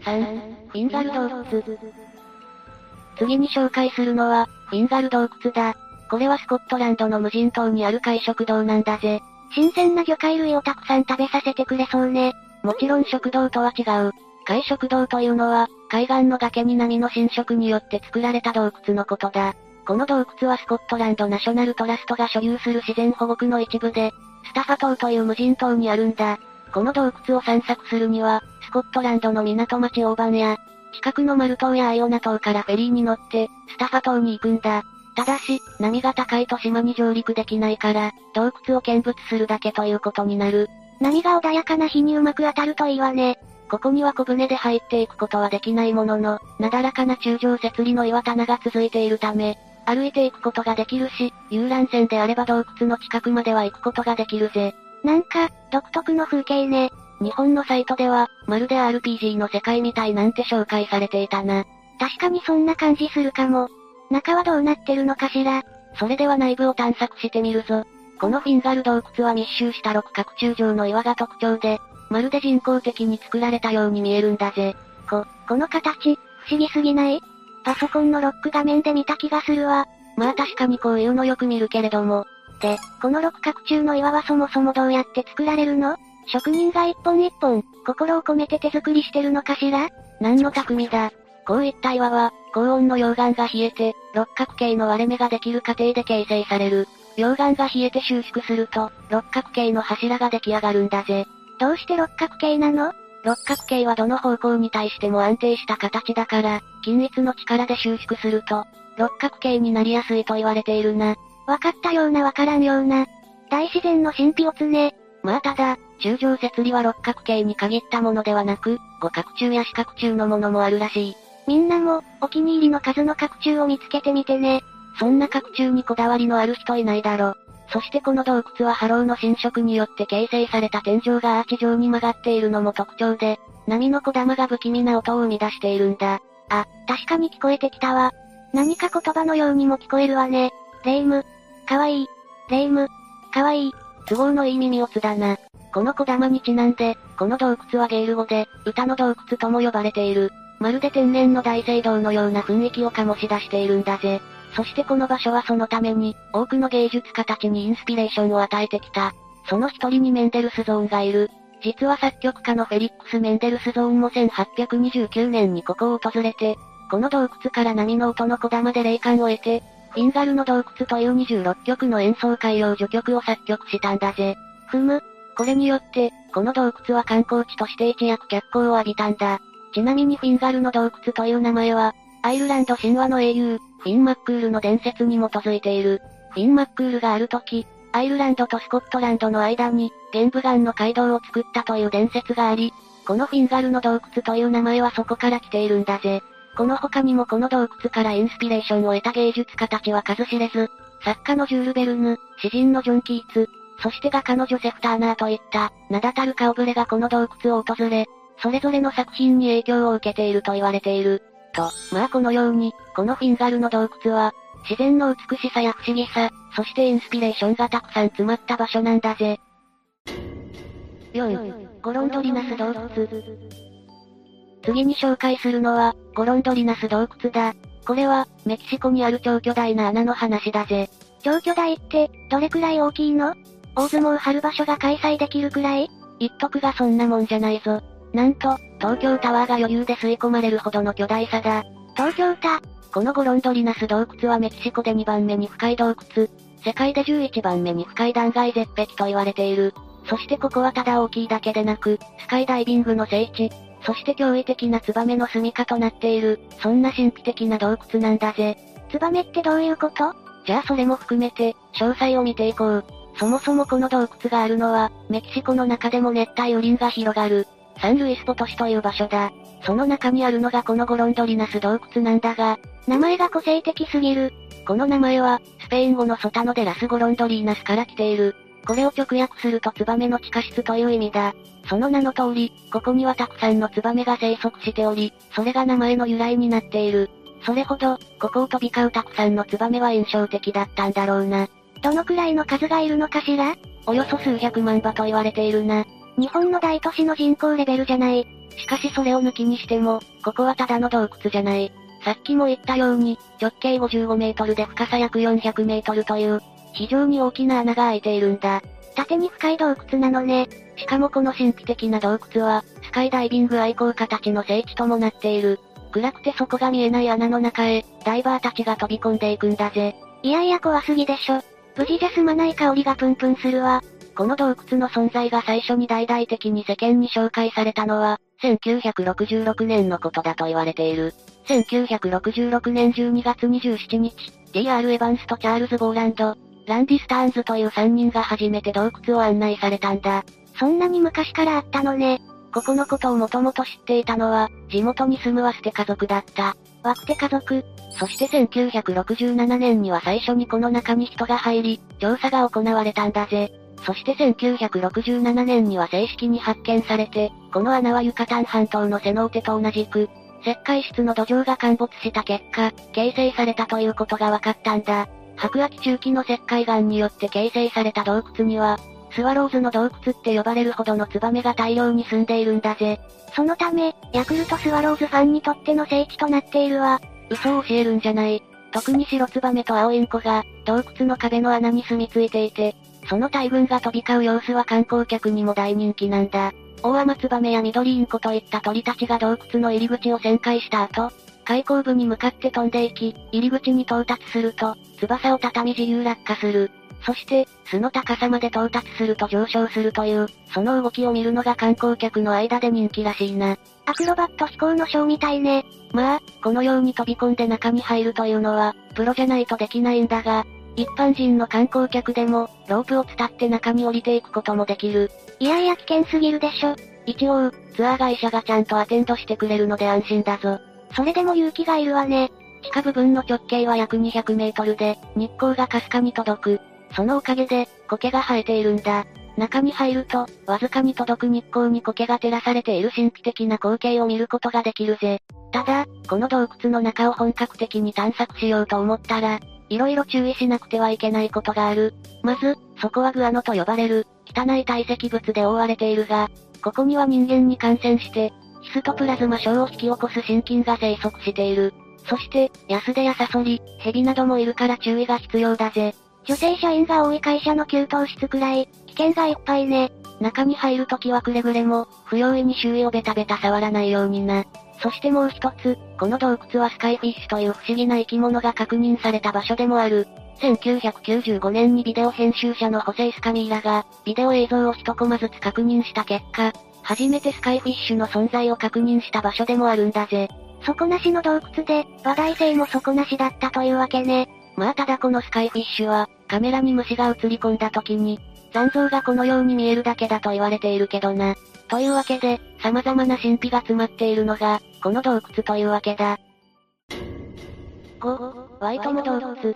3、フィンガル洞窟。次に紹介するのは、フィンガル洞窟だ。これはスコットランドの無人島にある海食堂なんだぜ。新鮮な魚介類をたくさん食べさせてくれそうね。もちろん食堂とは違う。海食堂というのは、海岸の崖に波の侵食によって作られた洞窟のことだ。この洞窟はスコットランドナショナルトラストが所有する自然保護区の一部で、スタファ島という無人島にあるんだ。この洞窟を散策するには、スコットランドの港町オーバンや、近くのマル島やアイオナ島からフェリーに乗って、スタファ島に行くんだ。ただし、波が高いと島に上陸できないから、洞窟を見物するだけということになる。波が穏やかな日にうまく当たるといいわね。ここには小舟で入っていくことはできないものの、なだらかな中上設理の岩棚が続いているため、歩いていくことができるし、遊覧船であれば洞窟の近くまでは行くことができるぜ。なんか、独特の風景ね。日本のサイトでは、まるで RPG の世界みたいなんて紹介されていたな。確かにそんな感じするかも。中はどうなってるのかしら。それでは内部を探索してみるぞ。このフィンガル洞窟は密集した六角柱状の岩が特徴で、まるで人工的に作られたように見えるんだぜ。こ、この形、不思議すぎない？パソコンのロック画面で見た気がするわ。まあ確かにこういうのよく見るけれども。で、この六角柱の岩はそもそもどうやって作られるの？職人が一本一本、心を込めて手作りしてるのかしら？何の匠だ。こういった岩は、高温の溶岩が冷えて、六角形の割れ目ができる過程で形成される。溶岩が冷えて収縮すると、六角形の柱が出来上がるんだぜ。どうして六角形なの？六角形はどの方向に対しても安定した形だから、均一の力で収縮すると、六角形になりやすいと言われているな。わかったようなわからんような。大自然の神秘をつね。まあただ、中上設理は六角形に限ったものではなく、五角柱や四角柱のものもあるらしい。みんなも、お気に入りの数の角柱を見つけてみてね。そんな角柱にこだわりのある人いないだろ。そしてこの洞窟は波浪の侵食によって形成された天井がアーチ状に曲がっているのも特徴で、波の小玉が不気味な音を生み出しているんだ。あ、確かに聞こえてきたわ。何か言葉のようにも聞こえるわね。レイム。かわいい。レイム。かわいい。都合のいい耳をつだな。この小玉にちなんで、この洞窟はゲール語で、歌の洞窟とも呼ばれている。まるで天然の大聖堂のような雰囲気を醸し出しているんだぜ。そしてこの場所はそのために、多くの芸術家たちにインスピレーションを与えてきた。その一人にメンデルスゾーンがいる。実は作曲家のフェリックス・メンデルスゾーンも1829年にここを訪れて、この洞窟から波の音の小玉で霊感を得て、フィンガルの洞窟という26曲の演奏会用序曲を作曲したんだぜ。ふむ。これによって、この洞窟は観光地として一躍脚光を浴びたんだ。ちなみにフィンガルの洞窟という名前は、アイルランド神話の英雄、フィン・マックールの伝説に基づいている。フィン・マックールがある時、アイルランドとスコットランドの間に、玄武岩の街道を作ったという伝説があり、このフィンガルの洞窟という名前はそこから来ているんだぜ。この他にもこの洞窟からインスピレーションを得た芸術家たちは数知れず、作家のジュール・ベルヌ、詩人のジョン・キーツ、そして画家のジョセフ・ターナーといった、名だたる顔ぶれがこの洞窟を訪れ、それぞれの作品に影響を受けていると言われている。と、まあこのように、このフィンガルの洞窟は、自然の美しさや不思議さ、そしてインスピレーションがたくさん詰まった場所なんだぜ。4、ゴロンドリナス洞窟。次に紹介するのは、ゴロンドリナス洞窟だ。これは、メキシコにある超巨大な穴の話だぜ。超巨大って、どれくらい大きいの？大相撲春場所が開催できるくらい？言っとくがそんなもんじゃないぞ。なんと、東京タワーが余裕で吸い込まれるほどの巨大さだ。東京タこのゴロンドリナス洞窟はメキシコで2番目に深い洞窟、世界で11番目に深い断崖絶壁と言われている。そしてここはただ大きいだけでなく、スカイダイビングの聖地、そして驚異的なツバメの住処となっている、そんな神秘的な洞窟なんだぜ。ツバメってどういうこと？じゃあそれも含めて、詳細を見ていこう。そもそもこの洞窟があるのは、メキシコの中でも熱帯雨林が広がる、サンルイスポトシという場所だ。その中にあるのがこのゴロンドリナス洞窟なんだが、名前が個性的すぎる。この名前は、スペイン語のソタノデラスゴロンドリーナスから来ている。これを直訳するとツバメの地下室という意味だ。その名の通り、ここにはたくさんのツバメが生息しており、それが名前の由来になっている。それほど、ここを飛び交うたくさんのツバメは印象的だったんだろうな。どのくらいの数がいるのかしら？およそ数百万羽と言われているな。日本の大都市の人口レベルじゃない。しかしそれを抜きにしても、ここはただの洞窟じゃない。さっきも言ったように、直径55メートルで深さ約400メートルという、非常に大きな穴が開いているんだ。縦に深い洞窟なのね。しかもこの神秘的な洞窟は、スカイダイビング愛好家たちの聖地ともなっている。暗くて底が見えない穴の中へ、ダイバーたちが飛び込んでいくんだぜ。いやいや怖すぎでしょ。無事じゃ済まない香りがプンプンするわ。この洞窟の存在が最初に大々的に世間に紹介されたのは、1966年のことだと言われている。1966年12月27日、D.R. エヴァンスとチャールズ・ボーランド、ランディ・スターンズという3人が初めて洞窟を案内されたんだ。そんなに昔からあったのね。ここのことをもともと知っていたのは、地元に住むワステ家族だった。ワクテ家族。そして1967年には最初にこの中に人が入り、調査が行われたんだぜ。そして1967年には正式に発見されて、この穴はユカタン半島のセノーテと同じく、石灰質の土壌が陥没した結果、形成されたということが分かったんだ。白亜紀中期の石灰岩によって形成された洞窟には、スワローズの洞窟って呼ばれるほどのツバメが大量に住んでいるんだぜ。そのため、ヤクルトスワローズファンにとっての聖地となっているわ。嘘を教えるんじゃない。特に白ツバメと青インコが、洞窟の壁の穴に住み着いていて、その大群が飛び交う様子は観光客にも大人気なんだ。大甘ツバメや緑インコといった鳥たちが洞窟の入り口を旋回した後、開口部に向かって飛んでいき、入り口に到達すると、翼を畳み自由落下する。そして、巣の高さまで到達すると上昇するという、その動きを見るのが観光客の間で人気らしいな。アクロバット飛行のショーみたいね。まあ、このように飛び込んで中に入るというのは、プロじゃないとできないんだが、一般人の観光客でも、ロープを伝って中に降りていくこともできる。いやいや危険すぎるでしょ。一応、ツアー会社がちゃんとアテンドしてくれるので安心だぞ。それでも勇気がいるわね。地下部分の直径は約200メートルで、日光がかすかに届く。そのおかげで、苔が生えているんだ。中に入ると、わずかに届く日光に苔が照らされている神秘的な光景を見ることができるぜ。ただ、この洞窟の中を本格的に探索しようと思ったら、色々注意しなくてはいけないことがある。まず、そこはグアノと呼ばれる、汚い堆積物で覆われているが、ここには人間に感染して、ヒストプラズマ症を引き起こす心筋が生息している。そして、ヤスデやサソリ、ヘビなどもいるから注意が必要だぜ。女性社員が多い会社の給湯室くらい、危険がいっぱいね。中に入るときはくれぐれも、不用意に周囲をベタベタ触らないようにな。そしてもう一つ、この洞窟はスカイフィッシュという不思議な生き物が確認された場所でもある。1995年にビデオ編集者のホセイ・スカミーラが、ビデオ映像を一コマずつ確認した結果、初めてスカイフィッシュの存在を確認した場所でもあるんだぜ。底なしの洞窟で、話題性も底なしだったというわけね。まあただこのスカイフィッシュは、カメラに虫が映り込んだ時に、残像がこのように見えるだけだと言われているけどな。というわけで、様々な神秘が詰まっているのが、この洞窟というわけだ。5、ワイトモ洞窟。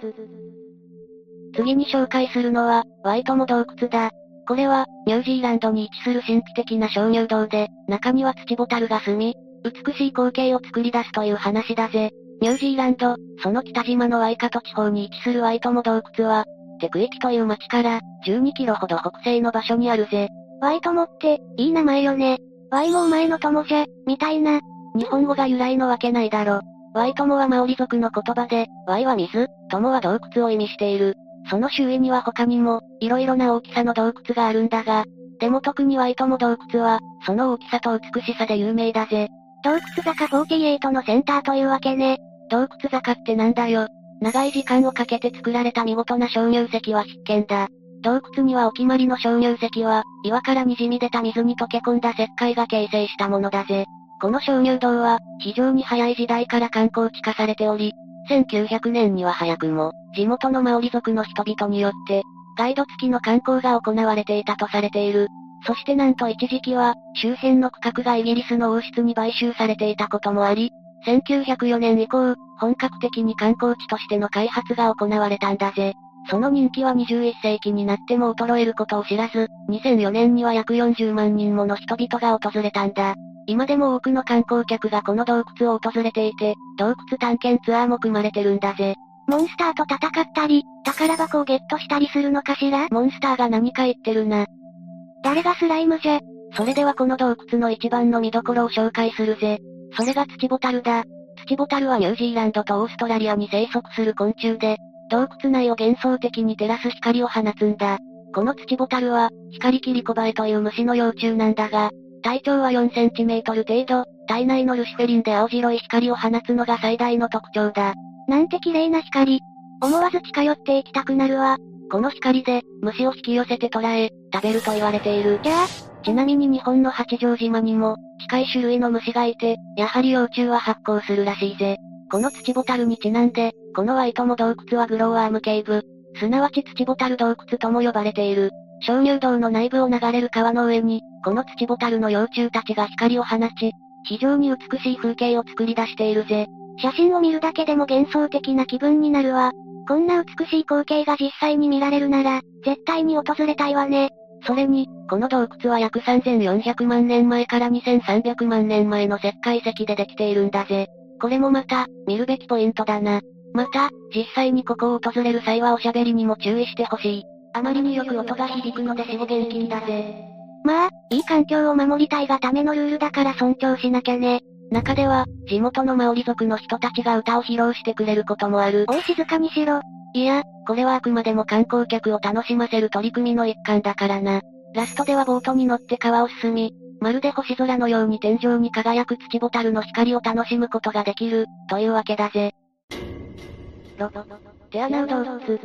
次に紹介するのは、ワイトモ洞窟だ。これは、ニュージーランドに位置する神秘的な鍾乳洞で、中には土ボタルが住み、美しい光景を作り出すという話だぜ。ニュージーランド、その北島のワイカト地方に位置するワイトモ洞窟は、テク駅という町から12キロほど北西の場所にあるぜ。ワイトモって、いい名前よね。ワイもお前の友じゃ、みたいな。日本語が由来のわけないだろ。ワイ友はマオリ族の言葉で、ワイは水、友は洞窟を意味している。その周囲には他にも、色々な大きさの洞窟があるんだが、でも特にワイ友洞窟は、その大きさと美しさで有名だぜ。洞窟坂48のセンターというわけね。洞窟坂ってなんだよ。長い時間をかけて作られた見事な鍾乳石は必見だ。洞窟にはお決まりの鍾乳石は、岩から滲み出た水に溶け込んだ石灰が形成したものだぜ。この鍾乳洞は、非常に早い時代から観光地化されており、1900年には早くも、地元のマオリ族の人々によって、ガイド付きの観光が行われていたとされている。そしてなんと一時期は、周辺の区画がイギリスの王室に買収されていたこともあり、1904年以降、本格的に観光地としての開発が行われたんだぜ。その人気は21世紀になっても衰えることを知らず、2004年には約40万人もの人々が訪れたんだ。今でも多くの観光客がこの洞窟を訪れていて、洞窟探検ツアーも組まれてるんだぜ。モンスターと戦ったり、宝箱をゲットしたりするのかしら？モンスターが何か言ってるな。誰がスライムじゃ？それではこの洞窟の一番の見どころを紹介するぜ。それが土ボタルだ。土ボタルはニュージーランドとオーストラリアに生息する昆虫で、洞窟内を幻想的に照らす光を放つんだ。この土ボタルは、光切りコバエという虫の幼虫なんだが、体長は4センチメートル程度、体内のルシフェリンで青白い光を放つのが最大の特徴だ。なんて綺麗な光。思わず近寄って行きたくなるわ。この光で、虫を引き寄せて捕らえ、食べると言われている。じゃあちなみに日本の八丈島にも、近い種類の虫がいて、やはり幼虫は発光するらしいぜ。この土ボタルにちなんで、このワイトモ洞窟はグローアームケーブ、すなわち土ボタル洞窟とも呼ばれている。鍾乳洞の内部を流れる川の上に、この土ボタルの幼虫たちが光を放ち、非常に美しい風景を作り出しているぜ。写真を見るだけでも幻想的な気分になるわ。こんな美しい光景が実際に見られるなら、絶対に訪れたいわね。それに、この洞窟は約3400万年前から2300万年前の石灰石でできているんだぜ。これもまた、見るべきポイントだな。また、実際にここを訪れる際はおしゃべりにも注意してほしい。あまりによく音が響くので死後厳禁だぜ。まあ、いい環境を守りたいがためのルールだから尊重しなきゃね。中では、地元のマオリ族の人たちが歌を披露してくれることもある。おい静かにしろ。いや、これはあくまでも観光客を楽しませる取り組みの一環だからな。ラストではボートに乗って川を進み、まるで星空のように天井に輝く土ボタルの光を楽しむことができる、というわけだぜ。テアナウ洞窟。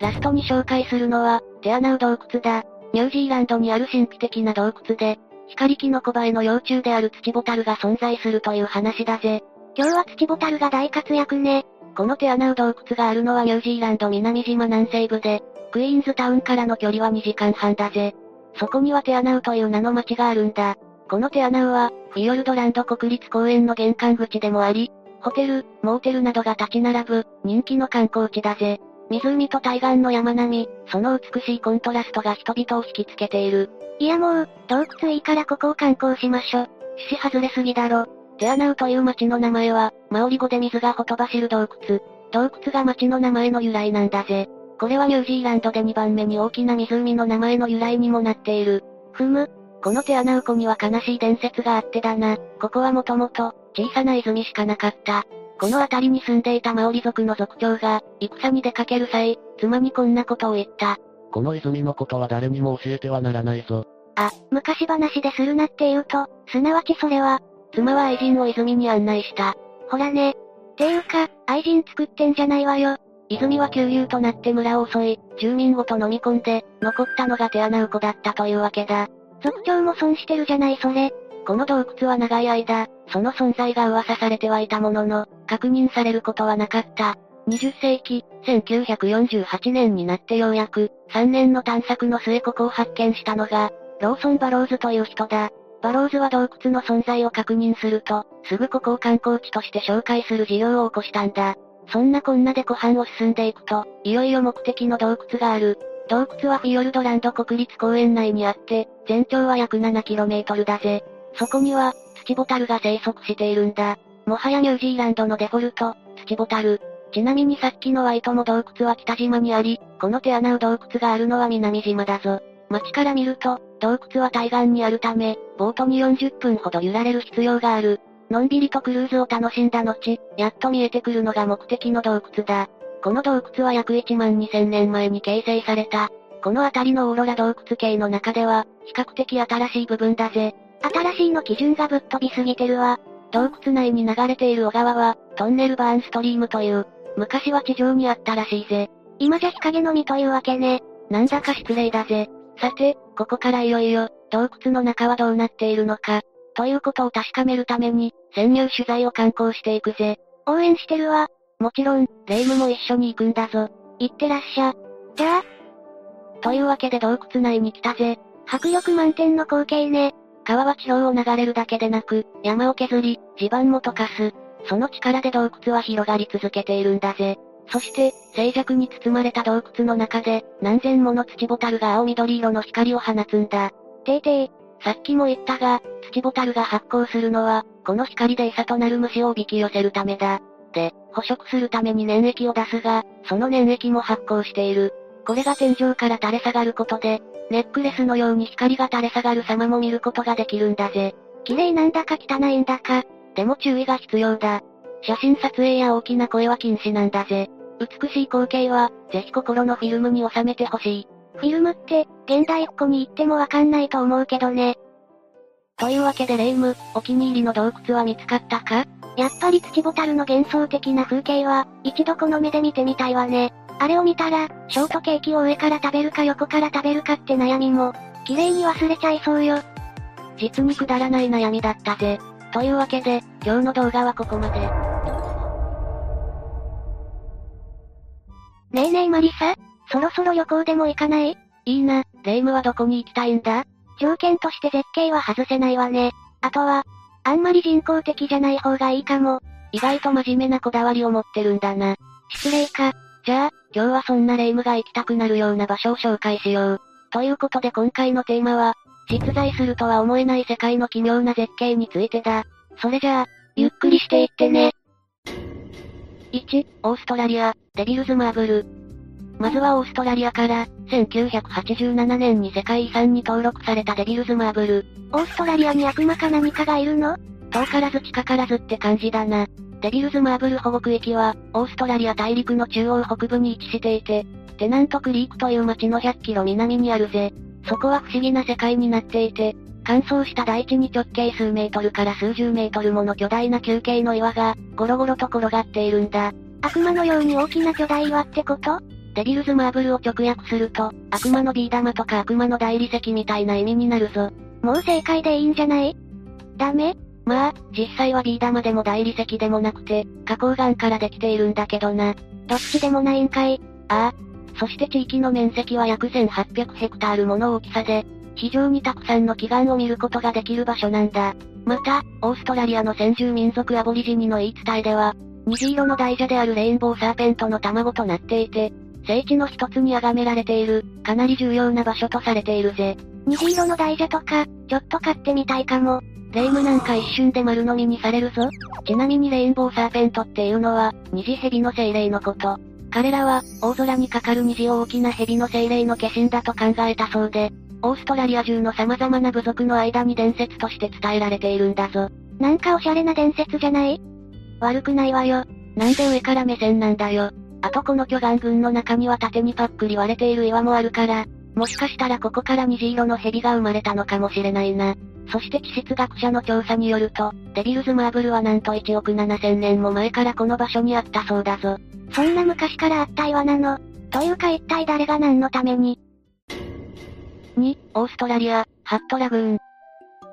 ラストに紹介するのは、テアナウ洞窟だ。ニュージーランドにある神秘的な洞窟で、光キノコバエの幼虫である土ボタルが存在するという話だぜ。今日は土ボタルが大活躍ね。このテアナウ洞窟があるのはニュージーランド南島南西部で、クイーンズタウンからの距離は2時間半だぜ。そこにはテアナウという名の町があるんだ。このテアナウは、フィヨルドランド国立公園の玄関口でもあり、ホテル、モーテルなどが立ち並ぶ、人気の観光地だぜ。湖と対岸の山並み、その美しいコントラストが人々を引きつけている。いやもう、洞窟いいからここを観光しましょ。趣旨外れすぎだろ。テアナウという町の名前は、マオリ語で水がほとばしる洞窟。洞窟が町の名前の由来なんだぜ。これはニュージーランドで2番目に大きな湖の名前の由来にもなっている。ふむ。このテアナウ湖には悲しい伝説があってだな。ここはもともと、小さな泉しかなかった。この辺りに住んでいたマオリ族の族長が、戦に出かける際、妻にこんなことを言った。この泉のことは誰にも教えてはならないぞ。あ、昔話でするなって言うと、すなわちそれは、妻は愛人を泉に案内した。ほらね。ていうか、愛人作ってんじゃないわよ。泉は旧友となって村を襲い、住民ごと飲み込んで、残ったのがテアナウコだったというわけだ。族長も損してるじゃないそれ。この洞窟は長い間、その存在が噂されてはいたものの、確認されることはなかった。20世紀、1948年になってようやく、3年の探索の末ここを発見したのが、ローソン・バローズという人だ。バローズは洞窟の存在を確認すると、すぐここを観光地として紹介する事業を起こしたんだ。そんなこんなで湖畔を進んでいくと、いよいよ目的の洞窟がある。洞窟はフィヨルドランド国立公園内にあって、全長は約 7km だぜ。そこには、土ボタルが生息しているんだ。もはやニュージーランドのデフォルト、土ボタル。ちなみにさっきのワイトも洞窟は北島にあり、この手穴う洞窟があるのは南島だぞ。街から見ると、洞窟は対岸にあるため、ボートに40分ほど揺られる必要がある。のんびりとクルーズを楽しんだ後、やっと見えてくるのが目的の洞窟だ。この洞窟は約1万2000年前に形成された。この辺りのオーロラ洞窟系の中では、比較的新しい部分だぜ。新しいの基準がぶっ飛びすぎてるわ。洞窟内に流れている小川は、トンネルバーンストリームという、昔は地上にあったらしいぜ。今じゃ日陰のみというわけね。なんだか失礼だぜ。さて、ここからいよいよ、洞窟の中はどうなっているのか、ということを確かめるために、潜入取材を敢行していくぜ。応援してるわ。もちろん、レイムも一緒に行くんだぞ。行ってらっしゃ。じゃあ。というわけで洞窟内に来たぜ。迫力満点の光景ね。川は地表を流れるだけでなく、山を削り、地盤も溶かす。その力で洞窟は広がり続けているんだぜ。そして、静寂に包まれた洞窟の中で、何千もの土ボタルが青緑色の光を放つんだ。てーてー、さっきも言ったが、土ボタルが発光するのは、この光で餌となる虫をおびき寄せるためだ。で、捕食するために粘液を出すが、その粘液も発光している。これが天井から垂れ下がることで、ネックレスのように光が垂れ下がる様も見ることができるんだぜ。綺麗なんだか汚いんだか。でも注意が必要だ。写真撮影や大きな声は禁止なんだぜ。美しい光景は、ぜひ心のフィルムに収めてほしい。フィルムって、現代っ子に言ってもわかんないと思うけどね。というわけでレイム、お気に入りの洞窟は見つかったか？やっぱり土ボタルの幻想的な風景は、一度この目で見てみたいわね。あれを見たら、ショートケーキを上から食べるか横から食べるかって悩みも、綺麗に忘れちゃいそうよ。実にくだらない悩みだったぜ。というわけで、今日の動画はここまで。ねえねえマリサ、そろそろ旅行でも行かない？いいな、レイムはどこに行きたいんだ？条件として絶景は外せないわね。あとは、あんまり人工的じゃない方がいいかも。意外と真面目なこだわりを持ってるんだな。失礼か。じゃあ、今日はそんなレイムが行きたくなるような場所を紹介しよう。ということで今回のテーマは、実在するとは思えない世界の奇妙な絶景についてだ。それじゃあ、ゆっくりしていってね。1、オーストラリア、デビルズマーブル。まずはオーストラリアから、1987年に世界遺産に登録されたデビルズマーブル。オーストラリアに悪魔か何かがいるの？遠からず近からずって感じだな。デビルズマーブル保護区域は、オーストラリア大陸の中央北部に位置していて、テナントクリークという町の100キロ南にあるぜ。そこは不思議な世界になっていて、乾燥した大地に直径数メートルから数十メートルもの巨大な球形の岩が、ゴロゴロと転がっているんだ。悪魔のように大きな巨大岩ってこと？デビルズマーブルを直訳すると、悪魔のビー玉とか悪魔の大理石みたいな意味になるぞ。もう正解でいいんじゃない？ダメ？まあ、実際はビー玉でも大理石でもなくて、花崗岩からできているんだけどな。どっちでもないんかい。ああ。そして地域の面積は約1800ヘクタールもの大きさで、非常にたくさんの奇岩を見ることができる場所なんだ。また、オーストラリアの先住民族アボリジニの言い伝えでは、虹色の大蛇であるレインボーサーペントの卵となっていて、聖地の一つに崇められている、かなり重要な場所とされているぜ。虹色の大蛇とか、ちょっと買ってみたいかも。霊夢なんか一瞬で丸飲みにされるぞ。ちなみにレインボーサーペントっていうのは、虹蛇の精霊のこと。彼らは、大空にかかる虹を大きな蛇の精霊の化身だと考えたそうで、オーストラリア中の様々な部族の間に伝説として伝えられているんだぞ。なんかおしゃれな伝説じゃない？悪くないわよ。なんで上から目線なんだよ。あとこの巨岩群の中には縦にパックリ割れている岩もあるから、もしかしたらここから虹色の蛇が生まれたのかもしれないな。そして地質学者の調査によると、デビルズマーブルはなんと1億7000年も前からこの場所にあったそうだぞ。そんな昔からあった岩なのというか一体誰が何のために ?2、オーストラリア、ハットラグーン。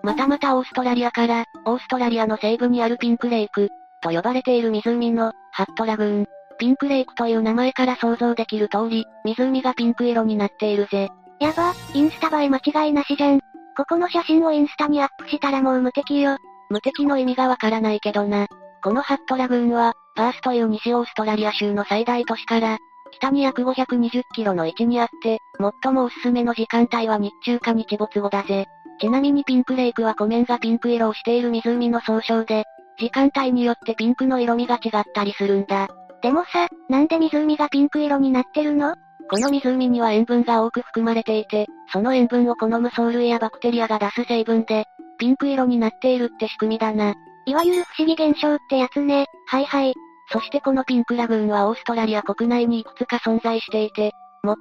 またまたオーストラリアから、オーストラリアの西部にあるピンクレイク、と呼ばれている湖の、ハットラグーン。ピンクレイクという名前から想像できる通り、湖がピンク色になっているぜ。やば、インスタ映え間違いなしじゃん。ここの写真をインスタにアップしたらもう無敵よ。無敵の意味がわからないけどな。このハットラグーンは、パースという西オーストラリア州の最大都市から、北に約520キロの位置にあって、最もおすすめの時間帯は日中か日没後だぜ。ちなみにピンクレイクは湖面がピンク色をしている湖の総称で、時間帯によってピンクの色味が違ったりするんだ。でもさ、なんで湖がピンク色になってるの？この湖には塩分が多く含まれていて、その塩分を好む藻類やバクテリアが出す成分で、ピンク色になっているって仕組みだな。いわゆる不思議現象ってやつね。はいはい。そしてこのピンクラグーンはオーストラリア国内にいくつか存在していて、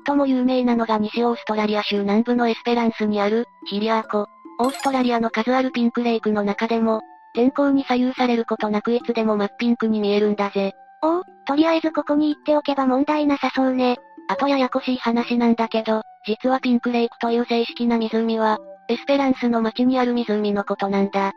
最も有名なのが西オーストラリア州南部のエスペランスにある、ヒリアー湖。オーストラリアの数あるピンクレイクの中でも、天候に左右されることなくいつでも真っピンクに見えるんだぜ。おお、とりあえずここに行っておけば問題なさそうね。あとややこしい話なんだけど、実はピンクレイクという正式な湖は、エスペランスの町にある湖のことなんだ。ん？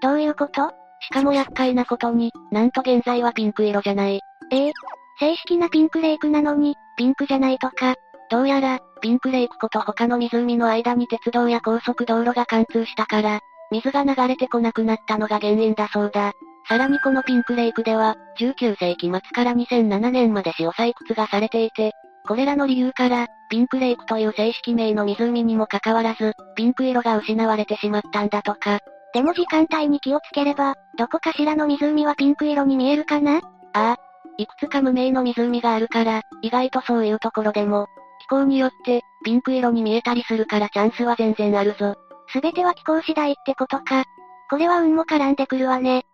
どういうこと？しかも厄介なことに、なんと現在はピンク色じゃない。ええ正式なピンクレイクなのに、ピンクじゃないとか。どうやら、ピンクレイク湖と他の湖の間に鉄道や高速道路が貫通したから、水が流れてこなくなったのが原因だそうだ。さらにこのピンクレイクでは、19世紀末から2007年まで使用採掘がされていて、これらの理由から、ピンクレイクという正式名の湖にもかかわらず、ピンク色が失われてしまったんだとか。でも時間帯に気をつければ、どこかしらの湖はピンク色に見えるかな？ああ。いくつか無名の湖があるから、意外とそういうところでも、気候によって、ピンク色に見えたりするからチャンスは全然あるぞ。すべては気候次第ってことか。これは運も絡んでくるわね。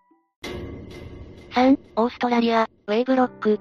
3、オーストラリア、ウェーブロック。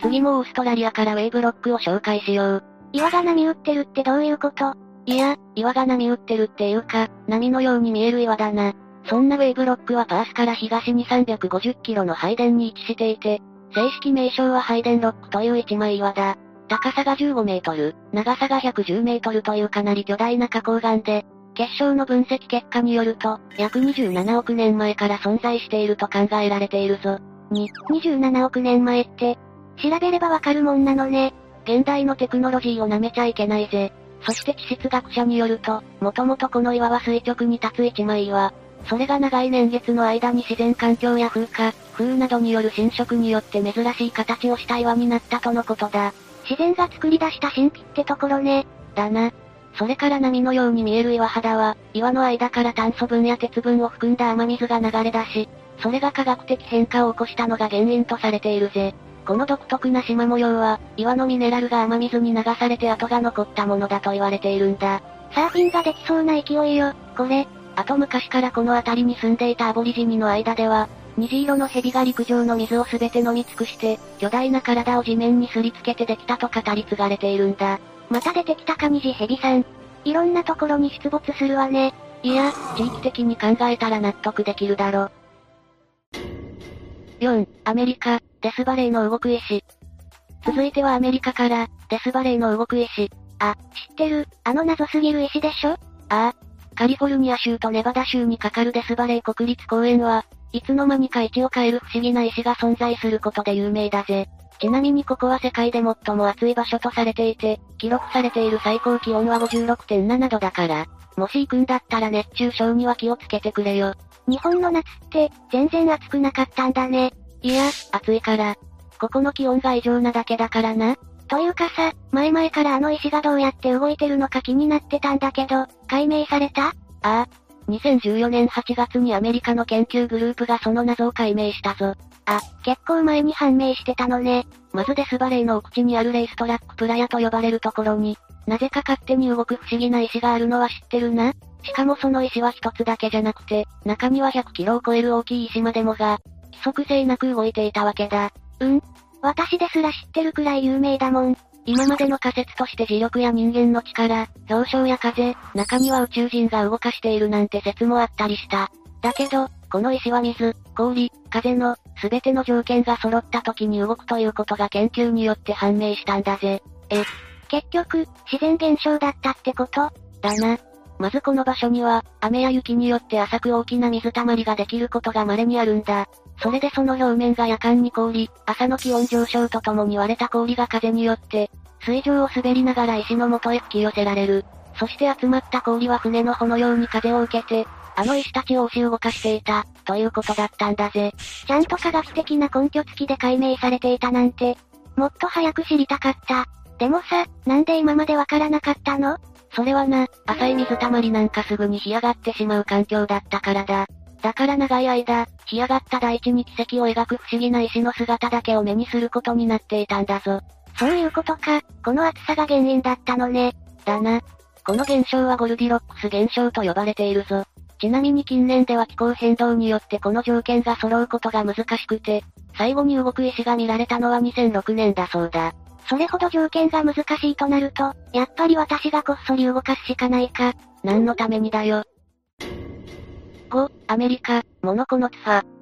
次もオーストラリアからウェーブロックを紹介しよう。岩が波打ってるってどういうこと？いや、岩が波打ってるっていうか、波のように見える岩だな。そんなウェーブロックはパースから東に350キロの配電に位置していて、正式名称は配電ロックという一枚岩だ。高さが15メートル、長さが110メートルというかなり巨大な花崗岩で、結晶の分析結果によると、約27億年前から存在していると考えられているぞ。に、27億年前って、調べればわかるもんなのね。現代のテクノロジーを舐めちゃいけないぜ。そして地質学者によると、もともとこの岩は垂直に立つ一枚岩。それが長い年月の間に自然環境や風化、風などによる侵食によって珍しい形をした岩になったとのことだ。自然が作り出した神秘ってところね。だな。それから波のように見える岩肌は、岩の間から炭素分や鉄分を含んだ雨水が流れ出し、それが科学的変化を起こしたのが原因とされているぜ。この独特な縞模様は、岩のミネラルが雨水に流されて跡が残ったものだと言われているんだ。サーフィンができそうな勢いよ、これ。あと昔からこの辺りに住んでいたアボリジニの間では、虹色の蛇が陸上の水をすべて飲み尽くして、巨大な体を地面にすりつけてできたと語り継がれているんだ。また出てきたか虹蛇さん。いろんなところに出没するわね。いや、地域的に考えたら納得できるだろ。4、アメリカ、デスバレーの動く石。続いてはアメリカから、デスバレーの動く石。あ、知ってる、あの謎すぎる石でしょ？ああ。カリフォルニア州とネバダ州にかかるデスバレー国立公園は、いつの間にか位置を変える不思議な石が存在することで有名だぜ。ちなみにここは世界で最も暑い場所とされていて、記録されている最高気温は56.7度だから、もし行くんだったら熱中症には気をつけてくれよ。日本の夏って、全然暑くなかったんだね。いや、暑いから。ここの気温が異常なだけだからな。というかさ、前々からあの石がどうやって動いてるのか気になってたんだけど、解明された？ああ。2014年8月にアメリカの研究グループがその謎を解明したぞ。あ、結構前に判明してたのね。まずデスバレーの奥地にあるレイストラックプラヤと呼ばれるところに、なぜか勝手に動く不思議な石があるのは知ってるなしかもその石は一つだけじゃなくて、中には100キロを超える大きい石までもが、規則性なく動いていたわけだ。うん私ですら知ってるくらい有名だもん。今までの仮説として磁力や人間の力、表彰や風、中には宇宙人が動かしているなんて説もあったりした。だけど、この石は水、氷、風の、すべての条件が揃った時に動くということが研究によって判明したんだぜ。え、結局、自然現象だったってこと？だな。まずこの場所には、雨や雪によって浅く大きな水たまりができることが稀にあるんだ。それでその表面が夜間に凍り、朝の気温上昇とともに割れた氷が風によって、水上を滑りながら石の元へ吹き寄せられる。そして集まった氷は船の帆のように風を受けて、あの石たちを押し動かしていた、ということだったんだぜ。ちゃんと科学的な根拠付きで解明されていたなんて、もっと早く知りたかった。でもさ、なんで今までわからなかったの？それはな、浅い水たまりなんかすぐに干上がってしまう環境だったからだ。だから長い間、干上がった大地に奇跡を描く不思議な石の姿だけを目にすることになっていたんだぞ。そういうことか、この暑さが原因だったのね。だな。この現象はゴルディロックス現象と呼ばれているぞ。ちなみに近年では気候変動によってこの条件が揃うことが難しくて、最後に動く石が見られたのは2006年だそうだ。それほど条件が難しいとなると、やっぱり私がこっそり動かすしかないか。何のためにだよ。5、アメリカ、モノコノツファ。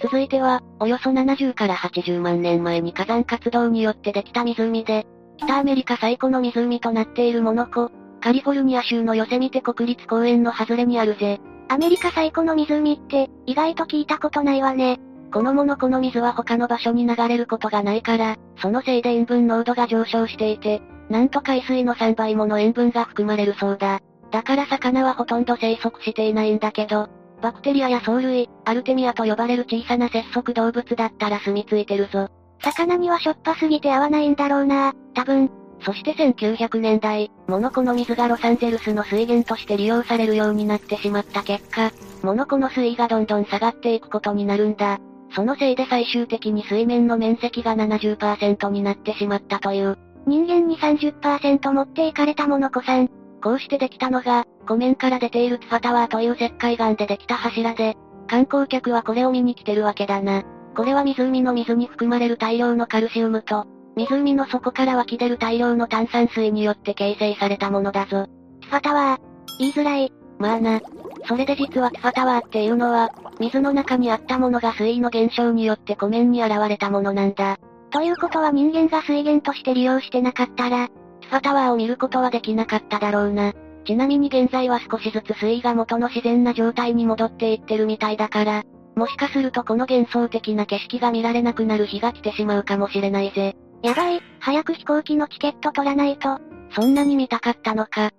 続いては、およそ70から80万年前に火山活動によってできた湖で、北アメリカ最古の湖となっているモノコ、カリフォルニア州のヨセミテ国立公園の外れにあるぜ。アメリカ最古の湖って、意外と聞いたことないわね。このモノコの水は他の場所に流れることがないから、そのせいで塩分濃度が上昇していて、なんと海水の3倍もの塩分が含まれるそうだ。だから魚はほとんど生息していないんだけど、バクテリアや藻類、アルテミアと呼ばれる小さな節足動物だったら住み着いてるぞ。魚にはしょっぱすぎて合わないんだろうな、多分。そして1900年代、モノコの水がロサンゼルスの水源として利用されるようになってしまった結果、モノコの水位がどんどん下がっていくことになるんだ。そのせいで最終的に水面の面積が70%になってしまったという。人間に30%持っていかれたモノコさん。こうしてできたのが、湖面から出ているツファタワーという石灰岩でできた柱で、観光客はこれを見に来てるわけだな。これは湖の水に含まれる大量のカルシウムと、湖の底から湧き出る大量の炭酸水によって形成されたものだぞ。ツファタワー。言いづらい。まあな。それで実はツファタワーっていうのは、水の中にあったものが水位の減少によって湖面に現れたものなんだ。ということは人間が水源として利用してなかったら、ツファタワーを見ることはできなかっただろうな。ちなみに現在は少しずつ水位が元の自然な状態に戻っていってるみたいだから、もしかするとこの幻想的な景色が見られなくなる日が来てしまうかもしれないぜ。やばい、早く飛行機のチケット取らないと。そんなに見たかったのか。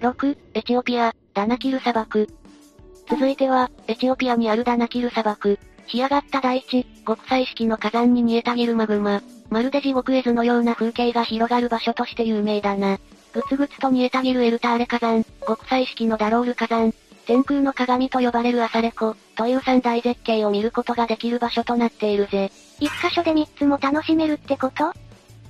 6、エチオピア、ダナキル砂漠。続いては、エチオピアにあるダナキル砂漠。干上がった大地、極彩色の火山に煮えたぎるマグマ。まるで地獄絵図のような風景が広がる場所として有名だな。ぐつぐつと煮えたぎるエルターレ火山、極彩色のダロール火山、天空の鏡と呼ばれるアサレ湖、という三大絶景を見ることができる場所となっているぜ。一箇所で三つも楽しめるってこと？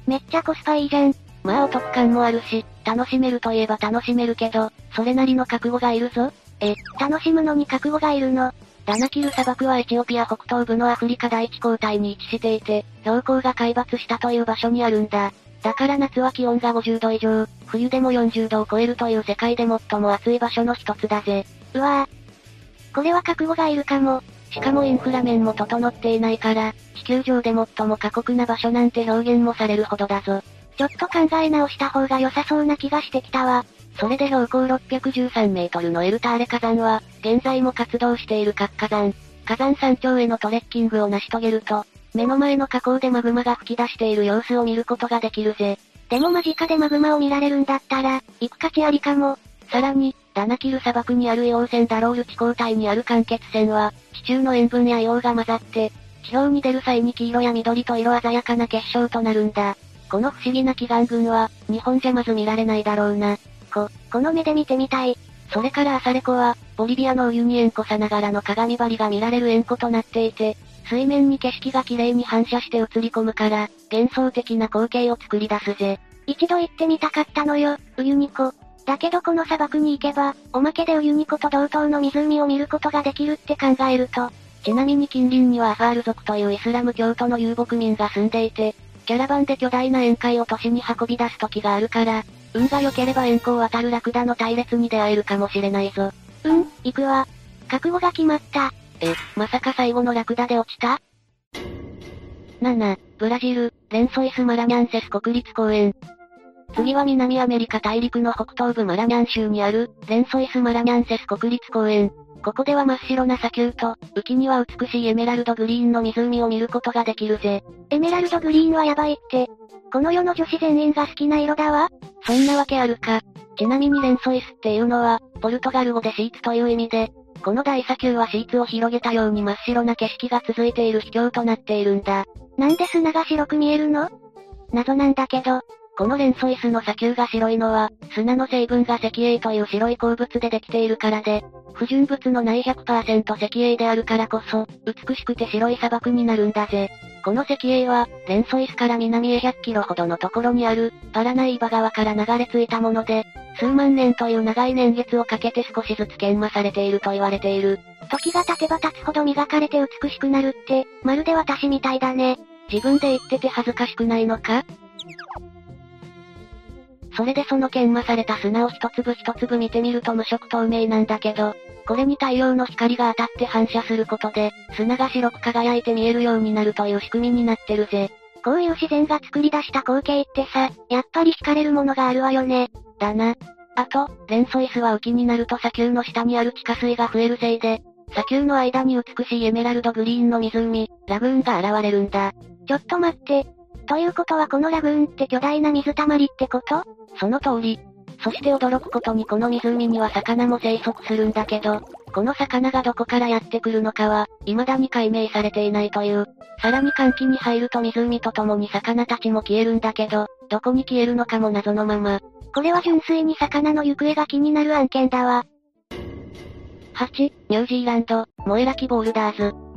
めっちゃコスパいいじゃん。まあお得感もあるし、楽しめるといえば楽しめるけど、それなりの覚悟がいるぞ。え、楽しむのに覚悟がいるの？ダナキル砂漠はエチオピア北東部のアフリカ第一交代に位置していて、標高が海抜したという場所にあるんだ。だから夏は気温が50度以上、冬でも40度を超えるという世界で最も暑い場所の一つだぜ。うわぁ。これは覚悟がいるかも。しかもインフラ面も整っていないから、地球上で最も過酷な場所なんて表現もされるほどだぞ。ちょっと考え直した方が良さそうな気がしてきたわ。それで標高613メートルのエルターレ火山は、現在も活動している活火山。火山山頂へのトレッキングを成し遂げると、目の前の火口でマグマが吹き出している様子を見ることができるぜ。でも間近でマグマを見られるんだったら、行く価値ありかも。さらに、ダナキル砂漠にある硫黄泉ダロール地溝帯にある間欠泉は、地中の塩分や硫黄が混ざって、地表に出る際に黄色や緑と色鮮やかな結晶となるんだ。この不思議な祈願群は、日本じゃまず見られないだろうな。こ、この目で見てみたい。それからアサレ湖は、ボリビアのお湯に塩湖さながらの鏡張りが見られる塩湖となっていて、水面に景色が綺麗に反射して映り込むから、幻想的な光景を作り出すぜ。一度行ってみたかったのよ、ウユニ湖。だけどこの砂漠に行けば、おまけでウユニ湖と同等の湖を見ることができるって考えると。ちなみに近隣にはアファール族というイスラム教徒の遊牧民が住んでいて、キャラバンで巨大な宴会を都市に運び出す時があるから、運が良ければ円弧を渡るラクダの隊列に出会えるかもしれないぞ。うん、行くわ。覚悟が決まった。え、まさか最後のラクダで落ちた ?7、ブラジル、レンソイスマラニャンセス国立公園。次は南アメリカ大陸の北東部マラニャン州にある、レンソイスマラニャンセス国立公園。ここでは真っ白な砂丘と、浮きには美しいエメラルドグリーンの湖を見ることができるぜ。エメラルドグリーンはやばいって。この世の女子全員が好きな色だわ。そんなわけあるか。ちなみにレンソイスっていうのは、ポルトガル語でシーツという意味で、この大砂丘はシーツを広げたように真っ白な景色が続いている秘境となっているんだ。なんで砂が白く見えるの？謎なんだけど、このレンソイスの砂丘が白いのは、砂の成分が石英という白い鉱物でできているからで、不純物のない100%石英であるからこそ、美しくて白い砂漠になるんだぜ。この石英は、レンソイスから南へ100キロほどのところにある、パラナイバ川から流れ着いたもので、数万年という長い年月をかけて少しずつ研磨されていると言われている。時が経てば経つほど磨かれて美しくなるって、まるで私みたいだね。自分で言ってて恥ずかしくないのか？それでその研磨された砂を一粒一粒見てみると無色透明なんだけど、これに太陽の光が当たって反射することで、砂が白く輝いて見えるようになるという仕組みになってるぜ。こういう自然が作り出した光景ってさ、やっぱり惹かれるものがあるわよね。だな。あと、レンソイスは浮きになると砂丘の下にある地下水が増えるせいで、砂丘の間に美しいエメラルドグリーンの湖、ラグーンが現れるんだ。ちょっと待って。ということはこのラグーンって巨大な水たまりってこと？その通り。そして驚くことにこの湖には魚も生息するんだけど、この魚がどこからやってくるのかは、未だに解明されていないという。さらに寒気に入ると湖と共に魚たちも消えるんだけど、どこに消えるのかも謎のまま。これは純粋に魚の行方が気になる案件だわ。8、ニュージーランド、モエラキボールダーズ。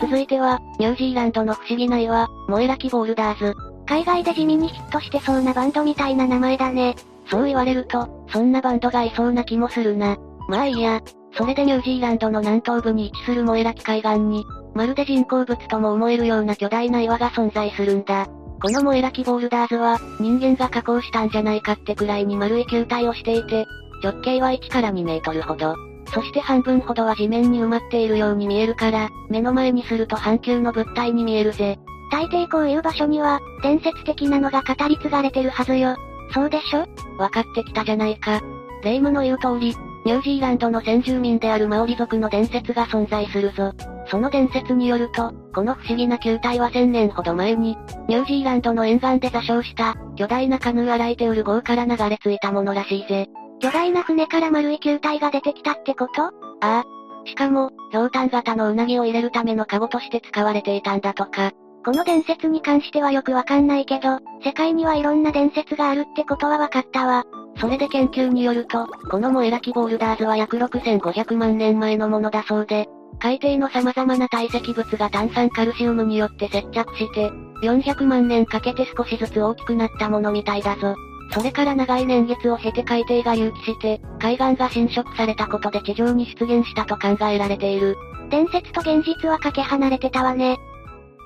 続いては、ニュージーランドの不思議な岩、モエラキボールダーズ。海外で地味にヒットしてそうなバンドみたいな名前だね。そう言われると、そんなバンドがいそうな気もするな。まあいいや。それでニュージーランドの南東部に位置するモエラキ海岸に、まるで人工物とも思えるような巨大な岩が存在するんだ。このモエラキボールダーズは、人間が加工したんじゃないかってくらいに丸い球体をしていて、直径は1から2メートルほど。そして半分ほどは地面に埋まっているように見えるから、目の前にすると半球の物体に見えるぜ。大抵こういう場所には、伝説的なのが語り継がれてるはずよ。そうでしょ？わかってきたじゃないか。霊夢の言う通り、ニュージーランドの先住民であるマオリ族の伝説が存在するぞ。その伝説によると、この不思議な球体は1000年ほど前に、ニュージーランドの沿岸で座礁した、巨大なカヌーアライテウル号から流れ着いたものらしいぜ。巨大な船から丸い球体が出てきたってこと？ああ。しかも、ひょうたん型のうなぎを入れるためのカゴとして使われていたんだとか。この伝説に関してはよくわかんないけど、世界にはいろんな伝説があるってことはわかったわ。それで研究によると、このモエラキボールダーズは約6500万年前のものだそうで、海底の様々な堆積物が炭酸カルシウムによって接着して、400万年かけて少しずつ大きくなったものみたいだぞ。それから長い年月を経て海底が隆起して、海岸が侵食されたことで地上に出現したと考えられている。伝説と現実はかけ離れてたわね。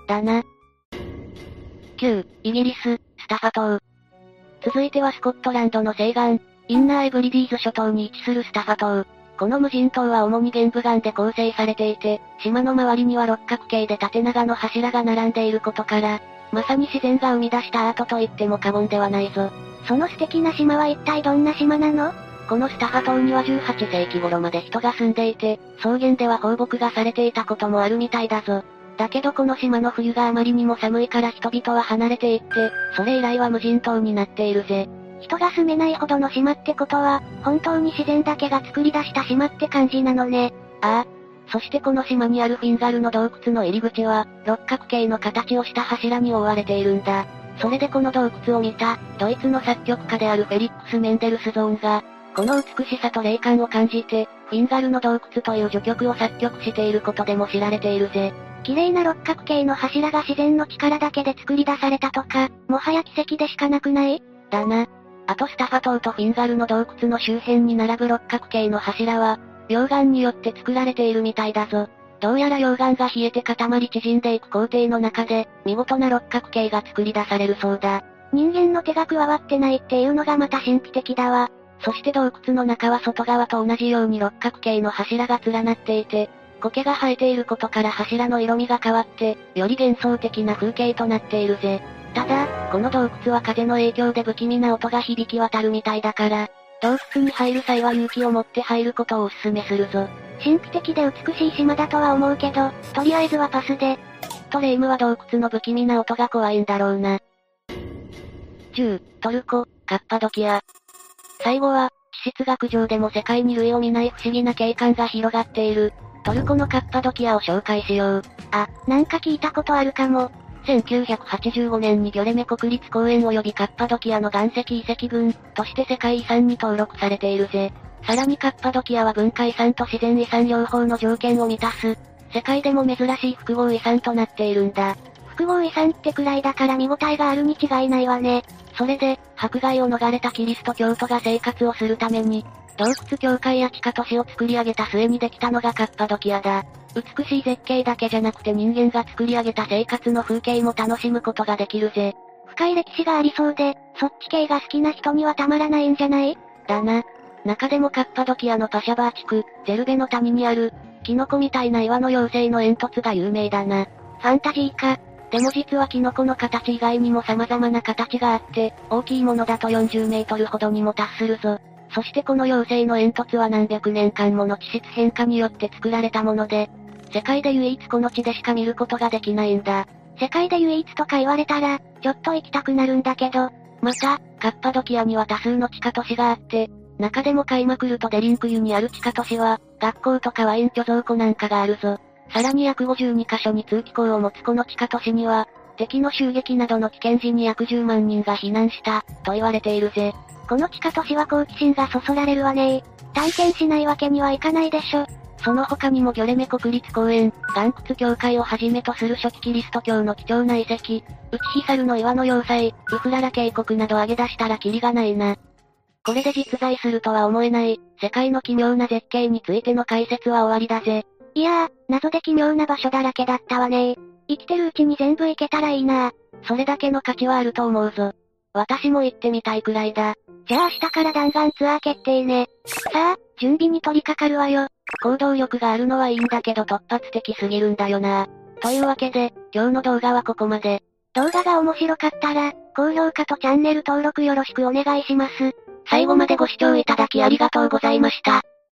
だな。9、イギリス、スタファ島。続いてはスコットランドの西岸、インナーエブリディーズ諸島に位置するスタファ島。この無人島は主に玄武岩で構成されていて、島の周りには六角形で縦長の柱が並んでいることから、まさに自然が生み出したアートと言っても過言ではないぞ。その素敵な島は一体どんな島なの？このスタファ島には18世紀頃まで人が住んでいて、草原では放牧がされていたこともあるみたいだぞ。だけどこの島の冬があまりにも寒いから人々は離れていって、それ以来は無人島になっているぜ。人が住めないほどの島ってことは、本当に自然だけが作り出した島って感じなのね。ああ。そしてこの島にあるフィンガルの洞窟の入り口は、六角形の形をした柱に覆われているんだ。それでこの洞窟を見た、ドイツの作曲家であるフェリックス・メンデルスゾーンが、この美しさと霊感を感じて、フィンガルの洞窟という序曲を作曲していることでも知られているぜ。綺麗な六角形の柱が自然の力だけで作り出されたとか、もはや奇跡でしかなくない？だな。あとスタファ島とフィンガルの洞窟の周辺に並ぶ六角形の柱は、溶岩によって作られているみたいだぞ。どうやら溶岩が冷えて固まり縮んでいく工程の中で、見事な六角形が作り出されるそうだ。人間の手が加わってないっていうのがまた神秘的だわ。そして洞窟の中は外側と同じように六角形の柱が連なっていて、苔が生えていることから柱の色味が変わって、より幻想的な風景となっているぜ。ただ、この洞窟は風の影響で不気味な音が響き渡るみたいだから、洞窟に入る際は勇気を持って入ることをお勧めするぞ。神秘的で美しい島だとは思うけど、とりあえずはパスで。とレイムは洞窟の不気味な音が怖いんだろうな。10、トルコ、カッパドキア。最後は、地質学上でも世界に類を見ない不思議な景観が広がっている、トルコのカッパドキアを紹介しよう。あ、なんか聞いたことあるかも。1985年にギョレメ国立公園及びカッパドキアの岩石遺跡群として世界遺産に登録されているぜ。さらにカッパドキアは文化遺産と自然遺産両方の条件を満たす、世界でも珍しい複合遺産となっているんだ。複合遺産ってくらいだから見応えがあるに違いないわね。それで、迫害を逃れたキリスト教徒が生活をするために、洞窟教会や地下都市を作り上げた末にできたのがカッパドキアだ。美しい絶景だけじゃなくて人間が作り上げた生活の風景も楽しむことができるぜ。深い歴史がありそうで、そっち系が好きな人にはたまらないんじゃない？だな。中でもカッパドキアのパシャバー地区、ゼルベの谷にある、キノコみたいな岩の妖精の煙突が有名だな。ファンタジーか。でも実はキノコの形以外にも様々な形があって、大きいものだと40メートルほどにも達するぞ。そしてこの妖精の煙突は何百年間もの地質変化によって作られたもので、世界で唯一この地でしか見ることができないんだ。世界で唯一とか言われたら、ちょっと行きたくなるんだけど。また、カッパドキアには多数の地下都市があって、中でもカイマクルとデリンクユにある地下都市は、学校とかワイン貯蔵庫なんかがあるぞ。さらに約52カ所に通気口を持つこの地下都市には、敵の襲撃などの危険時に約10万人が避難した、と言われているぜ。この地下都市は好奇心がそそられるわね体験しないわけにはいかないでしょ。その他にもギョレメ国立公園、岩窟教会をはじめとする初期キリスト教の貴重な遺跡、内ヒサルの岩の要塞、ウフララ渓谷など挙げ出したらキリがないな。これで実在するとは思えない、世界の奇妙な絶景についての解説は終わりだぜ。いやー、謎で奇妙な場所だらけだったわね生きてるうちに全部行けたらいいなそれだけの価値はあると思うぞ。私も行ってみたいくらいだ。じゃあ明日から弾丸ツアー決定ね。さあ、準備に取り掛かるわよ。行動力があるのはいいんだけど突発的すぎるんだよな。というわけで、今日の動画はここまで。動画が面白かったら、高評価とチャンネル登録よろしくお願いします。最後までご視聴いただきありがとうございました。